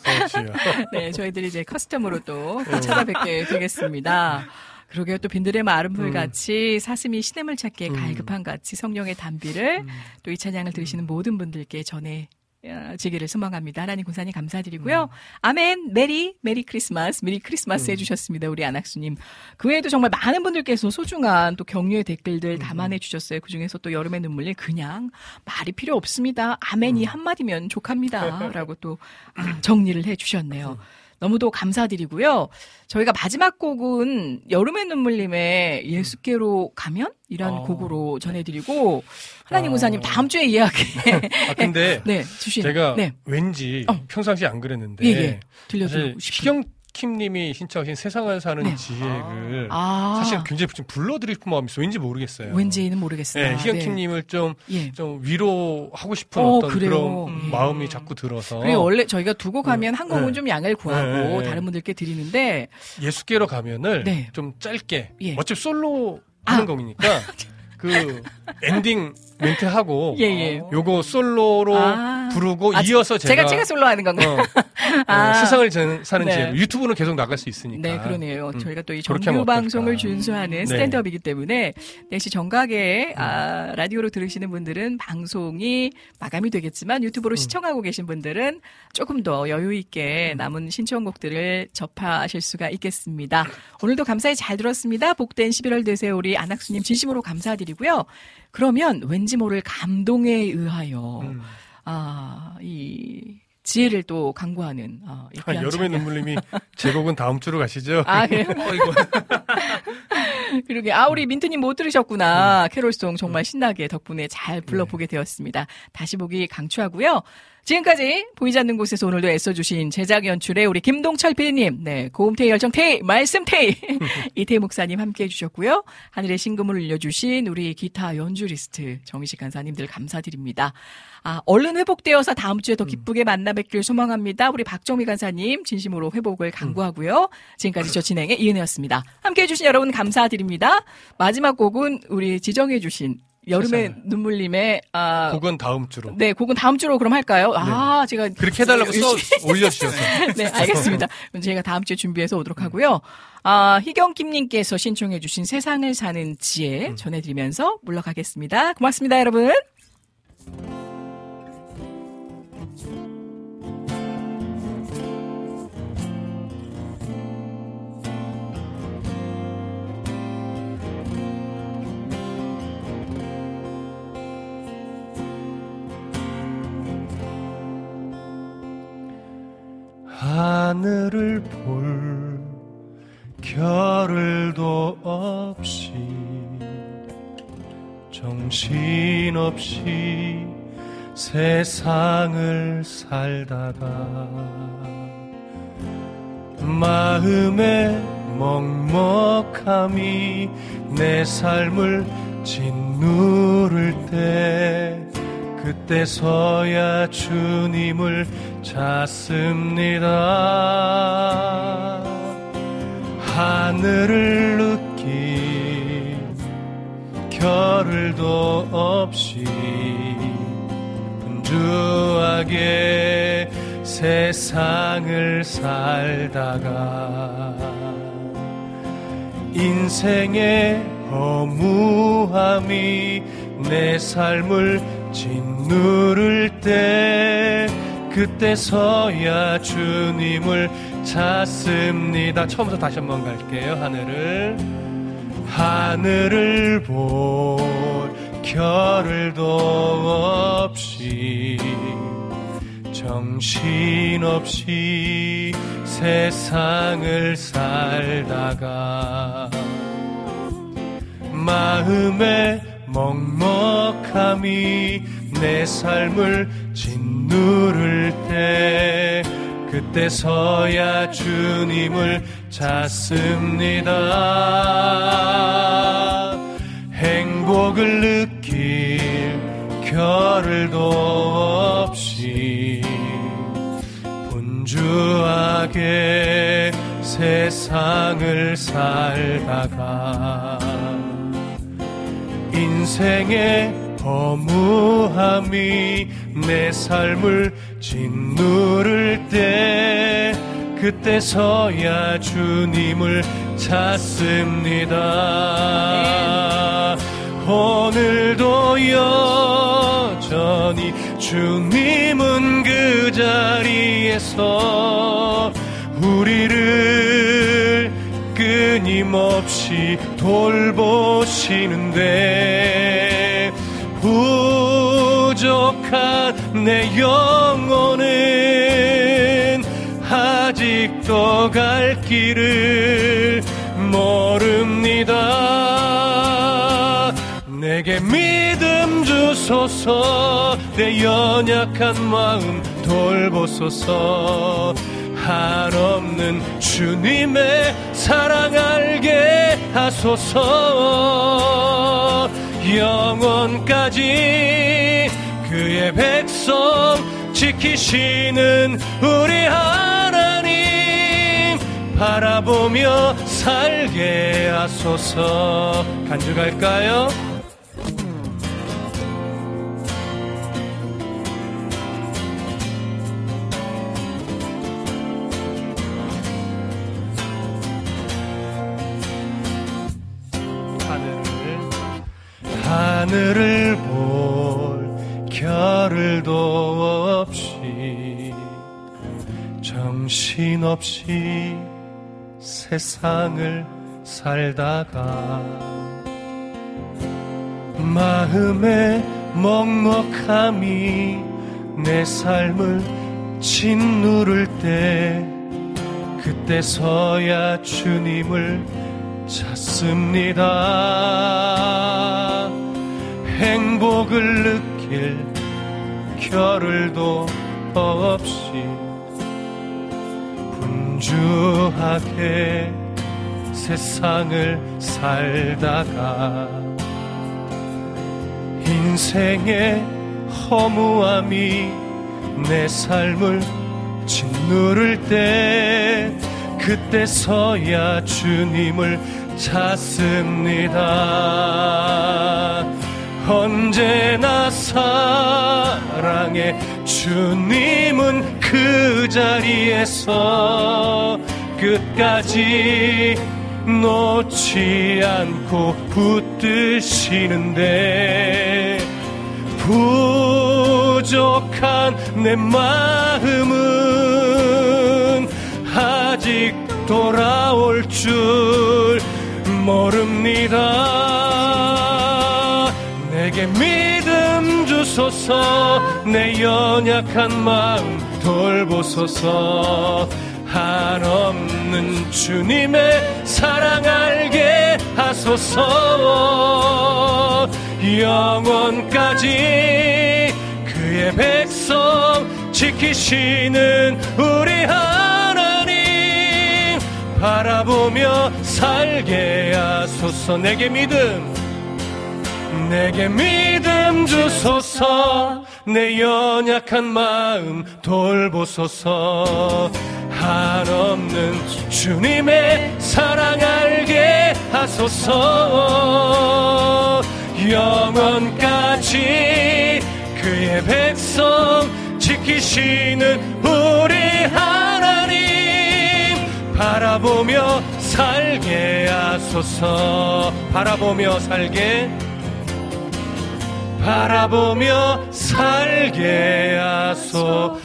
그렇지요. 네, 저희들이 이제 costume으로 또 찾아뵙게 되겠습니다. 그러게요. 또 빈들의 마른 풀 같이 사슴이 시냇을 찾기에 갈급한 같이 성령의 단비를 또 이 찬양을 들으시는 모든 분들께 전해 어, 지기를 소망합니다. 하나님 군사님 감사드리고요. 아멘. merry merry Christmas merry Christmas 해주셨습니다. 우리 안학수님. 그 외에도 정말 많은 분들께서 소중한 또 격려의 댓글들 담아내 주셨어요. 그 중에서 또 여름의 눈물이 그냥 말이 필요 없습니다. 아멘이 한마디면 족합니다.라고 <laughs> 또 아, 정리를 해 주셨네요. 너무도 감사드리고요. 저희가 마지막 곡은 여름의 눈물님의 예수께로 가면? 이란 어. 곡으로 전해드리고, 하나님 어. 군사님 다음 주에 이야기. 아 근데 <laughs> 네, 주신. 제가 네. 왠지 어. 평상시 안 그랬는데 예, 예. 들려드리고 싶어요. 희경 킴님이 신청하신 세상을 사는 네. 지혜를 아. 사실 굉장히 좀 불러드리고 싶은 마음이 있어 왠지 모르겠어요. 왠지는 모르겠어요. 네, 희경킴님을 좀, 예. 좀 위로하고 싶은 어, 어, 떤. 그런 음. 마음이 자꾸 들어서 그리고 원래 저희가 두고 가면 한 곡은 네. 좀 양해를 구하고 네, 네. 다른 분들께 드리는데 예수께로 가면을 네. 좀 짧게 예. 어차피 솔로 하는 아. 곡이니까 그 엔딩 멘트 하고 예, 예. 요거 솔로로 아. 부르고 아, 이어서 제가 제가, 제가 솔로 하는 건가요? 어, 아. 어, 세상을 사- 사는 네. 지혜로 유튜브는 계속 나갈 수 있으니까 네, 그러네요. 음, 저희가 또 이 정규 방송을. 준수하는 네. 스탠드업이기 때문에 네 시 정각에 아, 라디오로 들으시는 분들은 방송이 마감이 되겠지만 유튜브로 음. 시청하고 계신 분들은 조금 더 여유 있게 남은 신청곡들을 접하실 수가 있겠습니다. 오늘도 감사히 잘 들었습니다. 복된 11월 되세요. 우리 안학수님 진심으로 감사드리고요. 그러면 왠지 모를 감동에 의하여 음. 아, 이 지혜를 또 강구하는 아, 이 아, 여름의. 눈물님이 <laughs> 제곡은 다음 주로 가시죠. 아, 그래요? <laughs> 어이구. <laughs> 그러게. 아, 우리 민트님 못 들으셨구나. 캐롤송 정말 신나게 덕분에 잘 불러보게 되었습니다. 다시 보기 강추하고요. 지금까지 보이지 않는 곳에서 오늘도 애써주신 제작 연출의 우리 김동철 PD님, 네, 고음테이 열정테이, 말씀테이, <laughs> 이태희 목사님 함께 해주셨고요. 하늘의 신금을 울려주신 우리 기타 연주리스트 정희식 간사님들 감사드립니다. 아, 얼른 회복되어서 다음 주에 더 기쁘게 만나 뵙길 소망합니다. 우리 박정미 간사님 진심으로 회복을 강구하고요. 지금까지 저 진행의 이은혜였습니다. 함께 해주신 여러분 감사드립니다. 마지막 곡은 우리 지정해주신 여름의 세상에. 눈물님의 아, 곡은 다음 주로. 네, 곡은 다음 주로 그럼 할까요? 아, 제가 그렇게 해달라고 써 <laughs> 올려주셔서. 네, 알겠습니다. 그럼 저희가 다음 주에 준비해서 오도록 하고요. 아, 희경김님께서 신청해주신 세상을 사는 지혜 전해드리면서 물러가겠습니다. 고맙습니다, 여러분. 하늘을 볼 겨를도 없이 정신없이 세상을 살다가 마음의 먹먹함이 내 삶을 짓누를 때 그때서야 주님을 찾습니다. 하늘을 느낀 겨를도 없이 분주하게 세상을 살다가 인생의 허무함이 내 삶을 짓누를 때 그때서야 주님을 찾습니다. 처음부터 다시 한번 갈게요. 하늘을 하늘을 볼 겨를도 없이 정신없이 세상을 살다가 마음의 먹먹함이 내 삶을 짓누를 때 그때서야 주님을 찾습니다. 행복을 느낄 겨를도 없이 분주하게 세상을 살다가 인생의 허무함이 내 삶을 짓누를 때 그때서야 주님을 찾습니다. 오늘도 여전히 주님은 그 자리에서 우리를 끊임없이 돌보시는데 부족한 내 영혼은 아직도 갈 길을 모릅니다. 내게 믿음 주소서 내 연약한 마음 돌보소서 한없는 주님의 사랑 알게 하소서 영원까지 그의 백성 지키시는 우리 하나님 바라보며 살게 하소서 간주갈까요? 하늘을 볼 겨를도 없이 정신없이 세상을 살다가 마음의 먹먹함이 내 삶을 짓누를 때 그때서야 주님을 찾습니다. 행복을 느낄 겨를도 없이 분주하게 세상을 살다가 인생의 허무함이 내 삶을 짓누를 때 그때서야 주님을 찾습니다. 언제나 사랑해 주님은 그 자리에서 끝까지 놓지 않고 붙드시는데 부족한 내 마음은 아직 돌아올 줄 모릅니다. 믿음 주소서 내 연약한 마음 돌보소서. 한없는 주님의 사랑 알게 하소서. 영원까지 그의 백성 지키시는 우리 하나님 바라보며 살게 하소서. 내게 믿음 내게 믿음 주소서. 내 연약한 마음 돌보소서. 한없는 주님의 사랑 알게 하소서. 영원까지 그의 백성 지키시는 우리 하나님. 바라보며 살게 하소서. 바라보며 살게. 바라보며 살게 하소서